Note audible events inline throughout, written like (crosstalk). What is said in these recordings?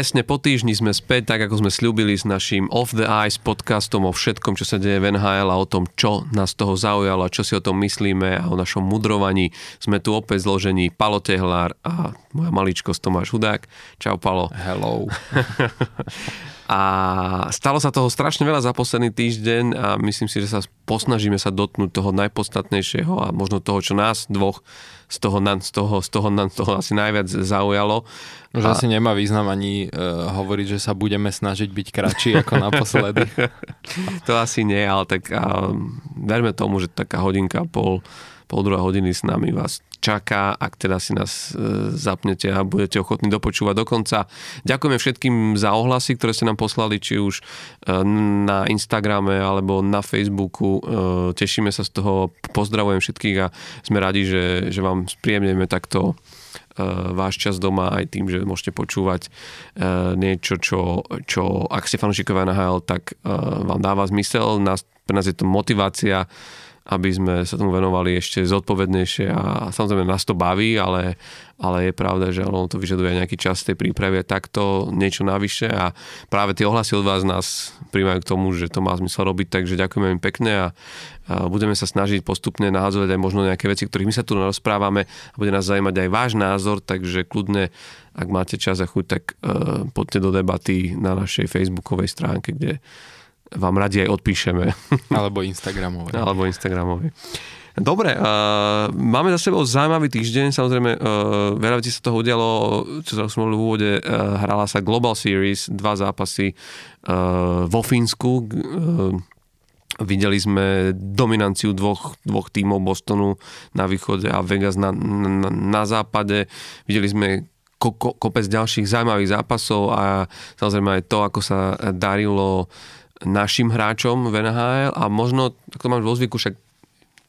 Presne po týždni sme späť, tak ako sme slúbili s našim Off the Ice podcastom o všetkom, čo sa deje v NHL a o tom, čo nás toho zaujalo a čo si o tom myslíme a o našom mudrovaní. Sme tu opäť zložení Palo Tehlár a moja maličkosť Tomáš Hudák. Čau Palo. Hello. (laughs) A stalo sa toho strašne veľa za posledný týždeň a myslím si, že sa posnažíme sa dotknúť toho najpodstatnejšieho a možno toho, čo nás dvoch z toho, z toho, z toho, z toho asi najviac zaujalo. Už a... asi nemá význam ani uh, hovoriť, že sa budeme snažiť byť kratší ako naposledy. (laughs) to asi nie, ale tak uh, verme tomu, že taká hodinka a pol pol druhá hodiny s nami vás čaká, ak teda si nás e, zapnete a budete ochotní dopočúvať do konca. Ďakujeme všetkým za ohlasy, ktoré ste nám poslali, či už e, na Instagrame alebo na Facebooku. E, tešíme sa z toho, pozdravujem všetkých a sme radi, že, že vám spríjemneme takto váš čas doma aj tým, že môžete počúvať niečo, čo, čo ak ste fanúšikovia NHL, tak vám dáva zmysel. Nás, pre nás je to motivácia aby sme sa tomu venovali ešte zodpovednejšie a samozrejme nás to baví, ale, ale je pravda, že ono to vyžaduje nejaký čas tej prípravy takto niečo navyše a práve tie ohlasy od vás nás príjmajú k tomu, že to má zmysel robiť, takže ďakujeme im pekne a, a budeme sa snažiť postupne naházovať aj možno nejaké veci, ktorých my sa tu rozprávame a bude nás zaujímať aj váš názor, takže kľudne, ak máte čas a chuť, tak uh, poďte do debaty na našej facebookovej stránke, kde vám radi aj odpíšeme. (laughs) Alebo Instagramovej. Alebo Instagramovej. Dobre, uh, máme za sebou zaujímavý týždeň, samozrejme uh, veľa vecí sa toho udialo, čo sa sme v úvode, uh, hrala sa Global Series, dva zápasy uh, vo Fínsku, uh, Videli sme dominanciu dvoch, dvoch tímov Bostonu na východe a Vegas na, na, na západe. Videli sme ko, ko, kopec ďalších zaujímavých zápasov a samozrejme aj to, ako sa darilo uh, našim hráčom v NHL a možno, ako to mám vo zvyku, však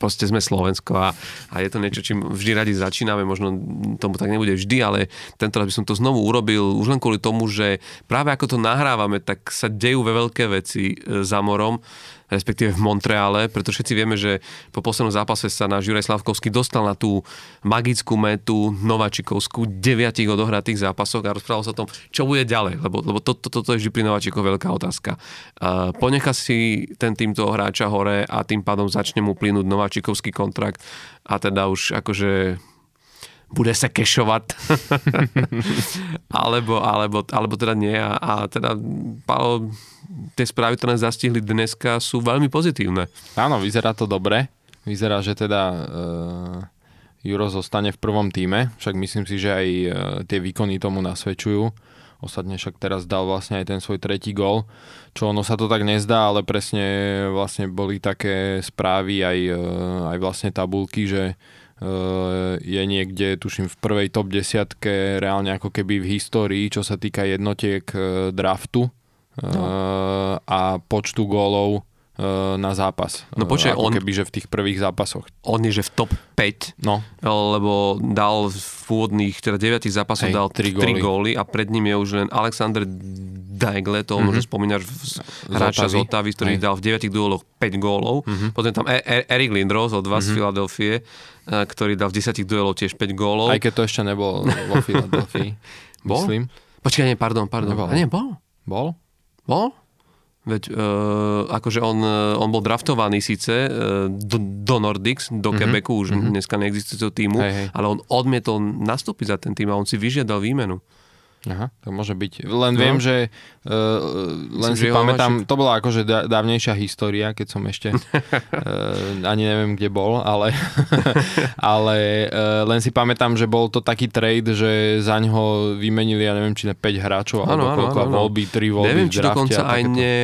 proste sme Slovensko a, a je to niečo, čím vždy radi začíname, možno tomu tak nebude vždy, ale tento raz by som to znovu urobil už len kvôli tomu, že práve ako to nahrávame, tak sa dejú ve veľké veci e, za morom respektíve v Montreale, pretože všetci vieme, že po poslednom zápase sa náš Juraj Slavkovský dostal na tú magickú metu Nováčikovskú deviatich odohratých zápasoch a rozprával sa o tom, čo bude ďalej, lebo, lebo toto to, to je vždy pri Nováčikov veľká otázka. Uh, ponecha si ten tým toho hráča hore a tým pádom začne mu plynúť Nováčikovský kontrakt a teda už akože bude sa kešovať. (laughs) alebo, alebo, alebo teda nie. A, a teda Paolo, tie správy, ktoré nás zastihli dneska, sú veľmi pozitívne. Áno, vyzerá to dobre. Vyzerá, že teda uh, Juro zostane v prvom týme, však myslím si, že aj uh, tie výkony tomu nasvedčujú. Ostatne však teraz dal vlastne aj ten svoj tretí gol, čo ono sa to tak nezdá, ale presne vlastne boli také správy aj, uh, aj vlastne tabulky, že je niekde, tuším, v prvej top desiatke reálne ako keby v histórii, čo sa týka jednotiek e, draftu no. a počtu gólov na zápas. No počkaj, on... Keby, že v tých prvých zápasoch. On je, že v top 5, no. lebo dal v pôvodných, teda 9 zápasoch Hej, dal 3 góly. 3 góly a pred ním je už len Alexander Daigle, to mm-hmm. spomínaš hráča z Otavy, ktorý Hej. dal v 9 dueloch 5 gólov. Mm-hmm. Potom tam e- e- Erik Lindros od vás mm-hmm. z Filadelfie, ktorý dal v 10 duelov tiež 5 gólov. Aj keď to ešte nebol vo Filadelfii. (laughs) bol? Myslím. Počkaj, nie, pardon, pardon. Nebol. A nie, bol. Bol? Bol? Veď uh, akože on, on bol draftovaný síce uh, do, do Nordics, do mm-hmm. Quebecu, už mm-hmm. dneska neexistujúceho týmu, hej, hej. ale on odmietol nastúpiť za ten tým a on si vyžiadal výmenu. Aha, to môže byť. Len no. viem, že uh, len Myslím, si pamätám, to bola akože dávnejšia história, keď som ešte uh, (laughs) ani neviem, kde bol, ale, (laughs) ale uh, len si pamätám, že bol to taký trade, že za ňo vymenili, ja neviem, či na 5 hráčov, ano, alebo ano, koľko ano, voľby, 3 voľby Neviem, či dokonca aj ne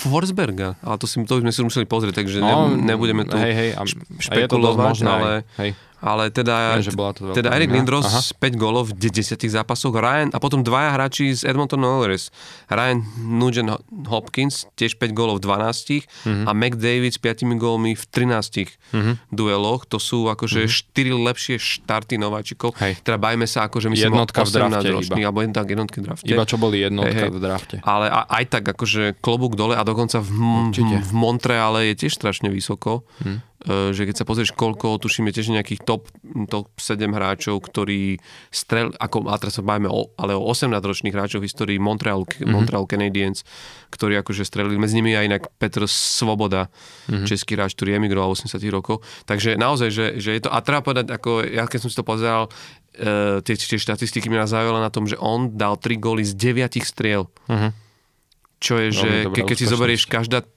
Forsberga, ale to, si, to by sme si museli pozrieť, takže no, nebudeme tu hej, hej, a, špekulovať, a je to ale... Hej ale teda, že bola to teda Erik Lindros Aha. 5 gólov v 10 zápasoch, Ryan a potom dvaja hráči z Edmonton Oilers. Ryan Nugent Hopkins tiež 5 gólov v 12 mm-hmm. a McDavid s 5 gólmi v 13 mm-hmm. dueloch. To sú akože mm-hmm. 4 lepšie štarty nováčikov. Hej. Teda bajme sa akože myslím jednotka 18 v drafte ročný, alebo jednotka, jednotky v drafte. Iba čo boli jednotka hej, hej. v drafte. Ale aj tak akože klobúk dole a dokonca v, v Montreale je tiež strašne vysoko. Mm že keď sa pozrieš, koľko, tušíme tiež nejakých top, top 7 hráčov, ktorí strel, ako, a teraz sa bavíme o, ale o 18-ročných hráčov v histórii Montreal, mm-hmm. Montreal Canadiens, ktorí akože strelili, medzi nimi aj inak Petr Svoboda, mm-hmm. český hráč, ktorý emigroval 80 rokov. Takže naozaj, že, že je to, a treba povedať, ako ja keď som si to pozeral, uh, tie, tie štatistiky mi nás zaujali na tom, že on dal 3 góly z 9 striel. Mm-hmm. Čo je, že ke, keď si zoberieš každá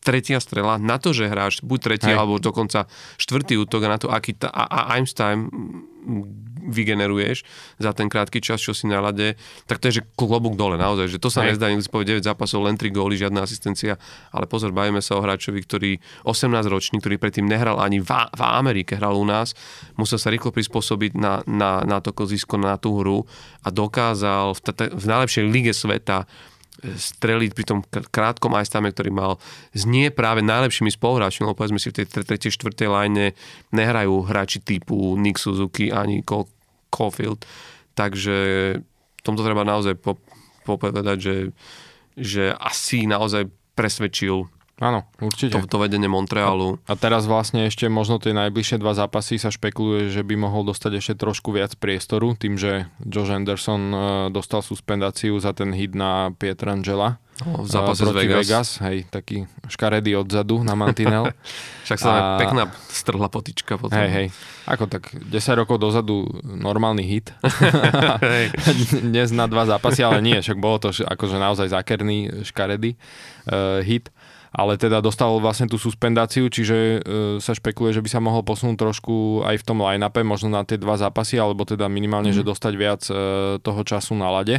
tretia strela, na to, že hráš buď tretí, Hej. alebo dokonca štvrtý útok a na to, aký ta, a, a time vygeneruješ za ten krátky čas, čo si na lade, tak to je, že klobúk dole naozaj, že to sa Hej. nezdá, povedať 9 zápasov, len 3 góly, žiadna asistencia, ale pozor, bavíme sa o hráčovi, ktorý 18 ročný, ktorý predtým nehral ani v, v Amerike, hral u nás, musel sa rýchlo prispôsobiť na, na, na to kozisko, na tú hru a dokázal v, v najlepšej lige sveta streliť pri tom krátkom time, ktorý mal s nie práve najlepšími spoluhráčmi, lebo povedzme si v tej tretej, štvrtej line nehrajú hráči typu Nick Suzuki ani Cole Caulfield, takže tomto treba naozaj povedať, že, že asi naozaj presvedčil Áno, určite. To, to vedenie Montrealu. A, a teraz vlastne ešte možno tie najbližšie dva zápasy sa špekuluje, že by mohol dostať ešte trošku viac priestoru, tým, že Josh Anderson uh, dostal suspendáciu za ten hit na Pietrangela. No, v zápase uh, Vegas. Vegas. Hej, taký škaredý odzadu na mantinel. (laughs) Však sa a... pekná strhla potička potom. Hej, hej. Ako tak 10 rokov dozadu normálny hit. (laughs) Dnes na dva zápasy, ale nie, však bolo to akože naozaj zákerný škaredý uh, hit ale teda dostal vlastne tú suspendáciu, čiže e, sa špekuluje, že by sa mohol posunúť trošku aj v tom line-upe, možno na tie dva zápasy, alebo teda minimálne, mm. že dostať viac e, toho času na lade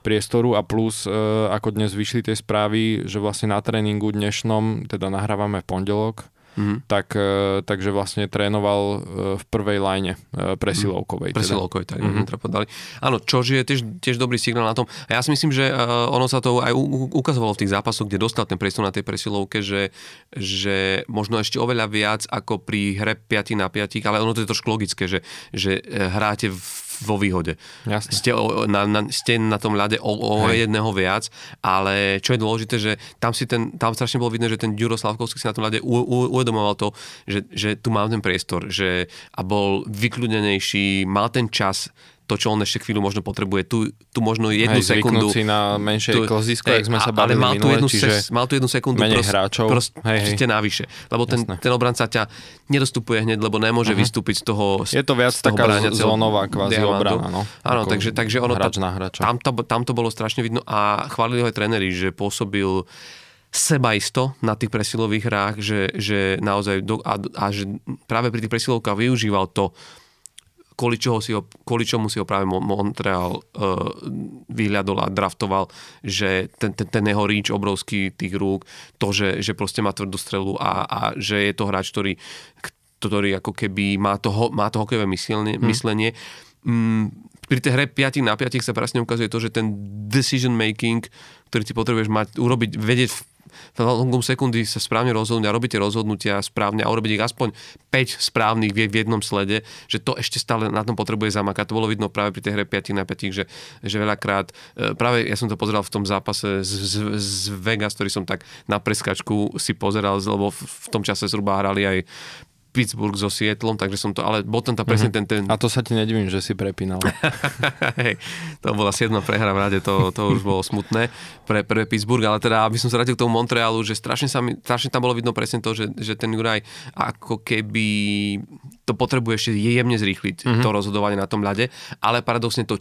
priestoru a plus, e, ako dnes vyšli tie správy, že vlastne na tréningu dnešnom, teda nahrávame v pondelok, mm-hmm. tak, e, takže vlastne trénoval e, v prvej line e, presilovkovej. Mhm. Presilovkovej, teda. tak mm-hmm. podali. Áno, čo je tiež, tiež dobrý signál na tom. A ja si myslím, že ono sa to aj ukazovalo v tých zápasoch, kde dostal ten priestor na tej presilovke, že, že možno ešte oveľa viac ako pri hre 5 na 5, ale ono to je trošku logické, že, že hráte v vo výhode. Jasne. Ste, na, na, ste na tom ľade o, o jedného viac, ale čo je dôležité, že tam, si ten, tam strašne bolo vidno, že ten Ďuro Slavkovský si na tom ľade u, u, uvedomoval to, že, že tu mám ten priestor že, a bol vykľudenejší, mal ten čas to, čo on ešte chvíľu možno potrebuje. Tu, tu možno jednu Hej, sekundu. si na menšie klozisko, jak sme sa bavili ale mal tu jednu, čiže mal tu jednu sekundu menej prost, hráčov. Prost, hej, hej. navyše. Lebo ten, ten obranca ťa nedostupuje hneď, lebo nemôže uh-huh. vystúpiť z toho Je to viac taká zónová kvázi obrana. No? Áno, takže, takže ono hráč na hráča. Tam, to, tam to bolo strašne vidno a chválili ho aj tréneri, že pôsobil sebaisto na tých presilových hrách, že, že naozaj do, a, a že práve pri tých presilovkách využíval to, kvôli, čoho si ho, kvôli čomu si ho práve Montreal uh, vyhľadol a draftoval, že ten, ten, ten jeho reach obrovský tých rúk, to, že, že proste má tvrdú strelu a, a že je to hráč, ktorý, ktorý ako keby má to, má to hokejové myslenie, hmm. myslenie. Mm, pri tej hre 5 na 5 sa presne ukazuje to, že ten decision making, ktorý ti potrebuješ mať, urobiť, vedieť v longom sekundy sa správne rozhodnúť a robíte rozhodnutia správne a urobiť ich aspoň 5 správnych v jednom slede, že to ešte stále na tom potrebuje zamakať. To bolo vidno práve pri tej hre 5 na 5, že, že veľakrát, e, práve ja som to pozeral v tom zápase z, z, z Vegas, ktorý som tak na preskačku si pozeral, lebo v, v tom čase zhruba hrali aj Pittsburgh so Seattlom, takže som to, ale bol tam tá presne mm-hmm. ten, ten... A to sa ti nedivím, že si prepínal. (laughs) Hej, to bola 7 prehra v rade, to, to už bolo smutné pre, pre Pittsburgh, ale teda, aby som sa vrátil k tomu Montrealu, že strašne, sa mi, strašne tam bolo vidno presne to, že, že ten Juraj ako keby to potrebuje ešte jemne zrýchliť, mm-hmm. to rozhodovanie na tom ľade, ale paradoxne to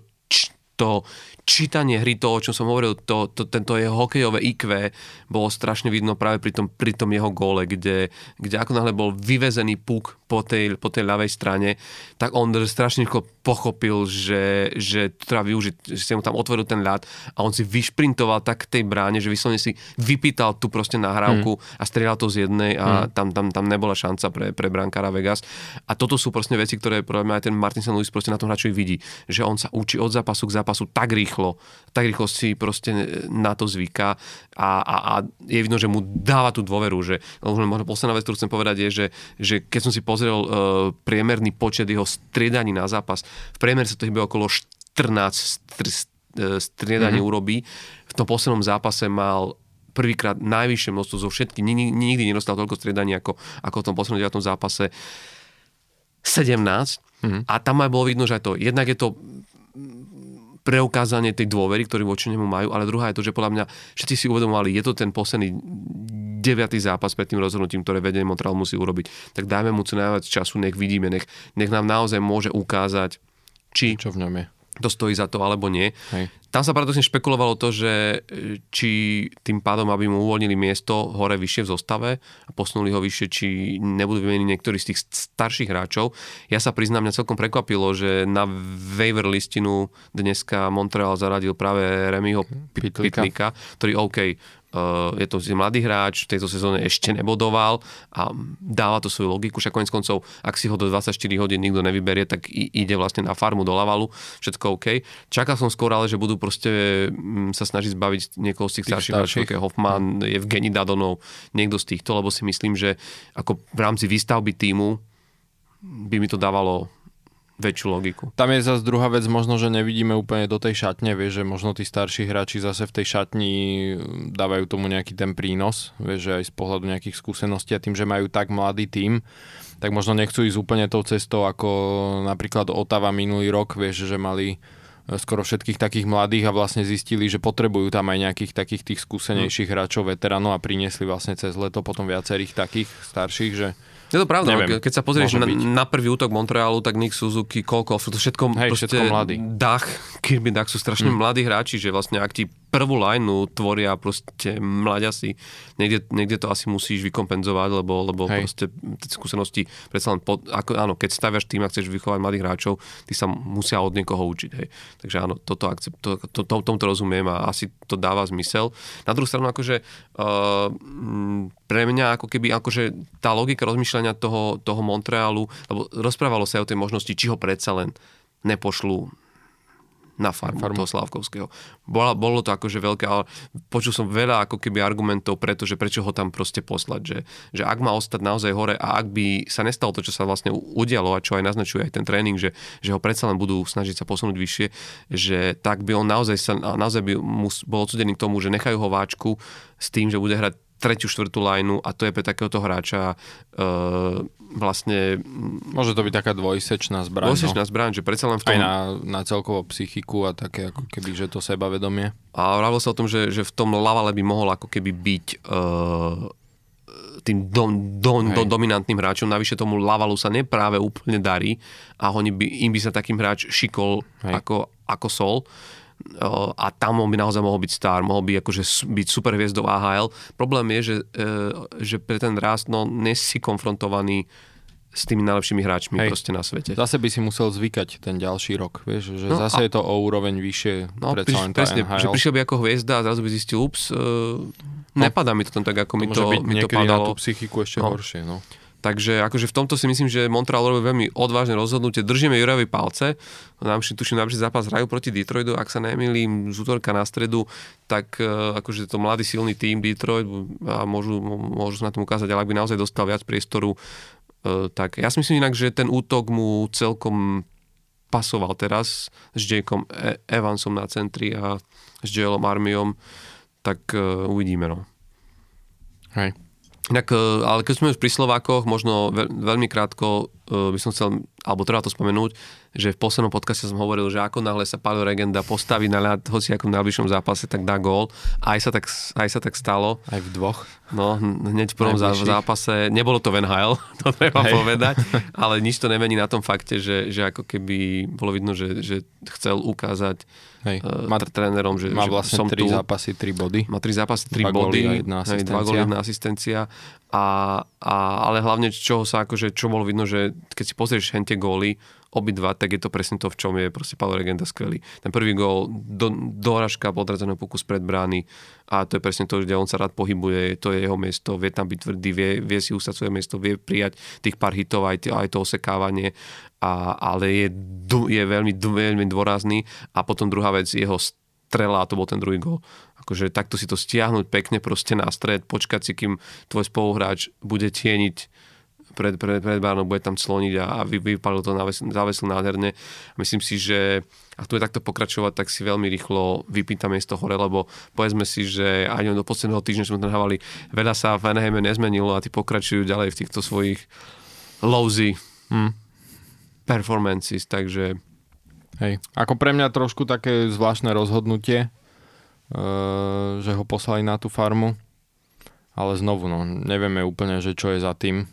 to čítanie hry, to, o čom som hovoril, to, to, tento jeho hokejové IQ bolo strašne vidno práve pri tom, pri tom jeho góle, kde, kde ako náhle bol vyvezený puk po tej, po tej ľavej strane, tak on strašne rýchlo pochopil, že, že to treba využiť, že si mu tam otvoril ten ľad a on si vyšprintoval tak k tej bráne, že vyslovene si vypýtal tú proste nahrávku mm. a strieľal to z jednej a mm. tam, tam, tam nebola šanca pre, pre brankára Vegas. A toto sú proste veci, ktoré aj ten Martin St. Louis proste na tom hráčovi vidí, že on sa učí od zápasu k zápasu tak rýchlo, tak rýchlo si proste na to zvyká a, a, a je vidno, že mu dáva tú dôveru, že možno posledná vec, ktorú chcem povedať je, že, že keď som si pozrel uh, priemerný počet jeho striedaní na zápas, v priemere sa to hýbe okolo 14 striedaní mm-hmm. urobí. V tom poslednom zápase mal prvýkrát najvyššie množstvo zo nikdy, nikdy nedostal toľko striedaní ako, ako v tom poslednom 9. zápase. 17 mm-hmm. a tam aj bolo vidno, že aj to, jednak je to preukázanie tej dôvery, ktorú voči nemu majú, ale druhá je to, že podľa mňa všetci si uvedomovali, je to ten posledný deviatý zápas pred tým rozhodnutím, ktoré vedenie Montreal musí urobiť. Tak dajme mu co najviac času, nech vidíme, nech, nech nám naozaj môže ukázať, či... Čo v ňom je to stojí za to alebo nie. Hej. Tam sa paradoxne špekulovalo to, že e, či tým pádom, aby mu uvoľnili miesto hore vyššie v zostave a posunuli ho vyššie, či nebudú vymeniť niektorí z tých starších hráčov. Ja sa priznám, mňa celkom prekvapilo, že na waiver listinu dneska Montreal zaradil práve Remyho Pitlika ktorý OK, je to mladý hráč, v tejto sezóne ešte nebodoval a dáva to svoju logiku, však konec koncov, ak si ho do 24 hodín nikto nevyberie, tak ide vlastne na farmu do Lavalu, všetko OK. Čakal som skôr ale, že budú proste mm, sa snažiť zbaviť niekoho z tých, tých starších hráčov, Hoffman, mm. Evgeni Dadonov, niekto z týchto, lebo si myslím, že ako v rámci výstavby týmu by mi to dávalo väčšiu logiku. Tam je zase druhá vec, možno, že nevidíme úplne do tej šatne, vieš, že možno tí starší hráči zase v tej šatni dávajú tomu nejaký ten prínos, vieš, že aj z pohľadu nejakých skúseností a tým, že majú tak mladý tím, tak možno nechcú ísť úplne tou cestou, ako napríklad Otava minulý rok, vieš, že mali e, skoro všetkých takých mladých a vlastne zistili, že potrebujú tam aj nejakých takých tých skúsenejších hráčov, veteránov a priniesli vlastne cez leto potom viacerých takých starších, že je to pravda, Neviem, keď sa pozrieš na, na prvý útok Montrealu, tak Nick Suzuki, koľko, to všetko, Hej, všetko mladý. Dach, (laughs) Kirby Dach sú strašne mm. mladí hráči, že vlastne ak ti prvú lineu tvoria proste mladiasi. Niekde, niekde to asi musíš vykompenzovať, lebo, lebo proste tie skúsenosti, predsa len pod, ako, áno, keď staviaš tým a chceš vychovať mladých hráčov, ty sa musia od niekoho učiť. Hej. Takže áno, toto akcept, to, to, to, tomuto rozumiem a asi to dáva zmysel. Na druhú stranu, akože uh, pre mňa ako keby akože tá logika rozmýšľania toho, toho Montrealu, lebo rozprávalo sa aj o tej možnosti, či ho predsa len nepošlu na farmu, farmu. toho Slavkovského. Bola, bolo to akože veľké, ale počul som veľa ako keby argumentov preto, že prečo ho tam proste poslať, že, že ak má ostať naozaj hore a ak by sa nestalo to, čo sa vlastne udialo a čo aj naznačuje aj ten tréning, že, že ho predsa len budú snažiť sa posunúť vyššie, že tak by on naozaj, sa, naozaj by mu bol odsudený k tomu, že nechajú ho váčku s tým, že bude hrať tretiu, štvrtú lineu a to je pre takéhoto hráča uh, vlastne... Môže to byť taká dvojsečná zbraň. Dvojsečná no. zbraň, že predsa len v tom... Aj na, na celkovo psychiku a také ako keby, že to sebavedomie. A hovorilo sa o tom, že, že v tom lavale by mohol ako keby byť uh, tým do, do, do, dominantným hráčom. Navyše tomu Lavalu sa nepráve úplne darí a oni by, im by sa takým hráč šikol ako, ako Sol a tam on by naozaj mohol byť star, mohol by akože byť super hviezdou AHL. Problém je, že, e, že pre ten rast no, nesi konfrontovaný s tými najlepšími hráčmi Hej. proste na svete. Zase by si musel zvykať ten ďalší rok, vieš, že no zase a... je to o úroveň vyššie no, predsa len presne, NHL. že prišiel by ako hviezda a zrazu by zistil, ups, uh, no, nepadá mi to tam tak, ako to mi to, mi to padalo. na tú psychiku ešte no. horšie, no. Takže akože v tomto si myslím, že Montreal robí veľmi odvážne rozhodnutie. Držíme Jurajovi palce. Najlepší, tuším, najlepší zápas hrajú proti Detroitu, ak sa nemýlim, z útorka na stredu, tak e, akože to mladý silný tým Detroit a môžu, môžu na tom ukázať, ale ak by naozaj dostal viac priestoru, e, tak ja si myslím inak, že ten útok mu celkom pasoval teraz s Jakeom e- Evansom na centri a s Joelom Armiom, tak uvidíme. No. Hej. Inak, e, ale keď sme už pri Slovákoch, možno veľmi krátko by som chcel, alebo treba to spomenúť, že v poslednom podcaste som hovoril, že ako náhle sa Paolo Regenda postaví na ľad, hoci ako v najbližšom zápase, tak dá gól. Aj sa tak, aj sa tak stalo. Aj v dvoch. No, hneď v prvom Najbližších. zápase. Nebolo to Van Hale, (laughs) to treba Hej. povedať, (laughs) ale nič to nemení na tom fakte, že, že ako keby bolo vidno, že, že chcel ukázať Hej. Uh, trénerom, že, má vlastne že som 3 tu. zápasy, 3 body. Má 3 zápasy, 3 body. A jedna asistencia. Hej, 2 góly, jedna asistencia. A, a, ale hlavne, čoho sa akože, čo bolo vidno, že keď si pozrieš hente góly, obidva, tak je to presne to, v čom je proste Paolo Regenda skvelý. Ten prvý gól, do, doražka podradzeného pokus pred brány a to je presne to, kde on sa rád pohybuje, to je jeho miesto, vie tam byť tvrdý, vie, vie si ustať svoje miesto, vie prijať tých pár hitov, aj, aj to osekávanie, a, ale je, je veľmi, veľmi dôrazný a potom druhá vec, jeho strela, a to bol ten druhý gól. Akože takto si to stiahnuť pekne proste na stred, počkať si, kým tvoj spoluhráč bude tieniť pred, pred, pred bránou, bude tam cloniť a, a vy, vypalil to, závesil nádherne. Myslím si, že ak tu je takto pokračovať, tak si veľmi rýchlo vypýta miesto hore, lebo povedzme si, že aj do posledného týždňa sme tam hávali, veľa sa v Anaheime nezmenilo a tí pokračujú ďalej v týchto svojich lousy hmm. performances, takže... Hej, ako pre mňa trošku také zvláštne rozhodnutie, uh, že ho poslali na tú farmu, ale znovu, no, nevieme úplne, že čo je za tým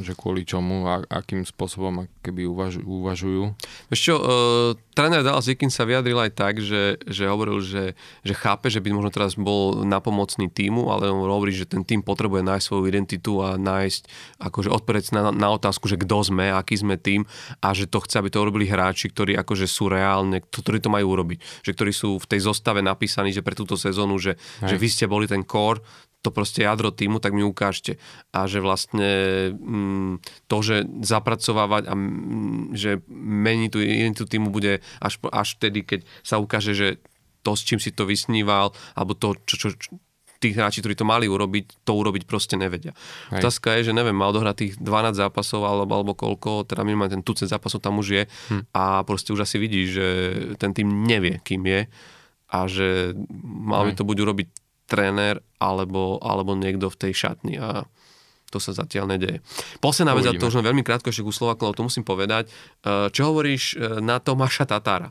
že kvôli čomu a akým spôsobom keby uvaž, uvažujú. Čo, uh, tréner Dallas Viking sa vyjadril aj tak, že, že hovoril, že, že chápe, že by možno teraz bol napomocný týmu, ale on hovorí, že ten tým potrebuje nájsť svoju identitu a nájsť, akože odpovedať na, na otázku, že kto sme, aký sme tým a že to chce, aby to urobili hráči, ktorí akože sú reálne, ktorí to majú urobiť. Že ktorí sú v tej zostave napísaní, že pre túto sezónu, že, že vy ste boli ten core, to proste jadro týmu, tak mi ukážte. A že vlastne mm, to, že zapracovávať a mm, že meniť tú identitu týmu bude až, až vtedy, keď sa ukáže, že to, s čím si to vysníval, alebo to, čo, čo, čo tí hráči, ktorí to mali urobiť, to urobiť proste nevedia. Hej. Otázka je, že neviem, mal dohrať tých 12 zápasov alebo, alebo koľko, teda minimálne ten tucet zápasov tam už je hm. a proste už asi vidí, že ten tým nevie, kým je a že mal by to buď urobiť tréner alebo, alebo niekto v tej šatni a to sa zatiaľ nedeje. Posledná vec, a to už len veľmi krátko ešte u Slovakom, to musím povedať. E, čo hovoríš e, na Tomáša Tatára?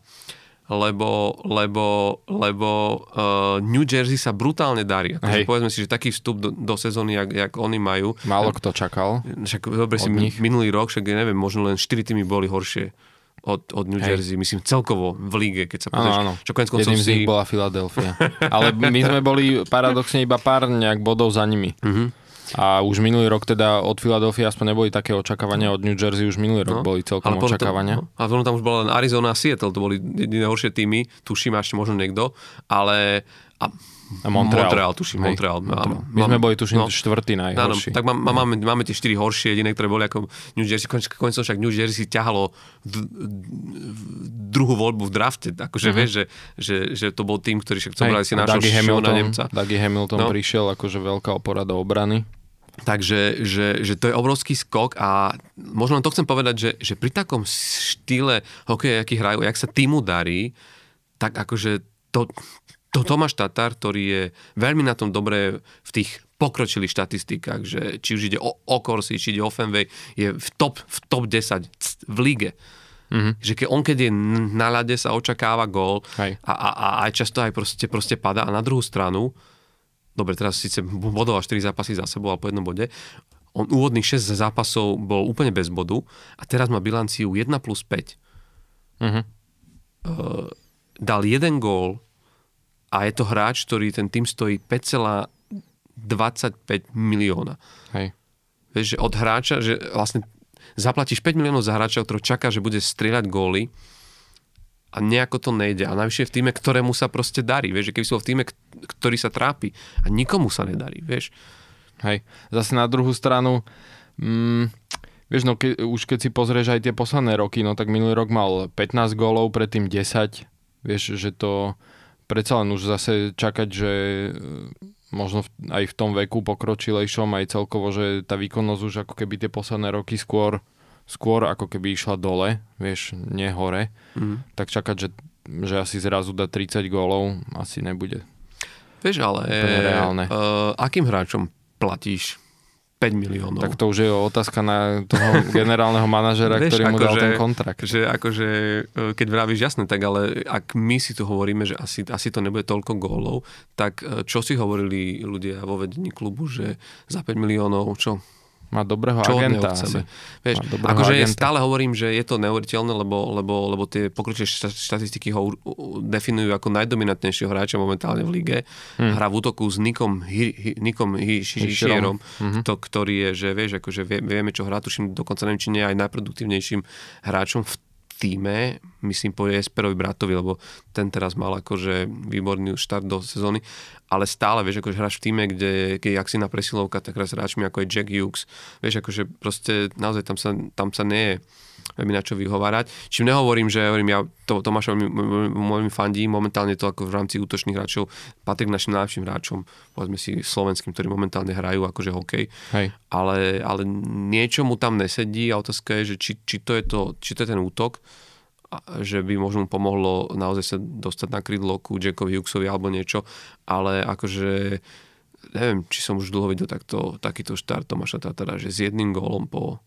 lebo, lebo, lebo uh, New Jersey sa brutálne darí. Takže povedzme si, že taký vstup do, do sezóny, jak, jak oni majú. Málo kto čakal. Však dobre si nich. minulý rok, však neviem, možno len 4 týmy boli horšie od, od New Jersey, Hej. myslím celkovo v líge, keď sa pozrieš. Áno, áno. Čo Jedným si... z nich bola Philadelphia. Ale my sme boli paradoxne iba pár nejak bodov za nimi. Uh-huh. A už minulý rok teda od Philadelphia aspoň neboli také očakávania, od New Jersey už minulý rok no, boli celkom ale očakávania. No, ale potom tam už bola len Arizona a Seattle, to boli jediné horšie týmy, tuším ešte možno niekto, ale a a Montreal. Montreal, tuším, Hej, Montreal. Montreal. My sme boli, tuším, no, štvrtý najhorší. Áno, tak má, má, máme, máme tie štyri horšie, jediné, ktoré boli ako New Jersey. Konec však New Jersey ťahalo v, druhú voľbu v drafte. Akože uh-huh. vieš, že, že, že, to bol tým, ktorý však zobrali si našiel Hamilton, Nemca. Dougie Hamilton no. prišiel akože veľká opora do obrany. Takže že, že to je obrovský skok a možno len to chcem povedať, že, že pri takom štýle hokeja, aký hrajú, jak sa týmu darí, tak akože to, to Tomáš Tatar, ktorý je veľmi na tom dobré v tých pokročilých štatistikách, že či už ide o, o Corsi, či ide o Fenway, je v top, v top 10 v lige. Mm-hmm. Že keď on, keď je na ľade, sa očakáva gól a, a, a aj často aj proste, proste pada. A na druhú stranu, dobre, teraz síce bodol 4 zápasy za sebou, ale po jednom bode, on úvodných 6 zápasov bol úplne bez bodu a teraz má bilanciu 1 plus 5. Mm-hmm. Uh, dal jeden gól, a je to hráč, ktorý ten tým stojí 5,25 milióna. Hej. Vieš, že od hráča, že vlastne zaplatíš 5 miliónov za hráča, ktorý čaká, že bude strieľať góly a nejako to nejde. A najvyššie v týme, ktorému sa proste darí. Vieš, že keby si v týme, ktorý sa trápi a nikomu sa nedarí, vieš. Hej, zase na druhú stranu, mm, vieš, no ke, už keď si pozrieš aj tie posledné roky, no tak minulý rok mal 15 gólov, predtým 10, vieš, že to predsa len už zase čakať, že e, možno aj v tom veku pokročilejšom, aj celkovo, že tá výkonnosť už ako keby tie posledné roky skôr, skôr ako keby išla dole, vieš, nie hore, mm. tak čakať, že, že asi zrazu dá 30 gólov, asi nebude. Vieš, ale uh, akým hráčom platíš 5 miliónov. Tak to už je otázka na toho (laughs) generálneho manažera, Vieš, ktorý mu dal že, ten kontrakt. Že akože, e, keď vravíš jasné, tak ale ak my si tu hovoríme, že asi, asi to nebude toľko gólov, tak e, čo si hovorili ľudia vo vedení klubu, že za 5 miliónov, čo? Má dobrého Čo agenta asi. Vieš, akože agenta. stále hovorím, že je to neuveriteľné, lebo, lebo, lebo tie pokročilé štatistiky ho definujú ako najdominantnejšieho hráča momentálne v lige. Hmm. Hrá v útoku s Nikom, Hi, Hi, Nikom Hi, Hišierom, hmm. to, ktorý je, že vieš, akože vieme, čo hrá, tuším, dokonca neviem, či nie aj najproduktívnejším hráčom v týme, myslím po Jesperovi bratovi, lebo ten teraz mal akože výborný štart do sezóny, ale stále, vieš, akože hráš v týme, kde, keď ak si na presilovka, tak hráš hráčmi ako je Jack Hughes, vieš, akože proste naozaj tam sa, tam sa nie je mi na čo vyhovárať. Čím nehovorím, že hovorím, ja to, Tomáša veľmi fandí, momentálne to ako v rámci útočných hráčov patrí k našim najlepším hráčom, povedzme si slovenským, ktorí momentálne hrajú akože hokej. Hej. Ale, ale niečo mu tam nesedí a otázka je, že či, či, to je to, či to je ten útok, že by možno mu pomohlo naozaj sa dostať na krídlo ku Jackovi Hughesovi alebo niečo, ale akože neviem, či som už dlho videl takto, takýto štart Tomáša Tatara, že s jedným gólom po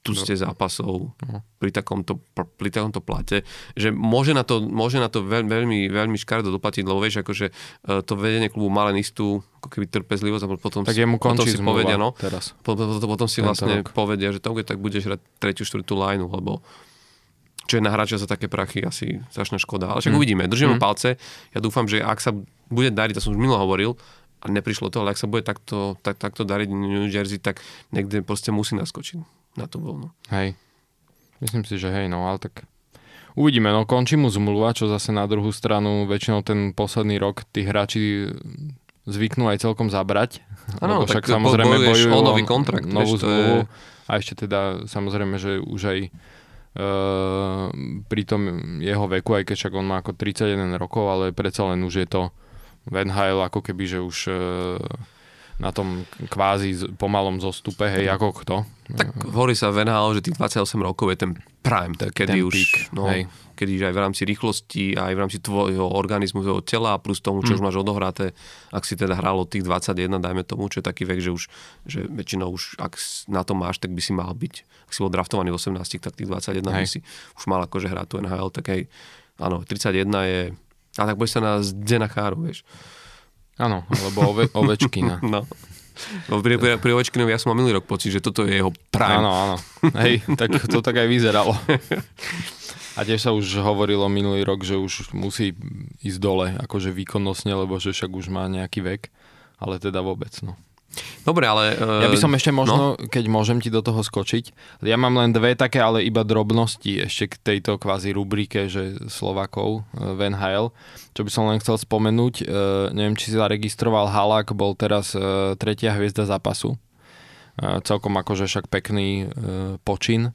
tuste no. zápasov no. pri, takomto, pri takomto plate, že môže na to, môže na to veľ, veľmi, veľmi škaredo doplatiť, lebo vieš, akože e, to vedenie klubu má len istú ako keby trpezlivosť a potom, tak jemu potom si povedia, no, teraz. Potom, potom, si vlastne rok. povedia, že to, tak budeš hrať tretiu, štvrtú lineu, lebo čo je na hráča za také prachy asi strašná škoda. Ale však mm. uvidíme, držíme mm. palce. Ja dúfam, že ak sa bude dariť, to som už milo hovoril, a neprišlo to, ale ak sa bude takto, tak, takto dariť New Jersey, tak niekde proste musí naskočiť na tú vlnu. Hej. Myslím si, že hej, no ale tak uvidíme, no končí mu zmluva, čo zase na druhú stranu väčšinou ten posledný rok tí hráči zvyknú aj celkom zabrať. Áno, však samozrejme bojujú o nový kontrakt. Novú zmluvu. Je... A ešte teda samozrejme, že už aj uh, pri tom jeho veku, aj keď však on má ako 31 rokov, ale predsa len už je to Van Hale ako keby, že už uh, na tom kvázi pomalom zostupe, hej, ako kto. Tak hovorí sa Hale, že tých 28 rokov je ten prime, tak, kedy ten už, peak, no, hej. kedy aj v rámci rýchlosti, aj v rámci tvojho organizmu, tvojho tela, plus tomu, čo mm. už máš odohraté, ak si teda hral od tých 21, dajme tomu, čo je taký vek, že už, že väčšinou už, ak na to máš, tak by si mal byť, ak si bol draftovaný v 18, tak tých 21 hej. by si už mal akože hrať tu NHL, tak hej, áno, 31 je, a tak budeš sa na Zdena Cháru, vieš. Áno, alebo ove, Ovečkina. (laughs) no. Lebo pri, pri, pri Ovečkinovi ja som mal minulý rok pocit, že toto je jeho prime. Áno, áno. Hej, tak to tak aj vyzeralo. (laughs) A tiež sa už hovorilo minulý rok, že už musí ísť dole, akože výkonnostne, lebo že však už má nejaký vek, ale teda vôbec, no. Dobre, ale... Uh, ja by som ešte možno, no? keď môžem ti do toho skočiť, ja mám len dve také, ale iba drobnosti ešte k tejto kvázi rubrike, že Slovakov, uh, Van Hale, čo by som len chcel spomenúť, uh, neviem, či si zaregistroval, Halak bol teraz uh, tretia hviezda zápasu. Uh, celkom akože však pekný uh, počin.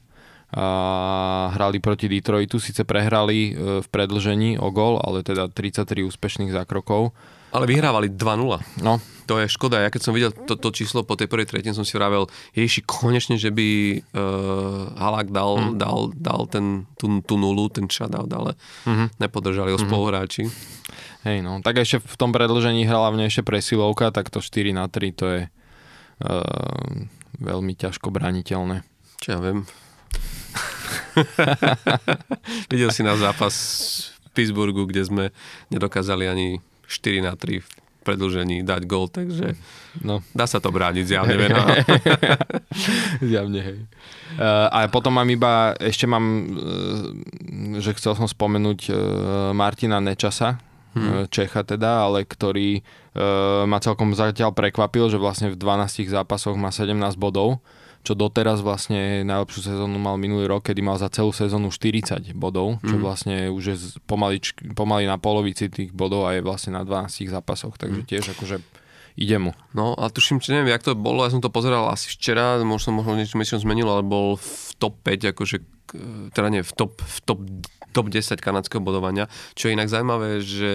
A hrali proti Detroitu, síce prehrali uh, v predlžení o gol, ale teda 33 úspešných zákrokov ale vyhrávali 2-0. No. To je škoda. Ja keď som videl to, to číslo po tej prvej tretine, som si vravel, ježiši, konečne, že by uh, Halak dal, mm. dal, dal ten, tú, tú nulu, ten shutout, ale mm-hmm. nepodržali ho mm-hmm. spoluhráči. Hej, no. Tak ešte v tom predlžení hlavne ešte presilovka, tak to 4 na 3, to je uh, veľmi ťažko braniteľné. Čo ja viem. (laughs) Videl si na zápas v Pittsburghu, kde sme nedokázali ani 4 na 3 v predlžení dať gol, takže no. dá sa to brániť zjavne. (laughs) Vena. (laughs) zjavne, hej. Uh, a potom mám iba, ešte mám, uh, že chcel som spomenúť uh, Martina Nečasa, hmm. Čecha teda, ale ktorý uh, ma celkom zatiaľ prekvapil, že vlastne v 12 zápasoch má 17 bodov čo doteraz vlastne najlepšiu sezónu mal minulý rok, kedy mal za celú sezónu 40 bodov, čo mm. vlastne už je pomaly, pomaly na polovici tých bodov a je vlastne na 12 zápasoch, takže mm. tiež akože ide mu. No a tuším, či neviem, jak to bolo, ja som to pozeral asi včera, možno, možno niečo, niečo zmenilo, ale bol v top 5, akože, teda nie, v top, v top, top 10 kanadského bodovania, čo je inak zaujímavé, že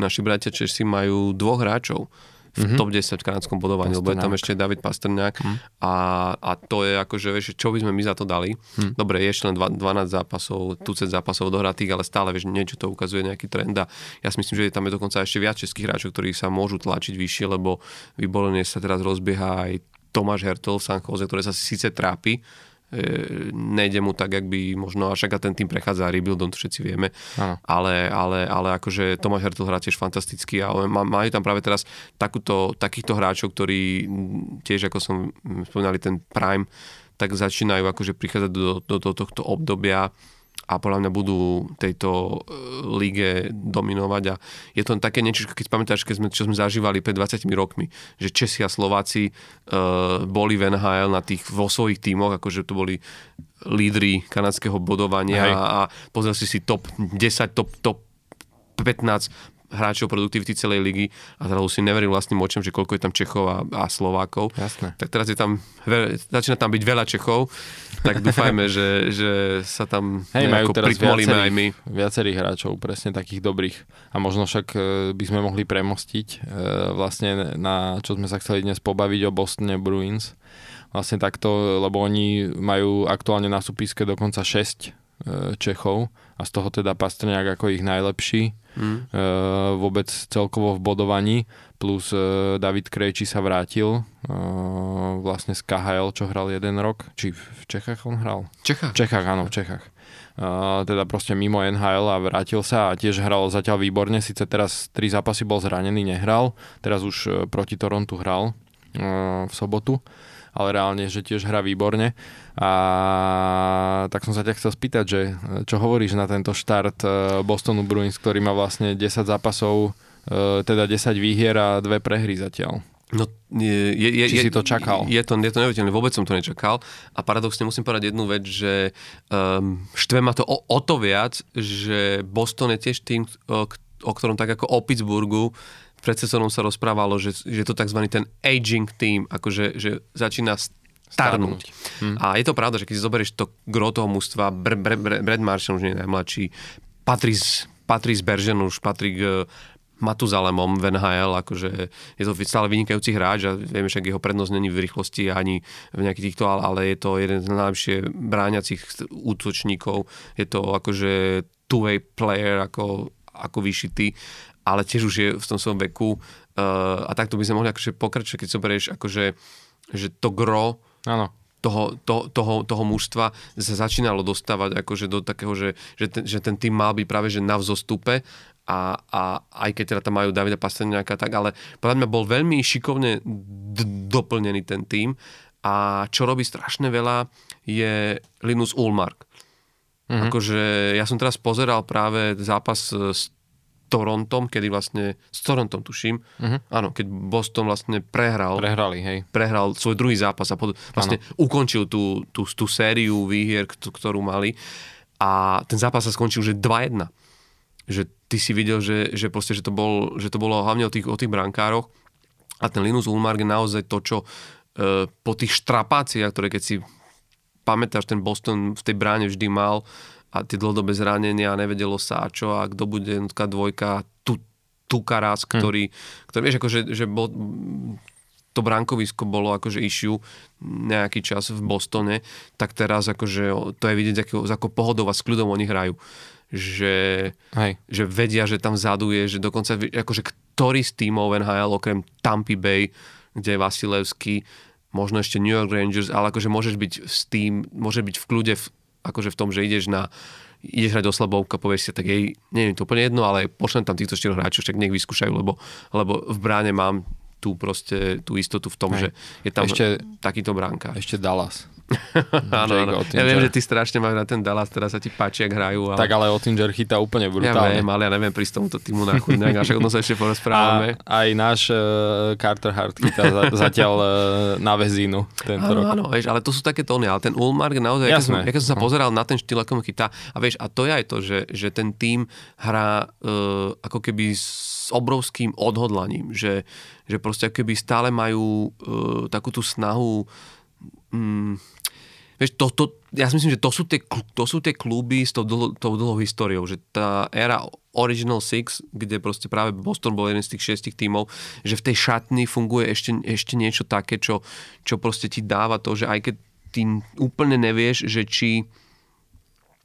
naši bratia Češi majú dvoch hráčov, v mm-hmm. top 10 v kanadskom bodovaní, lebo je tam ešte David Pastrňák mm. a, a to je akože, vieš, čo by sme my za to dali. Mm. Dobre, je ešte len 12 zápasov, tucet zápasov dohratých, ale stále, vieš, niečo to ukazuje nejaký trend a ja si myslím, že tam je dokonca ešte viac českých hráčov, ktorí sa môžu tlačiť vyššie, lebo vybolenie sa teraz rozbieha aj Tomáš Hertel v San Jose, ktoré sa síce trápi, nejde mu tak, ak by možno, a však a ten tým prechádza rebuildom, to všetci vieme, ale, ale, ale akože Tomáš Hertel hrá tiež fantasticky a majú tam práve teraz takúto, takýchto hráčov, ktorí tiež, ako som spomínali, ten Prime, tak začínajú akože prichádzať do, do, do tohto obdobia a podľa mňa budú tejto e, líge dominovať a je to také niečo, keď pamätáš, keď sme, čo sme zažívali pred 20 rokmi, že Česi a Slováci uh, boli v NHL na tých, vo svojich tímoch, akože to boli lídry kanadského bodovania Hej. a, a pozrel si si top 10, top, top 15 hráčov produktivity celej ligy a zrazu si neveril vlastným očom, že koľko je tam Čechov a, a Slovákov. Jasné. Tak teraz je tam, veľ, začína tam byť veľa Čechov, tak dúfajme, že, že sa tam Hej, majú teraz prikmolíme aj my. viacerých, viacerých hráčov, presne takých dobrých. A možno však e, by sme mohli premostiť e, vlastne na čo sme sa chceli dnes pobaviť o Bostone Bruins. Vlastne takto, lebo oni majú aktuálne na súpiske dokonca 6 Čechov a z toho teda Pastrňák ako ich najlepší mm. vôbec celkovo v bodovaní plus e, David Krejči sa vrátil e, vlastne z KHL, čo hral jeden rok či v Čechách on hral? Čechách. Čechách, áno, v Čechách. Uh, teda proste mimo NHL a vrátil sa a tiež hral zatiaľ výborne, síce teraz tri zápasy bol zranený, nehral, teraz už proti Torontu hral uh, v sobotu ale reálne, že tiež hrá výborne. A tak som sa ťa chcel spýtať, že čo hovoríš na tento štart e, Bostonu Bruins, ktorý má vlastne 10 zápasov, e, teda 10 výhier a dve prehry zatiaľ. No, je, je, je, Či si to čakal? Je to, je to neuveriteľné, vôbec som to nečakal. A paradoxne musím povedať jednu vec, že um, štve ma to o, o to viac, že Boston je tiež tým, o, o ktorom tak ako o Pittsburghu pred sezónom sa rozprávalo, že, že to tzv. ten aging team, akože že začína starnúť. Hm. A je to pravda, že keď si zoberieš to gro toho mústva, Br- Br- Br- Brad Marshall už nie je najmladší, Patrice, Patrice Bergen už patrí k Matuzalemom v NHL, akože je to stále vynikajúci hráč a vieme, že jeho prednosť není v rýchlosti ani v nejakých týchto, ale je to jeden z najlepšie bráňacích útočníkov. Je to akože two-way player ako, ako vyšitý ale tiež už je v tom svojom veku uh, a takto by sme mohli akože pokračovať, keď zoberieš akože že to gro Áno. Toho, to, toho, toho mužstva sa začínalo dostávať akože do takého, že, že, ten, že ten tým mal byť práve že na vzostupe a, a aj keď teda tam majú Davida Pastrňáka tak, ale podľa mňa bol veľmi šikovne d- doplnený ten tým a čo robí strašne veľa je Linus Ulmark. Mm-hmm. Akože ja som teraz pozeral práve zápas s Torontom, kedy vlastne, s Torontom tuším, uh-huh. áno, keď Boston vlastne prehral. Prehrali, hej. Prehral svoj druhý zápas a pod, vlastne ano. ukončil tú, tú, tú sériu výhier, ktorú mali a ten zápas sa skončil, že 2-1. Že ty si videl, že, že, proste, že, to, bol, že to bolo hlavne o tých, o tých brankároch a ten Linus Ulmark je naozaj to, čo e, po tých štrapáciách, ktoré keď si pamätáš, ten Boston v tej bráne vždy mal, a tie dlhodobé zranenia, nevedelo sa čo a kto bude jednotka dvojka, tu, tu Karas, hm. ktorý, hmm. ktorý vieš, akože, že bol, to brankovisko bolo akože issue nejaký čas v Bostone, tak teraz akože to je vidieť, ako, ako pohodou a s kľudom oni hrajú. Že, Hej. že vedia, že tam vzadu je, že dokonca, akože ktorý z tímov NHL okrem Tampa Bay, kde je Vasilevský, možno ešte New York Rangers, ale akože môžeš byť s tým, môže byť v kľude v akože v tom, že ideš na ideš hrať do slabovka, povieš si, tak jej, nie je to úplne jedno, ale pošlem tam týchto štyroch hráčov, však nech vyskúšajú, lebo, lebo v bráne mám tú proste, tú istotu v tom, Hej. že je tam ešte, takýto bránka. Ešte Dallas. (laughs) áno, áno. Ja viem, že ty strašne máš na ten Dallas, teraz sa ti páči, ak hrajú. Ale... Tak ale Ottinger chytá úplne brutálne. Ja viem, ale ja neviem prísť tomuto týmu na nejak, však sa ešte porozprávame. A aj náš uh, Carter Hart chytá za, zatiaľ uh, na väzínu tento áno, rok. Áno, vieš, ale to sú také tóny, ale ten Ulmark naozaj, ja som, ja som sa no. pozeral na ten štýl, ako chytá, a vieš, a to je aj to, že, že ten tým hrá uh, ako keby s obrovským odhodlaním, že, že proste keby stále majú uh, takú tú snahu um, Vieš, to, to, ja si myslím, že to sú tie, to sú tie kluby s tou, tou dlhou históriou, že tá éra Original Six, kde proste práve Boston bol jeden z tých šiestich tímov, že v tej šatni funguje ešte, ešte niečo také, čo, čo proste ti dáva to, že aj keď ty úplne nevieš, že či,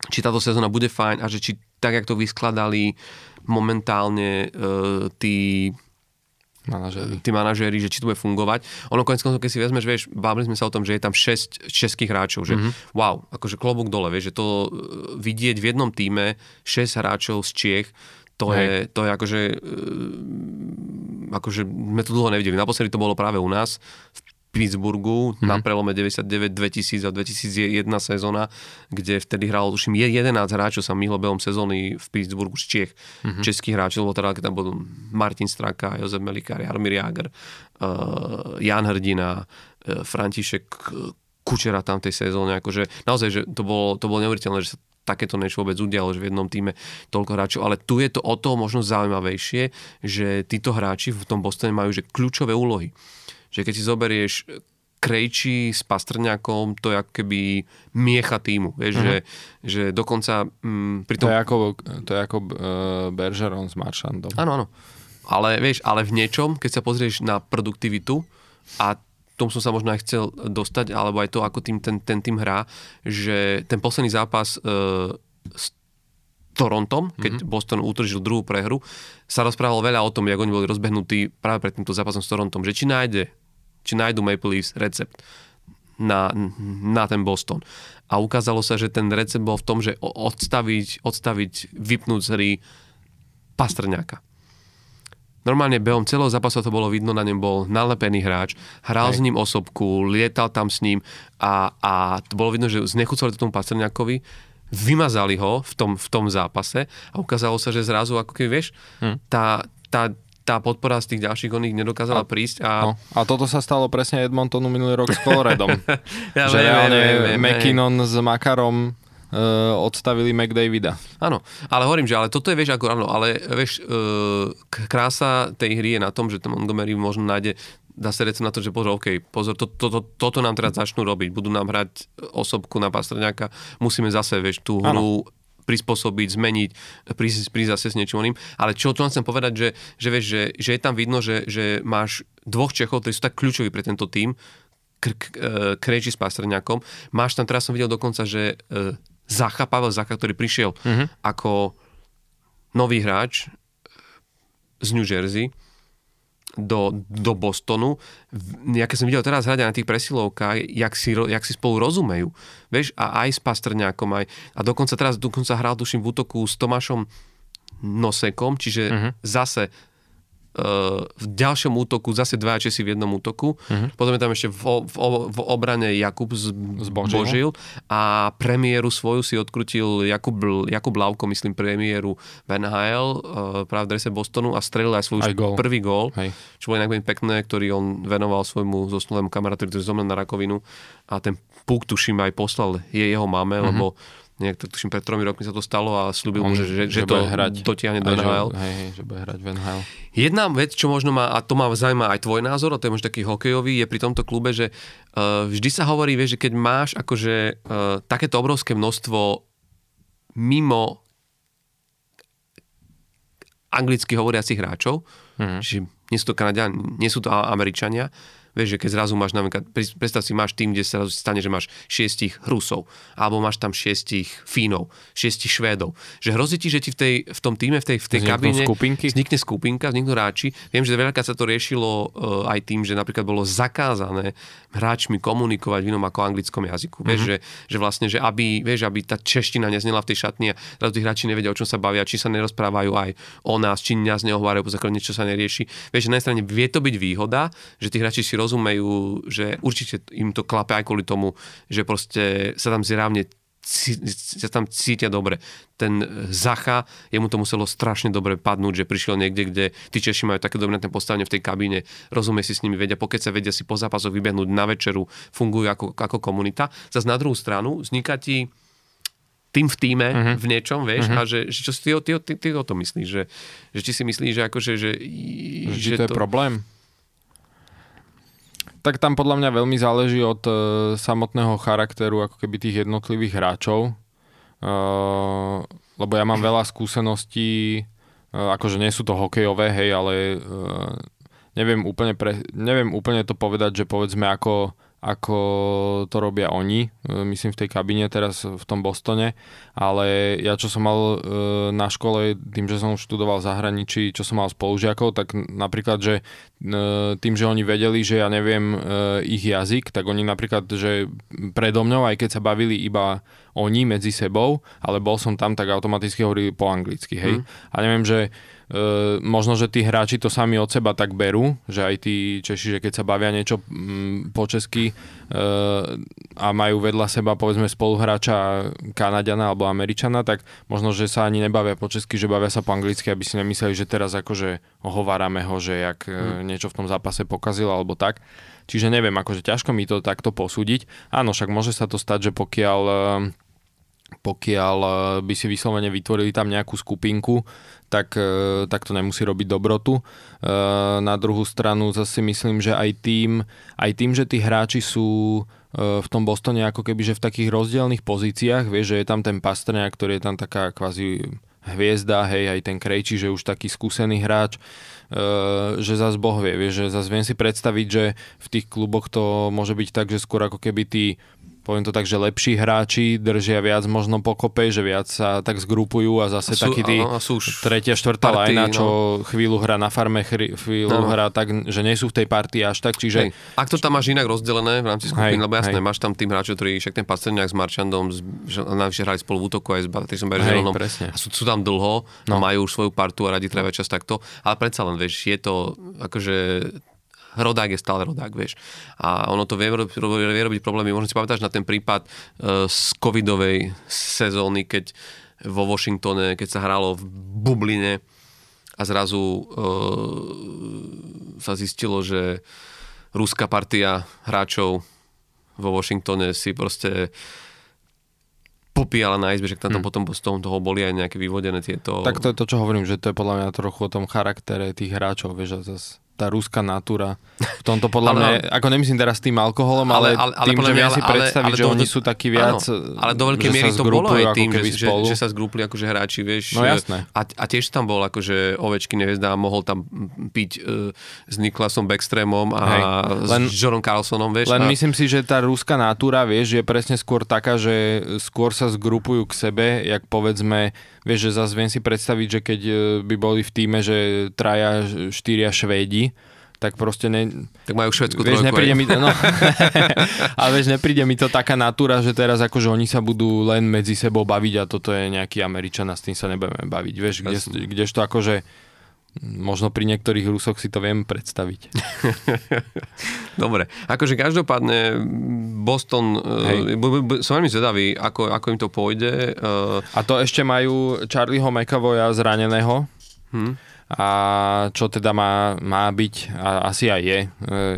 či táto sezóna bude fajn a že či tak, jak to vyskladali momentálne uh, tí manažéri. tí manažéri, že či to bude fungovať. Ono konec koncov, keď si vezmeš, vieš, bavili sme sa o tom, že je tam 6 českých hráčov, že mm-hmm. wow, akože klobúk dole, vieš, že to e, vidieť v jednom týme 6 hráčov z Čiech, to je, to je akože, e, akože sme to dlho nevideli. Naposledy to bolo práve u nás v Pittsburghu mm-hmm. na prelome 99-2000 a 2001 sezóna, kde vtedy hralo, tuším, 11 hráčov sa myhlo behom sezóny v Pittsburghu z Čiech. Mm-hmm. Českých hráčov, lebo teda keď tam bol Martin Straka, Jozef Melikár, Jaromír Jager, uh, Jan Hrdina, uh, František Kučera tam tej sezóne. Akože, naozaj, že to bolo, to bolo neuveriteľné, že sa takéto niečo vôbec udialo, že v jednom týme toľko hráčov, ale tu je to o to možno zaujímavejšie, že títo hráči v tom Bostone majú že kľúčové úlohy. Že keď si zoberieš Krejčí s Pastrňákom, to je ako keby miecha týmu. Vieš, uh-huh. že, že dokonca... Mm, pri tom... To je ako, to je ako uh, Bergeron s Marchandom. Áno, áno. Ale vieš, ale v niečom, keď sa pozrieš na produktivitu a tom som sa možno aj chcel dostať, alebo aj to, ako tým, ten, ten tým hrá, že ten posledný zápas uh, s Torontom, keď mm-hmm. Boston utržil druhú prehru, sa rozprávalo veľa o tom, jak oni boli rozbehnutí práve pred týmto zápasom s Torontom, že či nájde či nájdu Maple Leafs recept na, na ten Boston. A ukázalo sa, že ten recept bol v tom, že odstaviť, odstaviť vypnúť z hry Pastrňáka. Normálne behom celého zápasu to bolo vidno, na ňom bol nalepený hráč, hral Hej. s ním osobku, lietal tam s ním a, a to bolo vidno, že znechucovali to tomu Pastrňákovi, vymazali ho v tom, v tom zápase a ukázalo sa, že zrazu, ako keď vieš, hm. tá, tá, tá podpora z tých ďalších oných nedokázala a, prísť. A... No, a toto sa stalo presne Edmontonu minulý rok s Coloredom. (laughs) ja že reálne McKinnon s Makarom uh, odstavili McDavida. Áno, ale hovorím, že ale toto je, vieš, ako áno, ale vieš, uh, krása tej hry je na tom, že ten Montgomery možno nájde dá sa recept na to, že pozor, OK, pozor, to, to, to, toto nám teraz začnú robiť, budú nám hrať osobku na Pastrňáka, musíme zase, vieš, tú hru ano prispôsobiť, zmeniť, prísť, prísť zase s niečím oným. Ale čo tu chcem povedať, že, že, vieš, že, že je tam vidno, že, že máš dvoch Čechov, ktorí sú tak kľúčoví pre tento tým, Krejči s Pastrňákom. Máš tam, teraz som videl dokonca, že e, Zacha, Pavel Zacha, ktorý prišiel uh-huh. ako nový hráč z New Jersey, do, do Bostonu. Ja keď som videl teraz hrať na tých presilovkách, jak si, jak si spolu rozumejú. Vieš, a aj s Pastrňákom, aj, a dokonca teraz dokonca hral, tuším, v útoku s Tomášom Nosekom, čiže uh-huh. zase v ďalšom útoku zase dva Česi v jednom útoku. Uh-huh. Potom je tam ešte v, v, v obrane Jakub z, Božil a premiéru svoju si odkrutil Jakub, Jakub Lavko, myslím premiéru v NHL uh, práve v drese Bostonu a strelil aj svoj aj gól. prvý gól, Hej. čo bolo inak pekné, ktorý on venoval svojmu zosnulému kamarátovi, ktorý zomrel na rakovinu a ten puk, tuším, aj poslal je jeho mame, uh-huh. lebo nejak tak tuším pred tromi rokmi sa to stalo a slúbil mu, že, že, že, že to hrať. dotiahne do NHL. Hej, hej, že bude hrať v NHL. Jedna vec, čo možno má, a to má zaujíma aj tvoj názor, a to je možno taký hokejový, je pri tomto klube, že uh, vždy sa hovorí, vieš, že keď máš akože uh, takéto obrovské množstvo mimo anglicky hovoriacich hráčov, mm-hmm. čiže nie sú to Kanadiani, nie sú to Američania, Vieš, že keď zrazu máš napríklad, predstav si, máš tým, kde sa stane, že máš šiestich Rusov, alebo máš tam šiestich Fínov, šiestich Švédov. Že hrozí ti, že ti v, tej, v tom týme, v tej, v tej kabíne skupinky? vznikne skupinka, vzniknú hráči. Viem, že veľká sa to riešilo uh, aj tým, že napríklad bolo zakázané hráčmi komunikovať v inom ako anglickom jazyku. Mm-hmm. Vieš, mhm. že, že vlastne, že aby, vieš, aby tá čeština neznela v tej šatni a tí hráči nevedia, o čom sa bavia, či sa nerozprávajú aj o nás, či nás nehovárajú, po niečo sa nerieši. Vieš, že na strane vie to byť výhoda, že tí hráči si roz rozumejú, že určite im to klape aj kvôli tomu, že proste sa tam zjavne sa tam cítia dobre. Ten Zacha, jemu to muselo strašne dobre padnúť, že prišiel niekde, kde tí Češi majú také dobré ten postavenie v tej kabíne, rozumie si s nimi, vedia, pokiaľ sa vedia si po zápasoch vybehnúť na večeru, fungujú ako, ako komunita. Zas na druhú stranu vzniká ti tým v týme uh-huh. v niečom, vieš, uh-huh. a že, že čo si ty, ty, ty, ty o tom myslíš, že, že či si myslíš, že akože, že, že, že to, to je problém? Tak tam podľa mňa veľmi záleží od uh, samotného charakteru ako keby tých jednotlivých hráčov. Uh, lebo ja mám veľa skúseností, uh, akože nie sú to hokejové, hej, ale uh, neviem, úplne pre, neviem úplne to povedať, že povedzme ako ako to robia oni, e, myslím v tej kabine teraz v tom Bostone, ale ja čo som mal e, na škole, tým, že som študoval v zahraničí, čo som mal spolužiakov, tak napríklad, že e, tým, že oni vedeli, že ja neviem ich jazyk, tak oni napríklad, že predo mňou, aj keď sa bavili iba oni medzi sebou, ale bol som tam, tak automaticky hovorili po anglicky, hej. Mm. A neviem, že E, možno, že tí hráči to sami od seba tak berú, že aj tí Češi, že keď sa bavia niečo mm, po česky e, a majú vedľa seba povedzme spoluhráča Kanadiana alebo Američana, tak možno, že sa ani nebavia po česky, že bavia sa po anglicky, aby si nemysleli, že teraz akože ohovárame ho, že jak mm. niečo v tom zápase pokazil alebo tak. Čiže neviem, akože ťažko mi to takto posúdiť. Áno, však môže sa to stať, že pokiaľ pokiaľ e, by si vyslovene vytvorili tam nejakú skupinku, tak, e, tak to nemusí robiť dobrotu. E, na druhú stranu zase myslím, že aj tým, aj tým, že tí hráči sú v tom Bostone ako keby, že v takých rozdielných pozíciách, vieš, že je tam ten Pastrňák, ktorý je tam taká kvázi hviezda, hej, aj ten Krejči, že už taký skúsený hráč, že zase Boh vie, vieš, že zase viem si predstaviť, že v tých kluboch to môže byť tak, že skôr ako keby tí poviem to tak, že lepší hráči držia viac možno pokope, že viac sa tak zgrupujú a zase sú, taký tí áno, sú tretia, štvrtá party, lajna, čo no. chvíľu hrá na farme, chvíľu no. hrá tak, že nie sú v tej partii až tak, čiže... Hej. Ak to tam máš inak rozdelené v rámci skupiny, lebo jasné, hej. máš tam tým hráčov, ktorí však ten Pastrňák s Marčandom, že najvyššie hrali spolu v útoku aj s Patrisom Bergeronom a sú, sú, tam dlho, no. majú už svoju partu a radi trávia čas takto, ale predsa len, vieš, je to akože rodák je stále rodák, vieš. A ono to vie, vie robiť problémy. Možno si pamätáš na ten prípad uh, z covidovej sezóny, keď vo Washingtone, keď sa hralo v bubline a zrazu uh, sa zistilo, že ruská partia hráčov vo Washingtone si proste popíjala na izbe, že tam hmm. potom z toho boli aj nejaké vyvodené tieto... Tak to je to, čo hovorím, že to je podľa mňa trochu o tom charaktere tých hráčov, vieš, a zase tá ruská natúra. V tomto podľa mňa, ako nemyslím teraz tým alkoholom, ale, ale, ale tým, že viem si predstaviť, ale, že oni sú takí viac, áno, ale do veľkej miery to bolo aj tým, že, že, že, sa zgrúpli akože hráči, vieš. No jasné. A, a tiež tam bol akože ovečky neviezda mohol tam piť uh, s Niklasom Backstreamom a Hej, len, s Johnom Carlsonom, vieš. Len a... myslím si, že tá ruská natúra, vieš, je presne skôr taká, že skôr sa zgrupujú k sebe, jak povedzme, vieš, že zase viem si predstaviť, že keď e, by boli v týme, že traja, štyria Švédi, tak proste ne... Tak majú švedskú vieš, trojku. Nepríde mi to, no, (laughs) ale vieš, nepríde mi to taká natúra, že teraz akože oni sa budú len medzi sebou baviť a toto je nejaký Američan a s tým sa nebudeme baviť. Vieš, kde, kdežto akože možno pri niektorých Rusoch si to viem predstaviť. (laughs) Dobre, akože každopádne Boston, Hej. Uh, som veľmi zvedavý, ako, ako im to pôjde. Uh... A to ešte majú Charlieho McAvoya zraneného. Hm a čo teda má, má byť, a asi aj je, e,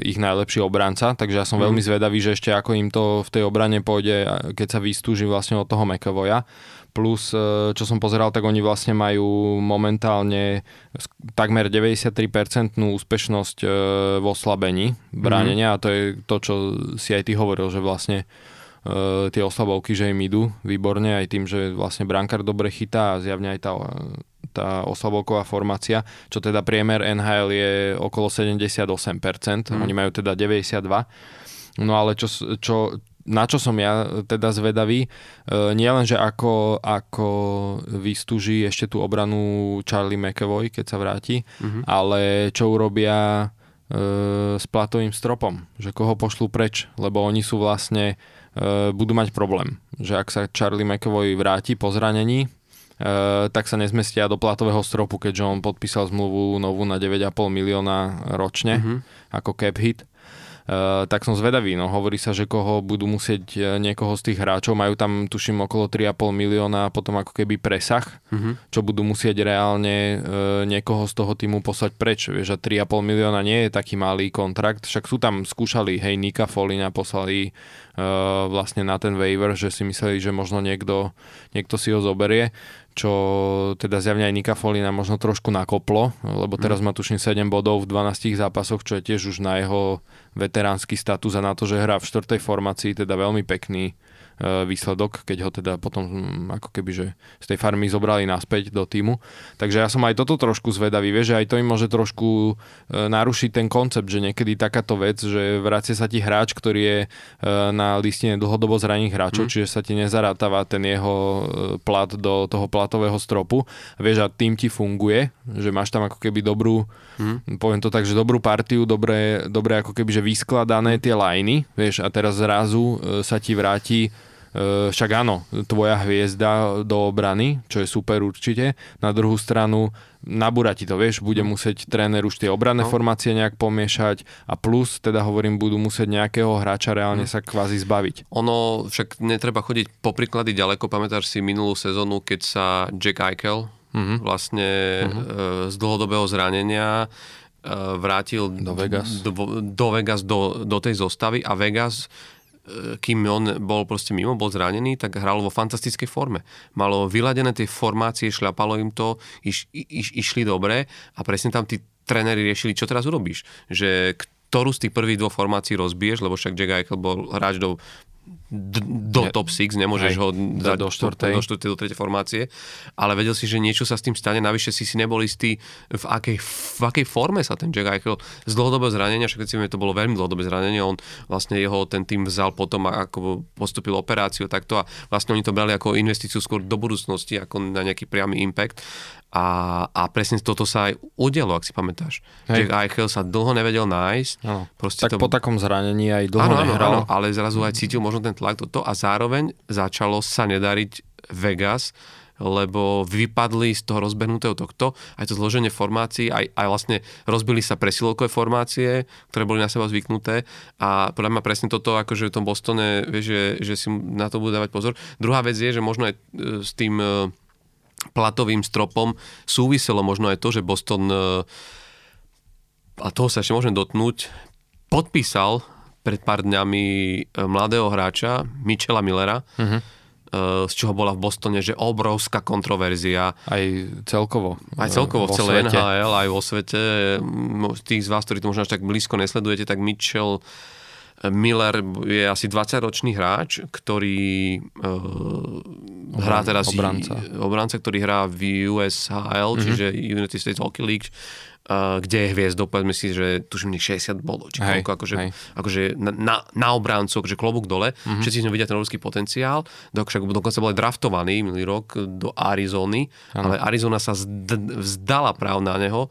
ich najlepší obranca, takže ja som mm. veľmi zvedavý, že ešte ako im to v tej obrane pôjde, keď sa vystúži vlastne od toho McAvoya. Plus, e, čo som pozeral, tak oni vlastne majú momentálne takmer 93% úspešnosť e, v oslabení bránenia mm. a to je to, čo si aj ty hovoril, že vlastne tie oslabovky, že im idú výborne aj tým, že vlastne brankár dobre chytá a zjavne aj tá tá oslabovková formácia, čo teda priemer NHL je okolo 78%, mm. oni majú teda 92%. No ale čo, čo, na čo som ja teda zvedavý, e, nie len, že ako, ako vystúži ešte tú obranu Charlie McAvoy, keď sa vráti, mm-hmm. ale čo urobia e, s platovým stropom, že koho pošlú preč, lebo oni sú vlastne, e, budú mať problém, že ak sa Charlie McAvoy vráti po zranení, tak sa nezmestia do platového stropu, keďže on podpísal zmluvu novú na 9,5 milióna ročne uh-huh. ako cap hit. Uh, tak som zvedavý, no hovorí sa, že koho budú musieť uh, niekoho z tých hráčov, majú tam tuším okolo 3,5 milióna a potom ako keby presah, uh-huh. čo budú musieť reálne uh, niekoho z toho týmu poslať preč, vieš, a 3,5 milióna nie je taký malý kontrakt, však sú tam skúšali, hej, Nika Folina poslali uh, vlastne na ten waiver, že si mysleli, že možno niekto, niekto si ho zoberie, čo teda zjavne aj Nika Folina možno trošku nakoplo, lebo teraz mm. má tuším 7 bodov v 12 zápasoch, čo je tiež už na jeho veteránsky status a na to, že hrá v štvrtej formácii, teda veľmi pekný výsledok, keď ho teda potom mm, ako keby, že z tej farmy zobrali naspäť do týmu. Takže ja som aj toto trošku zvedavý, vieš, že aj to im môže trošku e, narušiť ten koncept, že niekedy takáto vec, že vracia sa ti hráč, ktorý je e, na listine dlhodobo zraných hráčov, mm. čiže sa ti nezarátava ten jeho plat do toho platového stropu. Vieš, a tým ti funguje, že máš tam ako keby dobrú, mm. poviem to tak, že dobrú partiu, dobre, dobre ako keby, že vyskladané tie lajny, vieš, a teraz zrazu sa ti vráti však áno, tvoja hviezda do obrany, čo je super určite. Na druhú stranu nabúra ti to, vieš, bude mhm. musieť tréner už tie obranné no. formácie nejak pomiešať a plus, teda hovorím, budú musieť nejakého hráča reálne mm. sa kvázi zbaviť. Ono však netreba chodiť po príklady ďaleko, pamätáš si minulú sezónu, keď sa Jack Eichel mm-hmm. vlastne mm-hmm. z dlhodobého zranenia vrátil do Vegas, do, do, Vegas do, do tej zostavy a Vegas kým on bol proste mimo, bol zranený, tak hral vo fantastickej forme. Malo vyladené tie formácie, šľapalo im to, iš, iš, išli dobre a presne tam tí tréneri riešili, čo teraz urobíš. Že ktorú z tých prvých dvoch formácií rozbiješ, lebo však Jack Eichel bol hráč do do ne, top 6, nemôžeš Hej, ho dať do 4. do 4. do 3. formácie, ale vedel si, že niečo sa s tým stane, navyše si si nebol istý, v akej, v akej forme sa ten Jack Eichel z dlhodobého zranenia, však si to bolo veľmi dlhodobé zranenie, on vlastne jeho ten tým vzal potom, ako postupil operáciu takto a vlastne oni to brali ako investíciu skôr do budúcnosti, ako na nejaký priamy impact a, a presne toto sa aj udialo, ak si pamätáš. Hej. Jack Eichel sa dlho nevedel nájsť. No. tak to... po takom zranení aj dlho áno, nehral. Áno, ale zrazu aj cítil možno ten tlak toto a zároveň začalo sa nedariť Vegas, lebo vypadli z toho rozbehnutého tohto, aj to zloženie formácií, aj, aj vlastne rozbili sa presilovkové formácie, ktoré boli na seba zvyknuté a podľa mňa presne toto, akože v tom Bostone, vieš, že, že si na to budú dávať pozor. Druhá vec je, že možno aj e, s tým e, platovým stropom súviselo možno aj to, že Boston, e, a toho sa ešte môžem dotknúť, podpísal pred pár dňami e, mladého hráča Michela Millera, uh-huh. z čoho bola v Bostone, že obrovská kontroverzia. Aj celkovo. Aj celkovo v svete. NHL, aj vo svete. Tých z vás, ktorí to možno až tak blízko nesledujete, tak Mitchell Miller je asi 20-ročný hráč, ktorý uh, hrá teraz obranca. obranca, ktorý hrá v USHL, mm-hmm. čiže United States Hockey League, uh, kde je hviezdou, povedzme si, že tuším 60 bodov, či hej, koľko, akože, akože na, na obrancu, akože klobúk dole, mm-hmm. všetci sme vidia ten obrovský potenciál, však dokonca bol aj draftovaný minulý rok do Arizony, ano. ale Arizona sa vzdala práv na neho,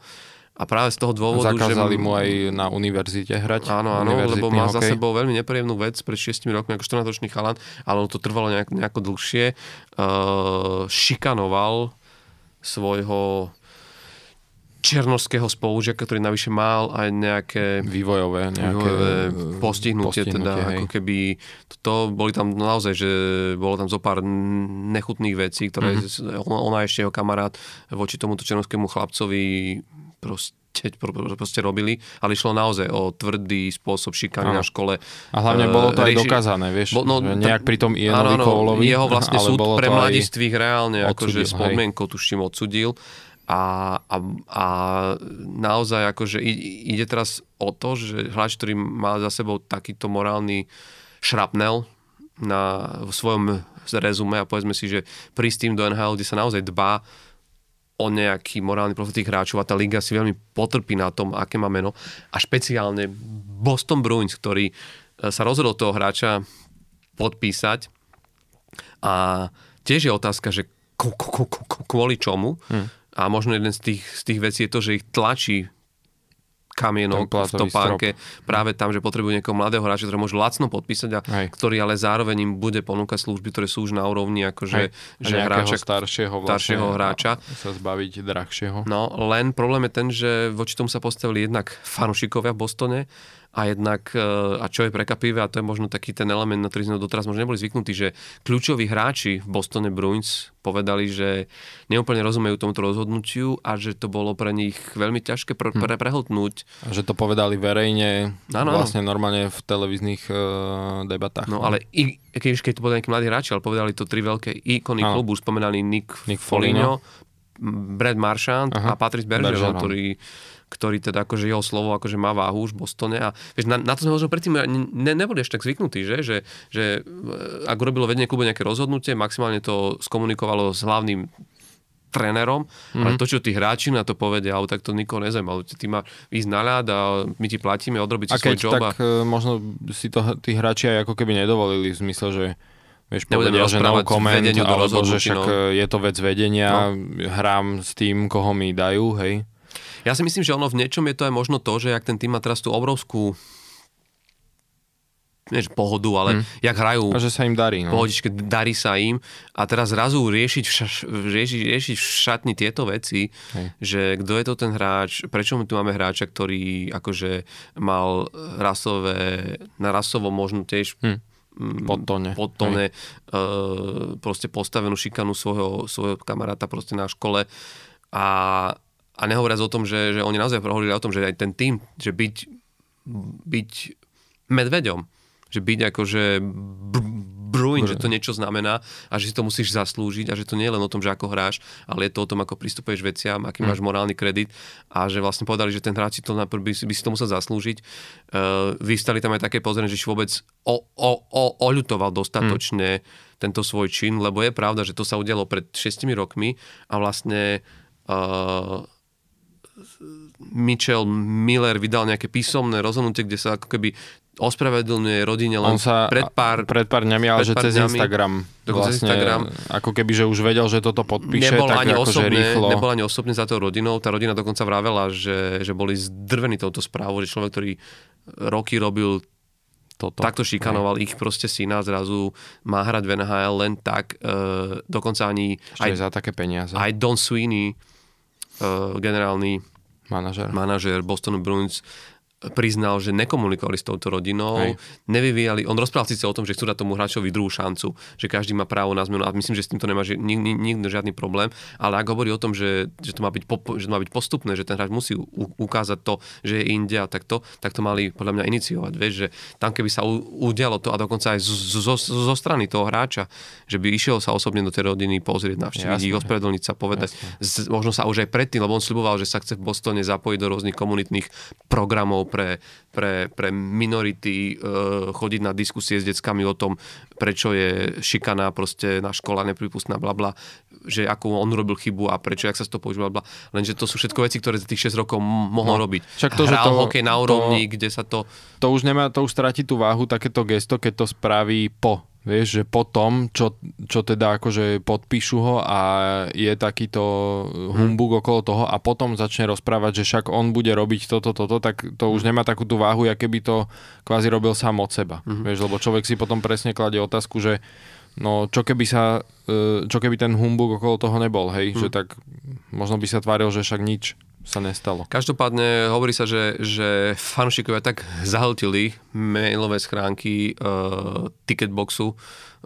a práve z toho dôvodu, Zakázali že... mu aj na univerzite hrať. Áno, áno, lebo má hokej. za sebou veľmi nepríjemnú vec pred 6 rokmi ako 14-ročný chalan, ale to trvalo nejak, nejako dlhšie. Uh, šikanoval svojho černovského spolužiaka, ktorý navyše mal aj nejaké vývojové, nejaké vývojové postihnutie, postihnutie teda hej. ako keby to boli tam naozaj, že bolo tam zo pár nechutných vecí, ktoré mm-hmm. ona ešte jeho kamarát voči tomuto černovskému chlapcovi proste proste robili, ale išlo naozaj o tvrdý spôsob šikany na škole. A hlavne bolo to aj dokázané, vieš, bo, no, nejak pri tom Ianovi Koulovi. Jeho (laughs) vlastne súd pre mladistvých reálne akože s podmienkou tuším odsudil. A, a, a naozaj akože ide teraz o to, že hráč, ktorý má za sebou takýto morálny šrapnel na, v svojom rezume a povedzme si, že prísť tým do NHL, kde sa naozaj dbá o nejaký morálny profil tých hráčov a tá liga si veľmi potrpí na tom, aké má meno. A špeciálne Boston Bruins, ktorý e, sa rozhodol toho hráča podpísať a tiež je otázka, že kvôli čomu. Hmm. A možno jeden z tých, z tých vecí je to, že ich tlačí kamienok v topánke strop. práve tam, že potrebujú niekoho mladého hráča, ktorý môžu lacno podpísať a Hej. ktorý ale zároveň im bude ponúkať služby, ktoré sú už na úrovni akože že hráča, staršieho, vlastne, staršieho hráča. Sa zbaviť drahšieho. No, len problém je ten, že voči tomu sa postavili jednak fanušikovia v Bostone, a jednak, e, a čo je prekapivé, a to je možno taký ten element, na ktorý sme doteraz možno neboli zvyknutí, že kľúčoví hráči v Bostone Bruins povedali, že neúplne rozumejú tomuto rozhodnutiu a že to bolo pre nich veľmi ťažké pre, hm. pre, prehltnúť. A že to povedali verejne, ano, vlastne normálne v televíznych uh, debatách. No ale i, keď, keď to boli nejakí mladí hráči, ale povedali to tri veľké ikony ano. klubu, spomenali Nick, Nick Foligno, Brad Marchand Aha. a Patrice Bergeron, ktorý ktorý teda akože jeho slovo akože má váhu už v Bostone a vieš, na, na to sme možno predtým ne, neboli ešte tak zvyknutí, že, že, že e, ak urobilo vedenie klubu nejaké rozhodnutie, maximálne to skomunikovalo s hlavným trénerom, mm-hmm. ale to, čo tí hráči na to povedia, ale tak to nikoho nezaujíma. Ty má ísť na ľad a my ti platíme, odrobiť si svoj job. tak a... E, možno si to tí hráči aj ako keby nedovolili v zmysle, že Vieš, povedia, že no comment, alebo že však no. E, je to vec vedenia, no. hrám s tým, koho mi dajú, hej. Ja si myslím, že ono v niečom je to aj možno to, že ak ten tým má teraz tú obrovskú nie pohodu, ale hmm. jak hrajú. A že sa im darí. No. Pohodičke, darí sa im. A teraz zrazu riešiť v, ša- riešiť, riešiť v šatni tieto veci, Hej. že kto je to ten hráč, prečo my tu máme hráča, ktorý akože mal rasové, na rasovo možno tiež hmm pod tone, pod tone uh, proste postavenú šikanu svojho, svojho kamaráta proste na škole a a nehovoriac o tom, že, že oni naozaj hovorili o tom, že aj ten tým, že byť, byť medveďom, že byť akože br- Bruin, že to niečo znamená a že si to musíš zaslúžiť a že to nie je len o tom, že ako hráš, ale je to o tom, ako pristupuješ veciam, aký máš morálny kredit a že vlastne povedali, že ten hráč si to najprv by, by si to musel zaslúžiť. Uh, vystali tam aj také pozorenie, že si vôbec o, o, o, oľutoval dostatočne mm. tento svoj čin, lebo je pravda, že to sa udialo pred 6 rokmi a vlastne uh, Mitchell Miller vydal nejaké písomné rozhodnutie, kde sa ako keby ospravedlňuje rodine len On sa pred pár, pred pár dňami, ale že cez dňami, Instagram. Vlastne, Instagram. Ako keby, že už vedel, že toto podpíše, nebol tak ani akože osobne, rýchlo. Nebol ani osobne za tou rodinou. Tá rodina dokonca vravela, že, že boli zdrvení touto správou, že človek, ktorý roky robil toto. takto šikanoval Aj. ich proste syna, zrazu má hrať v NHL len tak, uh, dokonca ani aj, aj za také peniaze. Aj Don Sweeney, generálny manažer. manažer Boston Bruins, priznal, že nekomunikovali s touto rodinou, Hej. nevyvíjali, on rozprával síce o tom, že chcú dať tomu hráčovi druhú šancu, že každý má právo na zmenu a myslím, že s týmto nemá nikto nik, nik, žiadny problém, ale ak hovorí o tom, že, že, to má byť, po, že to má byť postupné, že ten hráč musí u, ukázať to, že je India, tak to, tak to mali podľa mňa iniciovať, vieš, že tam keby sa u, udialo to a dokonca aj zo, zo, zo strany toho hráča, že by išiel sa osobne do tej rodiny pozrieť, navštíviť ich, ospravedlniť sa, povedať, z, možno sa už aj predtým, lebo on sľuboval, že sa chce v Bostone zapojiť do rôznych komunitných programov pre, pre, pre minority, e, chodiť na diskusie s deckami o tom, prečo je šikana proste na škola nepripustná, bla bla, že ako on robil chybu a prečo, jak sa to používa, bla. Lenže to sú všetko veci, ktoré za tých 6 rokov mohol no, robiť. Však to, Hral že to, hokej na úrovni, to, kde sa to... To už nemá, to už stratí tú váhu, takéto gesto, keď to spraví po Vieš, že potom, čo, čo teda akože podpíšu ho a je takýto humbug okolo toho a potom začne rozprávať, že však on bude robiť toto, toto, tak to už nemá takú tú váhu, aké by to kvázi robil sám od seba. Mm-hmm. Vieš, lebo človek si potom presne kladie otázku, že no čo keby sa, e, čo keby ten humbug okolo toho nebol, hej, mm. že tak možno by sa tváril, že však nič sa nestalo. Každopádne hovorí sa, že, že fanúšikovia tak zahltili mailové schránky uh, ticketboxu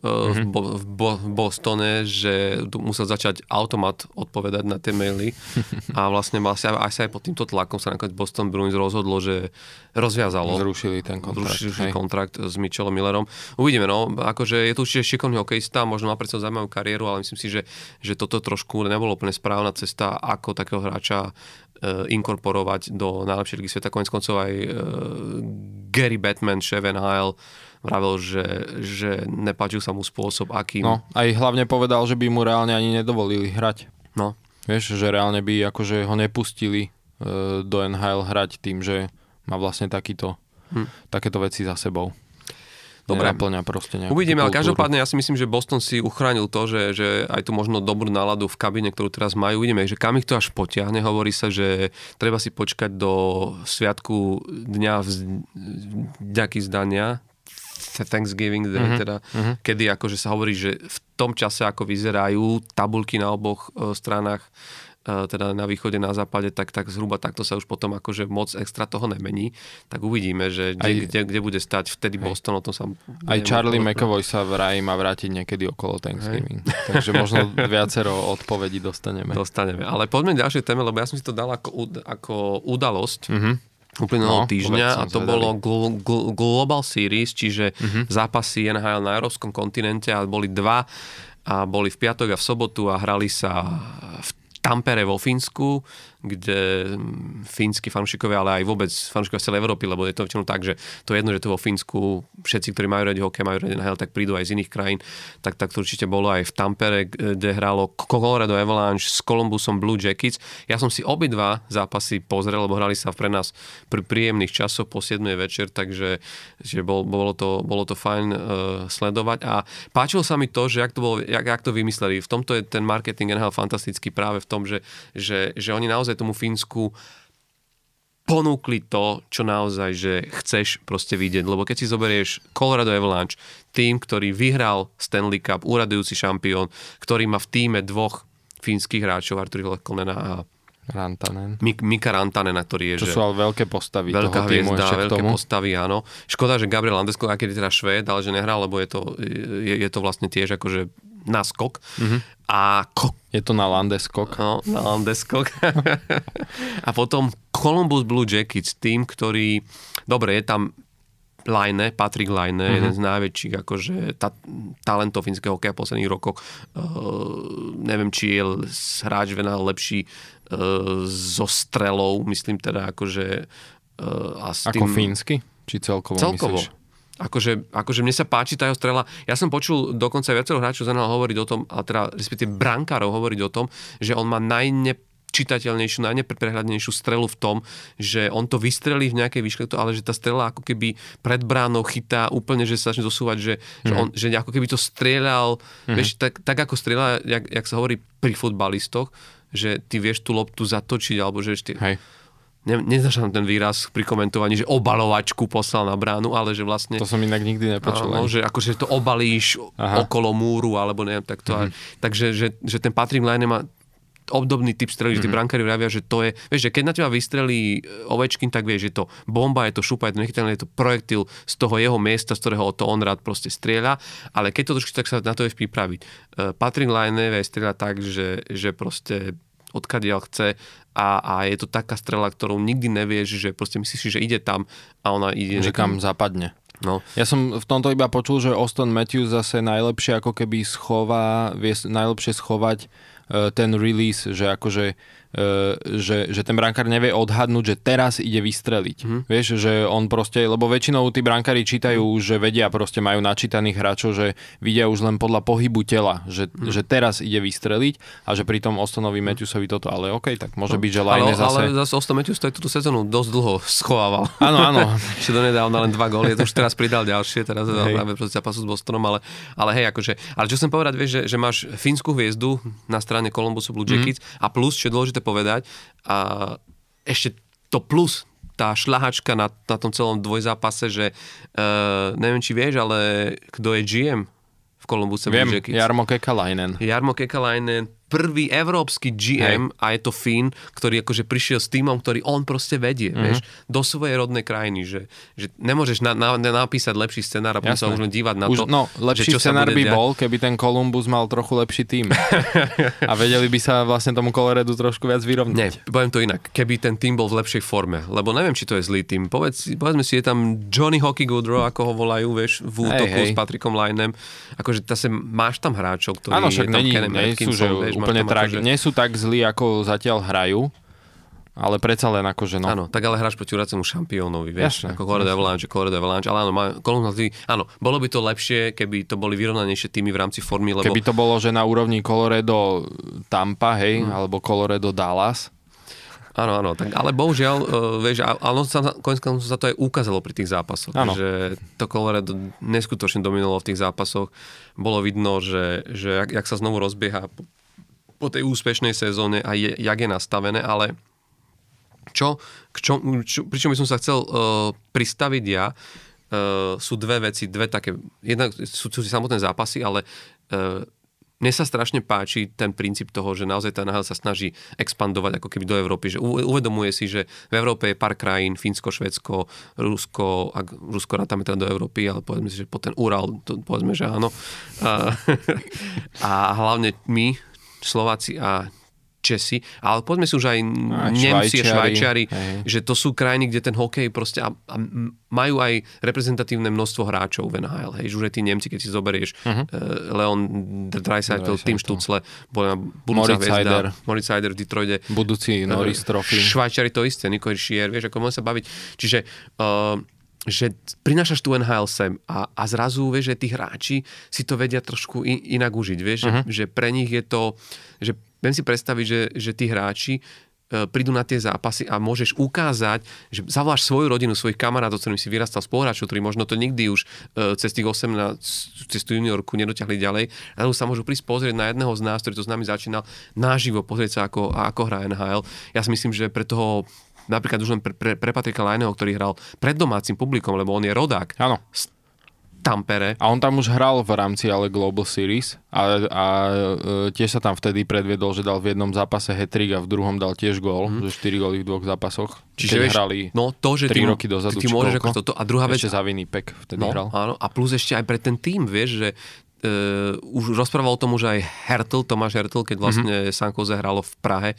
mm-hmm. v, Bo, v, Bo, v Bostone, že tu musel začať automat odpovedať na tie maily (laughs) a vlastne vlastne aj sa aj pod týmto tlakom sa nakoniec Boston Bruins rozhodlo, že rozviazalo. Zrušili ten kontrakt. Zrušili kontrakt s Mitchellom Millerom. Uvidíme, no, akože je tu určite šikovný hokejista, možno má predsa zaujímavú kariéru, ale myslím si, že, že toto trošku nebolo úplne správna cesta, ako takého hráča E, inkorporovať do najlepšej ligy sveta. Konec koncov aj uh, Gary Batman, šéf NHL, vravel, že, že nepáčil sa mu spôsob, akým... No, aj hlavne povedal, že by mu reálne ani nedovolili hrať. No. Vieš, že reálne by akože ho nepustili uh, do NHL hrať tým, že má vlastne takýto, hm. takéto veci za sebou. Dobre. Nenaplňa proste Uvidíme, ale každopádne ja si myslím, že Boston si uchránil to, že, že aj tu možno dobrú náladu v kabine, ktorú teraz majú. Uvidíme, že kam ich to až potiahne. Hovorí sa, že treba si počkať do sviatku dňa vďaky zdania, Thanksgiving Day, mm-hmm. teda, mm-hmm. kedy akože sa hovorí, že v tom čase, ako vyzerajú tabulky na oboch uh, stranách teda na východe, na západe, tak, tak zhruba takto sa už potom akože moc extra toho nemení. Tak uvidíme, že kde, aj, kde, kde bude stať vtedy aj, Boston, o tom sa... Aj Charlie McAvoy sa vraj má vrátiť niekedy okolo Thanksgiving. Hej. (laughs) Takže možno viacero odpovedí dostaneme. Dostaneme. Ale poďme ďalšie téme, lebo ja som si to dal ako, ako udalosť. Mm-hmm uplynulého no, týždňa a to bolo gl- gl- Global Series, čiže uh-huh. zápasy NHL na európskom kontinente a boli dva. A boli v piatok a v sobotu a hrali sa v Tampere vo Fínsku, kde fínsky fanúšikovia, ale aj vôbec fanúšikovia z celej Európy, lebo je to väčšinou tak, že to je jedno, že to vo Fínsku všetci, ktorí majú radi hokej, majú radi NHL, tak prídu aj z iných krajín. Tak, tak to určite bolo aj v Tampere, kde hralo Colorado Avalanche s Columbusom Blue Jackets. Ja som si obidva zápasy pozrel, lebo hrali sa pre nás pri príjemných časoch po 7. večer, takže že bol, bolo, to, bolo to fajn uh, sledovať a páčilo sa mi to, že jak to, bolo, jak, jak to vymysleli. V tomto je ten marketing NHL fantastický práve v tom, že, že, že oni naozaj naozaj tomu Fínsku ponúkli to, čo naozaj, že chceš proste vidieť. Lebo keď si zoberieš Colorado Avalanche, tým, ktorý vyhral Stanley Cup, úradujúci šampión, ktorý má v týme dvoch fínskych hráčov, Arturi Lekkonena a Rantanen. Mik- Mika Rantanena, ktorý je... Čo že sú ale veľké postavy veľká toho hviezda, veľké tomu. postavy, áno. Škoda, že Gabriel Landesko, aký je teda Švéd, ale že nehral, lebo je to, je, je to vlastne tiež akože naskok. Mm-hmm. A ko- je to na landeskok. No, na landeskok. a potom Columbus Blue Jackets, tým, ktorý, dobre, je tam Laine, Patrick Laine, mm-hmm. jeden z najväčších akože ta, talentov finského hokeja v posledných rokoch. Uh, neviem, či je hráč venal lepší uh, so strelou, myslím teda akože uh, a s Ako tým... fínsky? Či celkovo, Celkovo. myslíš? Akože, akože mne sa páči tá jeho strela. Ja som počul dokonca viacero hráčov z NHL hovoriť o tom, a teda respektíve brankárov hovoriť o tom, že on má najne čitateľnejšiu, najneprehľadnejšiu strelu v tom, že on to vystrelí v nejakej výške, ale že tá strela ako keby pred bránou chytá úplne, že sa začne dosúvať, že, mm. že, on, že ako keby to strieľal, mm. vieš, tak, tak ako strieľa, jak, jak sa hovorí pri futbalistoch, že ty vieš tú loptu zatočiť, alebo že ešte... Hej. Ne, neznašam ten výraz pri komentovaní, že obalovačku poslal na bránu, ale že vlastne... To som inak nikdy nepočul. Áno, že akože to obalíš Aha. okolo múru, alebo neviem, tak to... Mm-hmm. Takže, že, že ten Patrick Laine má obdobný typ strely, mm-hmm. že tí brankári vravia, že to je, vieš, že keď na teba vystrelí Ovečkin, tak vieš, že to bomba, je to šupa, je to nechytelné, je to projektil z toho jeho miesta, z ktorého to on rád proste strieľa, ale keď to trošku, tak sa na to je pripraviť. Uh, Patrick Laine vie strieľať tak, že, že proste odkiaľ chce a, a je to taká strela, ktorou nikdy nevieš, že proste myslíš že ide tam a ona ide... Že kam zapadne. No. Ja som v tomto iba počul, že Austin Matthews zase najlepšie ako keby schová, vie najlepšie schovať uh, ten release, že akože že, že ten brankár nevie odhadnúť, že teraz ide vystreliť. Mm. Vieš, že on proste, lebo väčšinou tí brankári čítajú, mm. že vedia, proste majú načítaných hráčov, že vidia už len podľa pohybu tela, že, mm. že teraz ide vystreliť a že pri tom Ostonovi Matthewsovi toto, ale OK, tak môže no. byť, že ale, zase... Ale zase Oston Matthews to je túto sezónu dosť dlho schovával. Áno, áno. (laughs) Ešte donedávna len dva góly, to už teraz pridal ďalšie, teraz je práve proti zápasu s Bostonom, ale, ale hej, akože, ale čo som povedať, vieš, že, že máš fínsku hviezdu na strane Columbusu Blue Jackets mm. a plus, čo je dôležité povedať, a ešte to plus, tá šľahačka na, na tom celom dvojzápase, že uh, neviem, či vieš, ale kto je GM v Columbuse Viem, Blue Jackets? Jarmo Kekalainen. Jarmo Kekalainen, prvý európsky GM Hej. a je to Fín, ktorý akože prišiel s týmom, ktorý on proste vedie, mm-hmm. vieš, do svojej rodnej krajiny, že, že nemôžeš na, na, napísať lepší scenár a potom sa už len dívať na už, to. No, lepší že, čo scenár by diať. bol, keby ten Columbus mal trochu lepší tým. (laughs) a vedeli by sa vlastne tomu Coloredu trošku viac vyrovnať. Nie, poviem to inak. Keby ten tým bol v lepšej forme, lebo neviem, či to je zlý tým. Povedz, povedzme si, je tam Johnny Hockey Goodrow, ako ho volajú, vieš, v útoku hey, hey. s Patrikom Linem. Akože zase máš tam hráčov, ktorí Áno, však je tam není, nie sú, že vieš, úplne tragi, akože... nie sú tak zlí, ako zatiaľ hrajú, ale predsa len akože no. Áno, tak ale hráš proti uracemu šampiónovi, vieš, jasne, ako Colorado Avalanche, Colorado Avalanche, ale áno, má, áno, bolo by to lepšie, keby to boli vyrovnanejšie týmy v rámci formy, lebo... Keby to bolo, že na úrovni Colorado Tampa, hej, hmm. alebo Colorado Dallas, Áno, áno, tak, ale bohužiaľ, uh, vieš, ale sa, konec sa to aj ukázalo pri tých zápasoch, áno. že to Colorado neskutočne dominovalo v tých zápasoch. Bolo vidno, že, že jak, jak sa znovu rozbieha po tej úspešnej sezóne a je, jak je nastavené, ale čo, čo, čo, pričom by som sa chcel uh, pristaviť ja, uh, sú dve veci, dve také, jedna sú, sú samotné zápasy, ale uh, mne sa strašne páči ten princíp toho, že naozaj tá sa snaží expandovať ako keby do Európy, že uvedomuje si, že v Európe je pár krajín, Fínsko, Švedsko, Rusko, ak Rusko rátame teda do Európy, ale povedzme si, že po ten Ural, to, povedzme, že áno. A, (laughs) a hlavne my, Slováci a Česi, ale poďme si už aj a Nemci a Švajčiari, že to sú krajiny, kde ten hokej proste a, a majú aj reprezentatívne množstvo hráčov v NHL. Hej, už aj tí Nemci, keď si zoberieš uh-huh. uh, Leon Dreisaitl, Tim Štucle, budúca Moritz hviezda, Moritz Heider v Detroide. Budúci Norris Trophy. Švajčiari to isté, Nico Schier, vieš, ako môžem sa baviť. Čiže uh, že prinášaš tu NHL sem a, a zrazu, vieš, že tí hráči si to vedia trošku in, inak užiť, vieš, uh-huh. že, že pre nich je to, že viem si predstaviť, že, že tí hráči e, prídu na tie zápasy a môžeš ukázať, že zavoláš svoju rodinu, svojich kamarátov, ktorým si vyrastal spoluhráčov, ktorí možno to nikdy už e, cez tých 18, cez tú juniorku nedotiahli ďalej, ale sa môžu prísť pozrieť na jedného z nás, ktorý to s nami začínal, naživo pozrieť sa, ako, ako hrá NHL. Ja si myslím, že pre toho napríklad už len pre, pre, pre Patrika Lajného, ktorý hral pred domácim publikom, lebo on je rodák. Áno. Tampere. A on tam už hral v rámci ale Global Series a, a e, tiež sa tam vtedy predviedol, že dal v jednom zápase hetrik a v druhom dal tiež gól, mm. že 4 góly v dvoch zápasoch. Čiže vieš, hrali no, to, že 3 ty, roky dozadu. Ty, ty môžeš ako toto. A druhá vec... Ešte za Winnipeg vtedy no, hral. Áno, a plus ešte aj pre ten tým, vieš, že uh, už rozprával o tom už aj Hertl, Tomáš Hertl, keď vlastne mm-hmm. Sanko zahralo v Prahe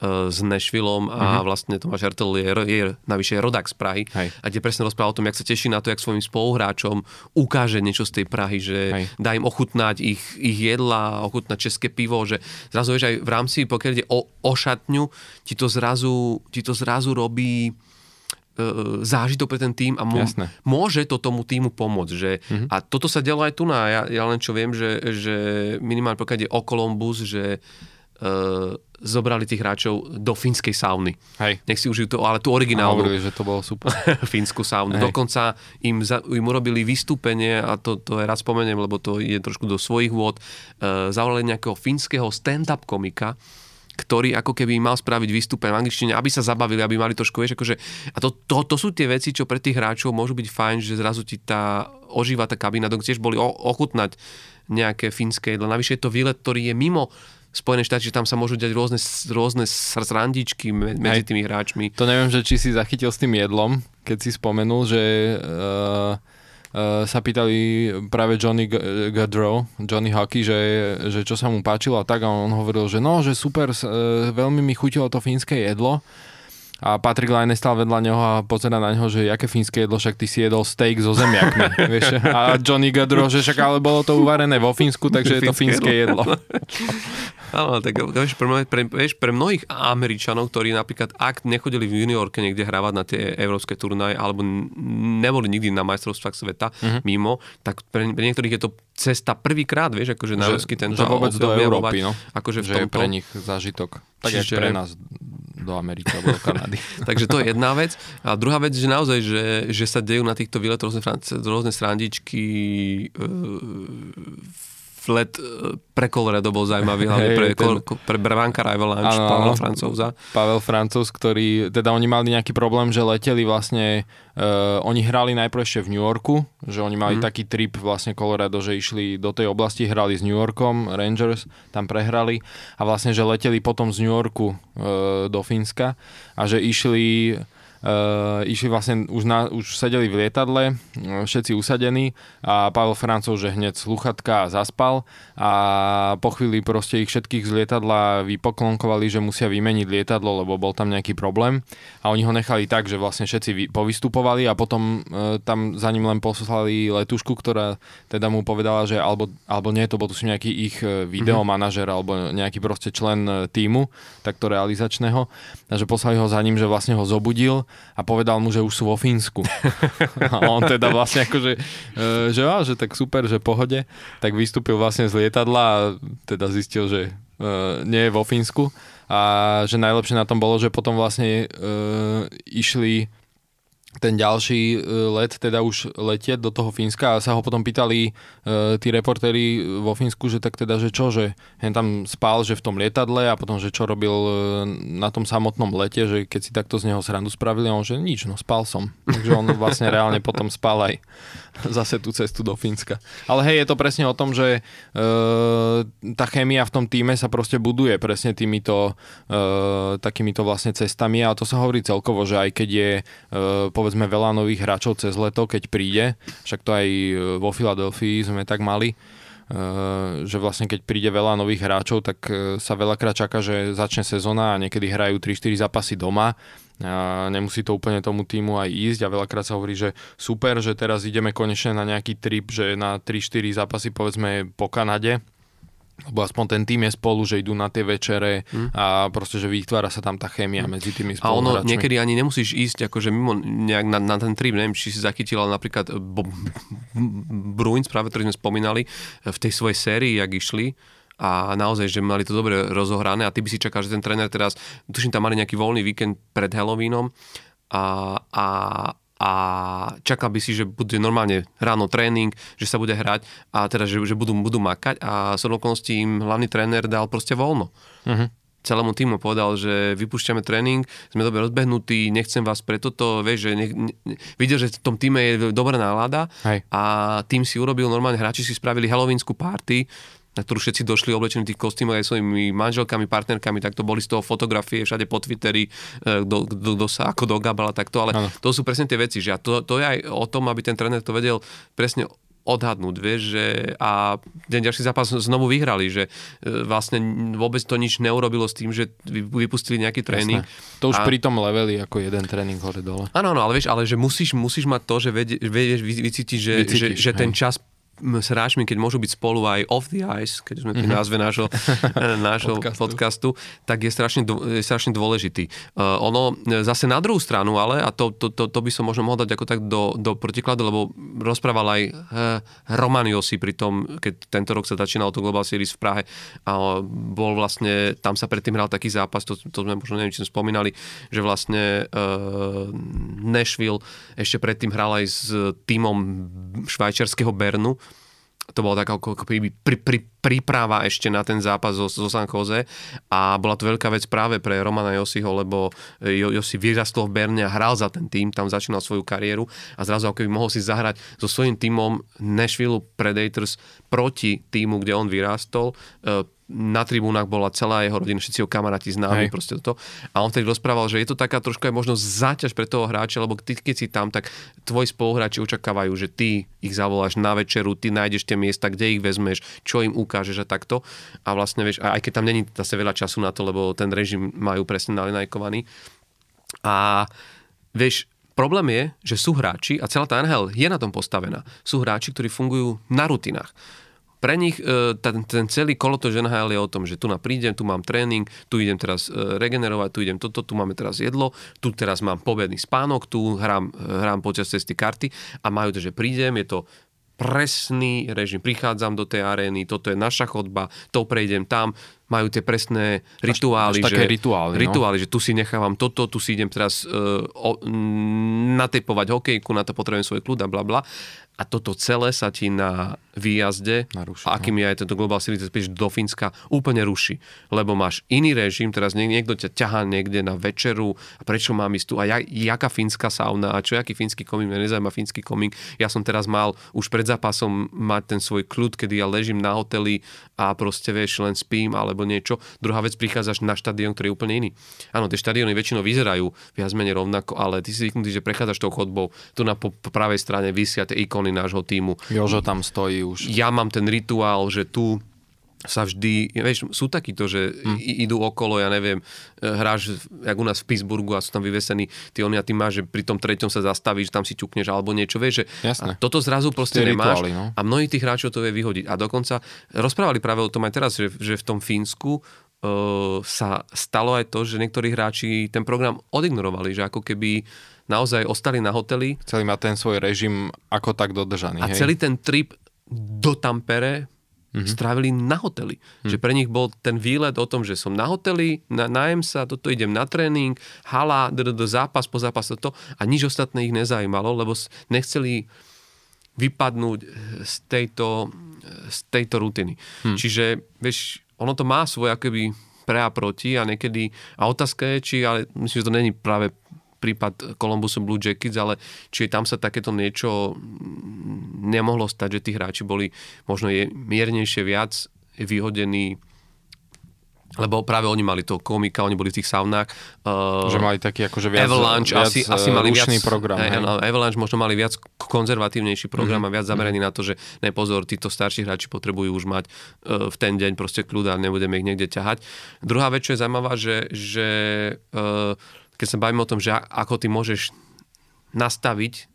s Nashvillom a mm-hmm. vlastne Tomáš Hertel je, je navyše rodák z Prahy Hej. a kde presne rozprával o tom, jak sa teší na to, jak svojim spoluhráčom ukáže niečo z tej Prahy, že Hej. dá im ochutnať ich, ich jedla, ochutnať české pivo, že zrazu vieš aj v rámci, pokiaľ ide o, o šatňu, ti to zrazu, ti to zrazu robí zážitok pre ten tým a mô, Jasné. môže to tomu týmu pomôcť. Že, mm-hmm. A toto sa dialo aj tu na, ja, ja len čo viem, že, že minimálne pokiaľ ide o Columbus, že uh, zobrali tých hráčov do fínskej sauny. Hej. Nech si užijú to, ale tú originálnu hovorili, že to bolo super. (laughs) fínsku saunu. Hej. Dokonca im, za, im urobili vystúpenie, a to, to aj raz spomeniem, lebo to je trošku do svojich vôd, uh, zavolali nejakého fínskeho stand-up komika, ktorý ako keby mal spraviť vystúpenie v angličtine, aby sa zabavili, aby mali trošku, vieš, akože, a to, to, to sú tie veci, čo pre tých hráčov môžu byť fajn, že zrazu ti tá ožíva tá kabína, dok tiež boli o, ochutnať nejaké fínske jedlo. Navyše je to výlet, ktorý je mimo Spojené štáty, že tam sa môžu diať rôzne, rôzne srandičky me- medzi Hej. tými hráčmi. To neviem, že či si zachytil s tým jedlom, keď si spomenul, že uh, uh, sa pýtali práve Johnny Gaudreau, Johnny Hockey, že, že čo sa mu páčilo a tak a on hovoril, že no, že super, uh, veľmi mi chutilo to fínske jedlo. A Patrick Laine stal vedľa neho a pozera na neho, že aké fínske jedlo, však ty si jedol steak so zemiakmi. (laughs) vieš? A Johnny Gaudreau, že však ale bolo to uvarené vo Fínsku, takže je to fínske jedlo. (laughs) Áno, tak vieš pre, mnohých, pre, vieš, pre mnohých Američanov, ktorí napríklad, ak nechodili v juniorke niekde hravať na tie európske turnaje, alebo neboli nikdy na majstrovstvách sveta uh-huh. mimo, tak pre, pre niektorých je to cesta prvýkrát, vieš, akože na európsky tento že vôbec do Európy, no. Akože v že je tomto. pre nich zážitok. Tak Čiže- pre nás do Ameriky alebo do (laughs) Kanady. Takže to je jedna vec. A druhá vec, že naozaj, že, že sa dejú na týchto výletoch rôzne, rôzne srandičky, e, Flet e, pre Colorado bol zaujímavý, hlavne Hej, pre, ten- pre Avalanche, Pavla áno. Francúza. Pavel Francúz, ktorý, teda oni mali nejaký problém, že leteli vlastne, uh, oni hrali najprv ešte v New Yorku, že oni mali mm. taký trip vlastne Colorado, že išli do tej oblasti, hrali s New Yorkom, Rangers, tam prehrali a vlastne, že leteli potom z New Yorku uh, do Fínska a že išli Uh, išli vlastne, už, na, už sedeli v lietadle, uh, všetci usadení a Pavel Francov, že hneď sluchatka a zaspal a po chvíli proste ich všetkých z lietadla vypoklonkovali, že musia vymeniť lietadlo, lebo bol tam nejaký problém. A oni ho nechali tak, že vlastne všetci vy, povystupovali a potom uh, tam za ním len poslali letušku, ktorá teda mu povedala, že alebo, alebo nie, to bol tu nejaký ich uh, videomanažer alebo nejaký proste člen uh, týmu, takto realizačného, že poslali ho za ním, že vlastne ho zobudil a povedal mu, že už sú vo Fínsku. (laughs) a on teda vlastne akože, e, že, á, že tak super, že pohode, tak vystúpil vlastne z lietadla a teda zistil, že e, nie je vo Fínsku a že najlepšie na tom bolo, že potom vlastne e, išli ten ďalší e, let teda už letieť do toho Fínska a sa ho potom pýtali e, tí reportéri vo Fínsku, že tak teda, že čo, že hen tam spal, že v tom lietadle a potom, že čo robil e, na tom samotnom lete, že keď si takto z neho srandu spravili on, že nič, no spal som. Takže on vlastne reálne potom spal aj (laughs) zase tú cestu do Fínska. Ale hej, je to presne o tom, že e, tá chémia v tom týme sa proste buduje presne týmito e, takýmito vlastne cestami a to sa hovorí celkovo, že aj keď je e, povedzme veľa nových hráčov cez leto, keď príde, však to aj e, vo Filadelfii sme tak mali, e, že vlastne keď príde veľa nových hráčov, tak e, sa veľakrát čaká, že začne sezóna a niekedy hrajú 3-4 zápasy doma. A nemusí to úplne tomu týmu aj ísť a veľakrát sa hovorí, že super, že teraz ideme konečne na nejaký trip, že na 3-4 zápasy povedzme po Kanade, lebo aspoň ten tým je spolu, že idú na tie večere hmm. a proste, že vytvára sa tam tá chémia medzi tými A ono spoluhráčmi. niekedy ani nemusíš ísť akože mimo nejak na, na ten trip, neviem, či si zachytil, ale napríklad Bo- Bruins, práve ktorý sme spomínali, v tej svojej sérii, jak išli, a naozaj, že mali to dobre rozohrané a ty by si čakal, že ten tréner teraz, tuším, tam mali nejaký voľný víkend pred Halloweenom a, a, a čakal by si, že bude normálne ráno tréning, že sa bude hrať a teda, že, že budú, budú makať a z okolností im hlavný tréner dal proste voľno. Uh-huh. celému týmu povedal, že vypúšťame tréning, sme dobre rozbehnutí, nechcem vás pre toto, vieš, že ne, ne, videl, že v tom týme je dobrá nálada Hej. a tým si urobil normálne, hráči si spravili halloweensku party, na ktorú všetci došli oblečení v tých kostýmoch aj svojimi manželkami, partnerkami, tak to boli z toho fotografie všade po Twitteri, e, kto- sa ako dogabal a takto, ale Áno. to sú presne tie veci, že a to, to je aj o tom, aby ten tréner to vedel presne odhadnúť, vieš, že a ten ďalší zápas znovu vyhrali, že e, vlastne vôbec to nič neurobilo s tým, že vypustili nejaký tréning. Jasné. To už a... pri tom leveli ako jeden tréning hore dole. Áno, áno, ale vieš, ale že musíš, musíš mať to, že vieš vycítiť, že, Vycítiš, že, že ten čas s hráčmi, keď môžu byť spolu aj off the ice, keď sme pri mhm. názve nášho, (laughs) nášho podcastu. podcastu, tak je strašne, je strašne dôležitý. Uh, ono zase na druhú stranu, ale, a to, to, to, to by som možno mohol dať ako tak do, do protikladu, lebo rozprával aj uh, Roman Josi pri tom, keď tento rok sa začínal to Global Series v Prahe a bol vlastne, tam sa predtým hral taký zápas, to, to sme možno neviem, či sme spomínali, že vlastne uh, Nashville ešte predtým hral aj s týmom švajčiarského Bernu, to bola taká ako, pri, pri, pri, príprava ešte na ten zápas zo, zo San Jose a bola to veľká vec práve pre Romana Josiho, lebo Josi vyrastol v Berne a hral za ten tým, tam začínal svoju kariéru a zrazu ako keby mohol si zahrať so svojím týmom Nashville Predators proti týmu, kde on vyrástol e, na tribúnach bola celá jeho rodina, všetci jeho kamaráti známi, Hej. proste toto. A on vtedy rozprával, že je to taká trošku aj možno záťaž pre toho hráča, lebo ty, keď si tam, tak tvoji spoluhráči očakávajú, že ty ich zavoláš na večeru, ty nájdeš tie miesta, kde ich vezmeš, čo im ukážeš a takto. A vlastne vieš, aj keď tam není zase veľa času na to, lebo ten režim majú presne nalinajkovaný. A vieš, Problém je, že sú hráči, a celá tá NHL je na tom postavená, sú hráči, ktorí fungujú na rutinách pre nich e, ten, ten celý kolotoč NHL je o tom, že tu na prídem, tu mám tréning, tu idem teraz e, regenerovať, tu idem toto, tu máme teraz jedlo, tu teraz mám pobedný spánok, tu hrám, e, hrám počas cesty karty a majú to, že prídem, je to presný režim. Prichádzam do tej arény, toto je naša chodba, to prejdem tam, majú tie presné rituály. Až, až že, rituály, no? rituály, že tu si nechávam toto, tu si idem teraz uh, o, natepovať hokejku, na to potrebujem svoj kľud a bla bla a toto celé sa ti na výjazde, Naruší, a akým no. je aj tento Global Series do Fínska, úplne ruší. Lebo máš iný režim, teraz niekto ťa ťahá niekde na večeru a prečo mám ísť tu a jak, jaká fínska sauna a čo, aký fínsky komík, mňa nezaujíma fínsky komík. Ja som teraz mal už pred zápasom mať ten svoj kľud, kedy ja ležím na hoteli a proste vieš, len spím alebo niečo. Druhá vec, prichádzaš na štadión, ktorý je úplne iný. Áno, tie štadióny väčšinou vyzerajú viac menej rovnako, ale ty si zvyknutý, že prechádzaš tou chodbou, tu na po, pravej strane vysia tie ikony ikony nášho týmu. Jožo tam stojí už. Ja mám ten rituál, že tu sa vždy, vieš, sú takíto, že hmm. idú okolo, ja neviem, e, hráš, jak u nás v Pittsburghu a sú tam vyvesení tí oni a ty máš, že pri tom treťom sa zastavíš, tam si ťukneš alebo niečo, vieš, že Jasné. A toto zrazu proste Tie nemáš rituály, no? a mnohí tých hráčov to vie vyhodiť. A dokonca rozprávali práve o tom aj teraz, že, že v tom Fínsku uh, sa stalo aj to, že niektorí hráči ten program odignorovali, že ako keby naozaj ostali na hoteli. Celý má ten svoj režim ako tak dodržaný. A hej? celý ten trip do Tampere mm-hmm. strávili na hoteli. Mm. Že pre nich bol ten výlet o tom, že som na hoteli, na, najem sa, toto idem na tréning, hala, do, do, zápas po zápas toto a nič ostatné ich nezajímalo, lebo nechceli vypadnúť z tejto, z tejto rutiny. Hmm. Čiže, vieš, ono to má svoje akoby pre a proti a niekedy, a otázka je, či, ale myslím, že to není práve prípad Columbusu Blue Jackets, ale či tam sa takéto niečo nemohlo stať, že tí hráči boli možno je miernejšie viac vyhodení lebo práve oni mali toho komika, oni boli v tých saunách. Uh, že mali taký akože viac, Avalanche viac asi, asi mali viac, program. Hej, hej. Avalanche možno mali viac konzervatívnejší program mm-hmm. a viac zameraný mm-hmm. na to, že nepozor, títo starší hráči potrebujú už mať uh, v ten deň proste kľud a nebudeme ich niekde ťahať. Druhá vec, čo je zaujímavá, že, že uh, keď sa bavíme o tom, že ako ty môžeš nastaviť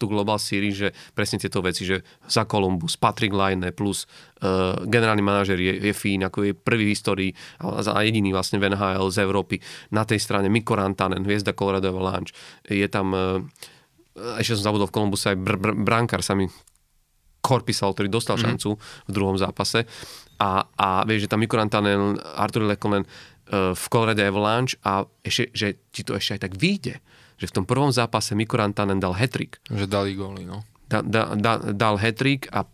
tú Global Series, že presne tieto veci, že za Columbus, Patrick Line plus uh, generálny manažer je, je Fín, ako je prvý v histórii a, a jediný vlastne v NHL z Európy. Na tej strane Mikko Rantanen, hviezda Colorado Avalanche. Je tam, uh, ešte som zabudol v Columbuse aj br- br- brankár sa mi Korpisal, ktorý dostal mm-hmm. šancu v druhom zápase. A, a vieš, že tam Mikko Rantanen, Artur Lekonen, v Colorado Avalanche a ešte, že ti to ešte aj tak vyjde, že v tom prvom zápase Mikko Rantanen dal hetrik. Že dali góly, no. Da, da, da, dal hetrik a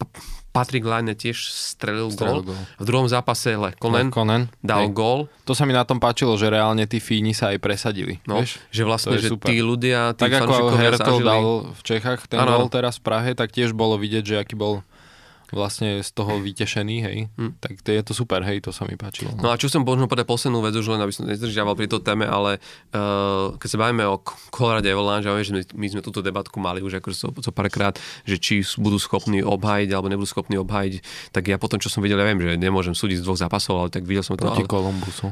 Patrick Line tiež strelil, strelil gól. V druhom zápase Lekonen, Lekonen dal Hej. gól. To sa mi na tom páčilo, že reálne tí Fíni sa aj presadili. No, vieš? že vlastne, že super. tí ľudia, tí Tak ako Hertl dal v Čechách ten gól teraz v Prahe, tak tiež bolo vidieť, že aký bol vlastne z toho vytešený, hej, hmm. tak to je to super, hej, to sa mi páčilo. No. a čo som možno povedať poslednú vec, už len aby som nezdržiaval pri to téme, ale uh, keď sa bavíme o Colorado Avalanche, že my, my sme túto debatku mali už akože so, so párkrát, že či budú schopní obhajiť alebo nebudú schopní obhajiť, tak ja potom, čo som videl, ja viem, že nemôžem súdiť z dvoch zápasov, ale tak videl som to. Proti ale.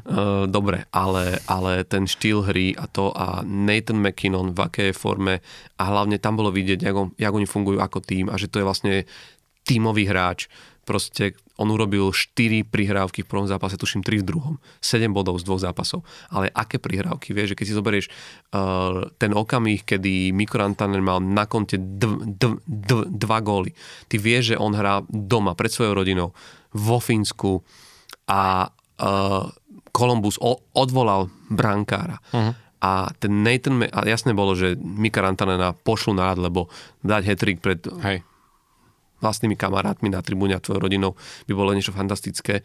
Uh, dobre, ale, ale ten štýl hry a to a Nathan McKinnon v akej forme a hlavne tam bolo vidieť, jak, on, jak oni fungujú ako tým a že to je vlastne tímový hráč. Proste on urobil 4 prihrávky v prvom zápase, tuším 3 v druhom. 7 bodov z dvoch zápasov. Ale aké prihrávky? Vieš, že keď si zoberieš uh, ten okamih, kedy Mikko Rantanen mal na konte dv, dv, dv, dva góly. Ty vieš, že on hrá doma pred svojou rodinou vo Fínsku a uh, Columbus o, odvolal brankára. Uh-huh. A ten Nathan, a jasné bolo, že Mika Rantanena pošlu na lebo dať hetrik pred Hej vlastnými kamarátmi na tribúne a tvojou rodinou by bolo niečo fantastické.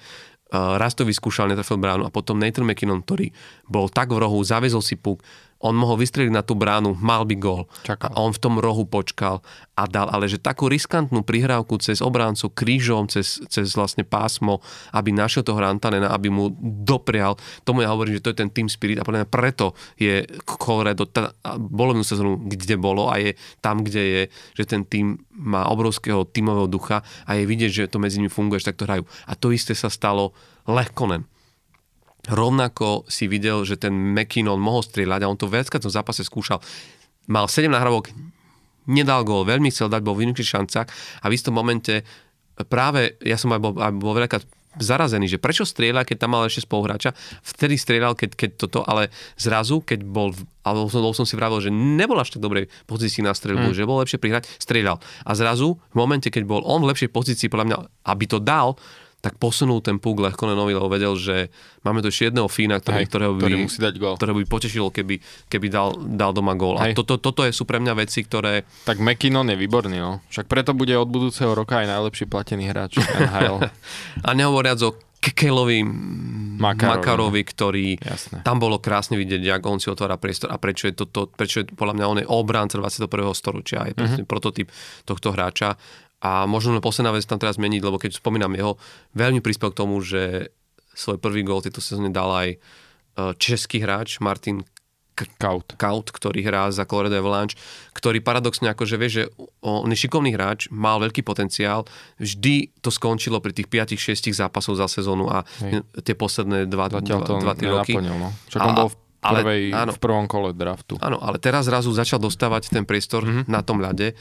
Uh, raz to vyskúšal, netrafil bránu a potom Nathan McKinnon, ktorý bol tak v rohu, zavezol si puk, on mohol vystreliť na tú bránu, mal by gól. Čakal. A on v tom rohu počkal a dal, ale že takú riskantnú prihrávku cez obráncu krížom, cez, cez vlastne pásmo, aby našiel toho Rantanena, aby mu doprial, tomu ja hovorím, že to je ten team spirit a podľa mňa preto je Colorado, tá, bolo v sezónu, kde bolo a je tam, kde je, že ten tým má obrovského tímového ducha a je vidieť, že to medzi nimi funguje, že takto hrajú. A to isté sa stalo Lehkonen Rovnako si videl, že ten McKinnon mohol strieľať a on to viackrát v tom zápase skúšal. Mal 7 nahrávok, nedal gól, veľmi chcel dať, bol v inúčných šancách a v istom momente práve, ja som aj bol, aj bol veľakrát zarazený, že prečo strieľa, keď tam mal ešte spoluhráča, vtedy strieľal, keď, keď toto, ale zrazu, keď bol, ale som, som si vravil, že nebol až tak dobrej pozícii na streľbu, mm. že bol lepšie prihrať, strieľal. A zrazu, v momente, keď bol on v lepšej pozícii, podľa mňa, aby to dal, tak posunul ten puk Lehkonenovi, lebo vedel, že máme tu ešte jedného Fína, ktorý, Hej, ktorého, by, ktorý musí dať gól. ktorého by potešilo, keby, keby dal, dal doma gól. Hej. A toto, toto je, sú pre mňa veci, ktoré... Tak McKinnon je výborný, no. Však preto bude od budúceho roka aj najlepší platený hráč NHL. (laughs) a nehovoriac o Kekelovi Makarovi, Makarovi ktorý Jasné. tam bolo krásne vidieť, ako on si otvára priestor a prečo je, to, to, prečo je podľa mňa on je obránca 21. storočia, je uh-huh. prototyp tohto hráča a možno len posledná vec tam teraz zmeniť, lebo keď spomínam jeho, veľmi prispel k tomu, že svoj prvý gól tejto sezóne dal aj e, český hráč Martin Kaut. Kaut, ktorý hrá za Colorado Avalanche, ktorý paradoxne akože vie, že on je šikovný hráč, mal veľký potenciál, vždy to skončilo pri tých 5-6 zápasov za sezónu a Hej. tie posledné 2-3 roky. No. Však on bol v prvej, ale, áno, v prvom kole draftu. Áno, ale teraz zrazu začal dostávať ten priestor mm-hmm. na tom ľade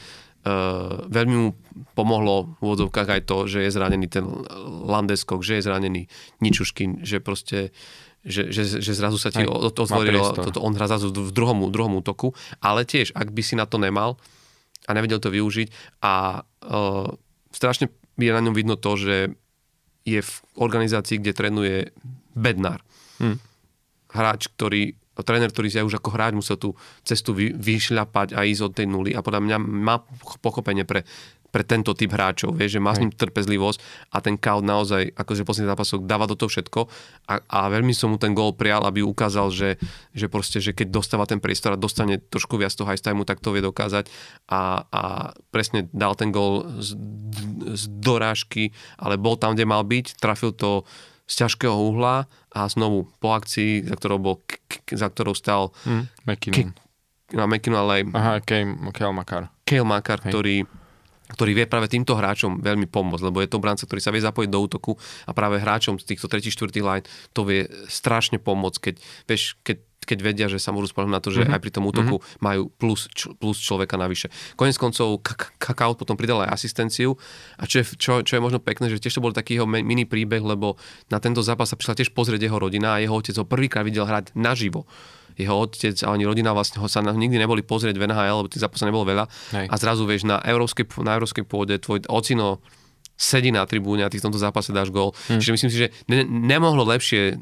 veľmi mu pomohlo v úvodzovkách aj to, že je zranený ten Landeskog, že je zranený Ničuškin, že proste že, že, že zrazu sa ti otvorilo, toto, on hrá zrazu v druhom, druhom útoku, ale tiež, ak by si na to nemal a nevedel to využiť a uh, strašne je na ňom vidno to, že je v organizácii, kde trénuje Bednár. Hmm. Hráč, ktorý tréner, ktorý aj už ako hráč musel tú cestu vy, vyšľapať a ísť od tej nuly. A podľa mňa má pochopenie pre, pre tento typ hráčov, vie, že má s ním trpezlivosť a ten Kaut naozaj, akože posledný zápasok dáva do toho všetko. A, a veľmi som mu ten gól prijal, aby ukázal, že, že proste, že keď dostáva ten priestor a dostane trošku viac toho high tak to vie dokázať. A, a presne dal ten gól z, z dorážky, ale bol tam, kde mal byť, trafil to z ťažkého uhla a znovu po akcii, za ktorou, bol, za ktorou stal mm, McKinnon. no, McKinnon, ale aj Aha, Kale Makar. Kale Makar, ktorý, ktorý vie práve týmto hráčom veľmi pomôcť, lebo je to branca, ktorý sa vie zapojiť do útoku a práve hráčom z týchto 3 4 line to vie strašne pomôcť, keď, vieš, keď keď vedia, že sa môžu spolahnúť na to, že mm-hmm. aj pri tom útoku mm-hmm. majú plus, č, plus človeka navyše. Konec koncov Kakao potom pridal aj asistenciu a čo je, čo, čo je možno pekné, že tiež to bol taký jeho mini príbeh, lebo na tento zápas sa prišla tiež pozrieť jeho rodina a jeho otec ho prvýkrát videl hrať naživo jeho otec a ani rodina vlastne ho sa na, nikdy neboli pozrieť v NHL, lebo tých zápasov nebolo veľa. Hej. A zrazu vieš, na európskej, na európskej pôde tvoj ocino sedí na tribúne a ty v tomto zápase dáš gól. Hm. Čiže myslím si, že ne, nemohlo lepšie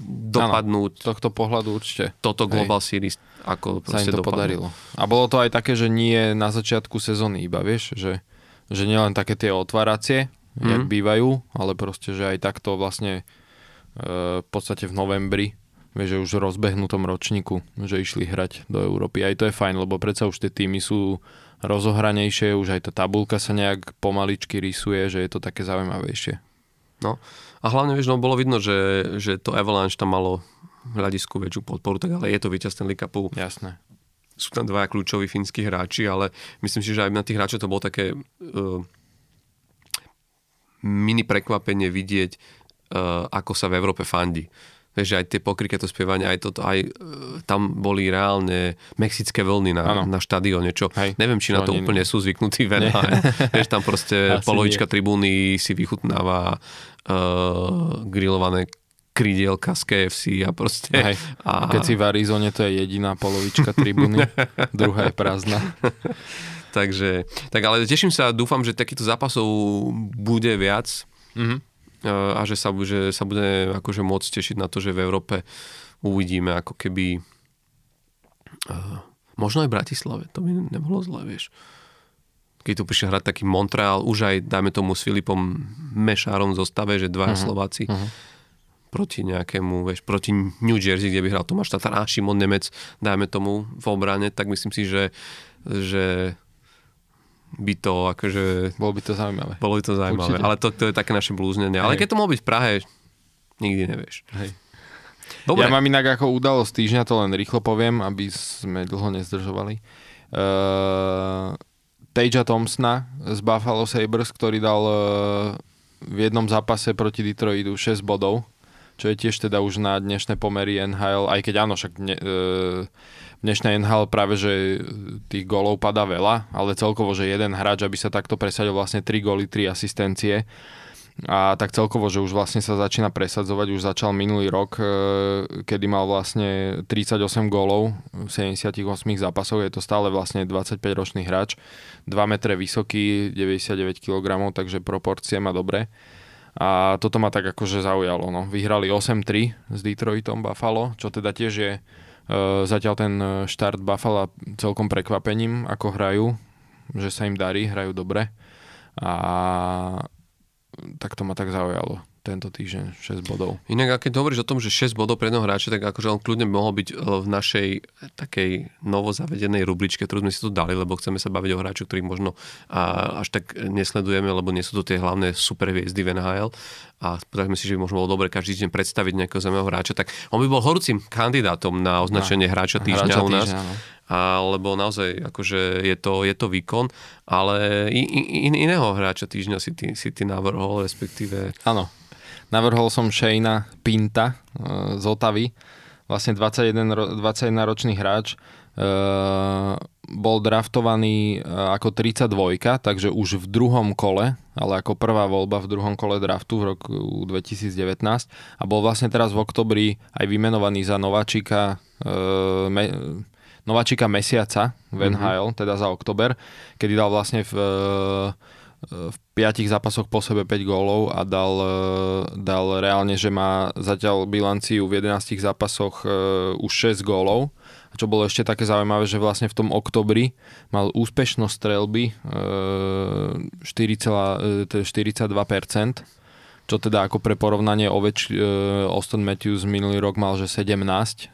dopadnúť. Ano, tohto pohľadu určite. Toto Global Hej. Series, ako sa im to dopadlo. podarilo. A bolo to aj také, že nie na začiatku sezóny iba, vieš, že, že nielen také tie otváracie, mm. jak bývajú, ale proste, že aj takto vlastne e, v podstate v novembri vieš, že už v rozbehnutom ročníku, že išli hrať do Európy. Aj to je fajn, lebo predsa už tie týmy sú rozohranejšie, už aj tá tabulka sa nejak pomaličky rysuje, že je to také zaujímavejšie. No a hlavne, vieš, no bolo vidno, že, že to Avalanche tam malo hľadisku väčšiu podporu, tak ale je to víťaz Stanley Cupu. Jasné. Sú tam dvaja kľúčoví fínsky hráči, ale myslím si, že aj na tých hráčov to bolo také uh, mini prekvapenie vidieť, uh, ako sa v Európe fandí. Vieš, aj tie pokryky, to spievanie, aj toto, aj uh, tam boli reálne mexické vlny na, na štadióne, čo Hej, neviem, či na to, to úplne sú zvyknutí v Vieš, tam proste (laughs) polovička nie. tribúny si vychutnáva uh, grillované krydielka z KFC a proste... Hej. A... Keď si v Arizone, to je jediná polovička tribúny, (laughs) druhá je prázdna. (laughs) Takže, tak ale teším sa, dúfam, že takýchto zápasov bude viac mm-hmm. a že sa, že sa bude akože môcť tešiť na to, že v Európe uvidíme ako keby uh, možno aj v Bratislave, to by nebolo zlé, vieš keď tu prišiel hrať taký Montreal, už aj, dajme tomu, s Filipom Mešárom zostave, že dvaja uh-huh, Slováci uh-huh proti nejakému, vieš, proti New Jersey, kde by hral Tomáš Tatar a Šimon Nemec, dajme tomu v obrane, tak myslím si, že, že by to akože... Bolo by to zaujímavé. Bolo by to zaujímavé, Určite. ale to, to je také naše blúznenie. Ale keď to mohlo byť v Prahe, nikdy nevieš. Hej. Dobre. Ja mám inak ako udalosť týždňa, to len rýchlo poviem, aby sme dlho nezdržovali. Uh, Teja Thompsona z Buffalo Sabres, ktorý dal uh, v jednom zápase proti Detroitu 6 bodov čo je tiež teda už na dnešné pomery NHL, aj keď áno, však ne, e, NHL práve, že tých gólov padá veľa, ale celkovo, že jeden hráč, aby sa takto presadil vlastne 3 góly, 3 asistencie, a tak celkovo, že už vlastne sa začína presadzovať, už začal minulý rok, e, kedy mal vlastne 38 gólov v 78 zápasoch, je to stále vlastne 25-ročný hráč, 2 metre vysoký, 99 kg, takže proporcie má dobre. A toto ma tak akože zaujalo. No. Vyhrali 8-3 s Detroitom Buffalo, čo teda tiež je e, zatiaľ ten štart Buffalo celkom prekvapením, ako hrajú, že sa im darí, hrajú dobre. A tak to ma tak zaujalo tento týždeň 6 bodov. Inak, keď hovoríš o tom, že 6 bodov pre jednoho hráča, tak akože on kľudne mohol byť e, v našej takej novozavedenej rubričke, ktorú sme si tu dali, lebo chceme sa baviť o hráčoch, ktorých možno až tak nesledujeme, lebo nie sú to tie hlavné superhviezdy v NHL a povedali si, že by možno bolo dobre každý deň predstaviť nejakého zaujímavého hráča, tak on by bol horúcim kandidátom na označenie na, hráča týždňa hráča u nás. Týždňa, no. Lebo naozaj akože je to, je to výkon, ale in, in, iného hráča týždňa si ty, si ty navrhol, respektíve... Áno, Navrhol som Shayna Pinta uh, z Otavy, vlastne 21, 21 ročný hráč. Uh, bol draftovaný uh, ako 32, takže už v druhom kole, ale ako prvá voľba v druhom kole draftu v roku 2019 a bol vlastne teraz v oktobri aj vymenovaný za Nováčika uh, Nováčika mesiaca v NHL, mm-hmm. teda za oktober, kedy dal vlastne v uh, v piatich zápasoch po sebe 5 gólov a dal, e, dal reálne, že má zatiaľ bilanciu v 11 zápasoch e, už 6 gólov. A čo bolo ešte také zaujímavé, že vlastne v tom oktobri mal úspešnosť strelby 4, e, 42%, čo teda ako pre porovnanie Oveč, Austin Matthews minulý rok mal, že 17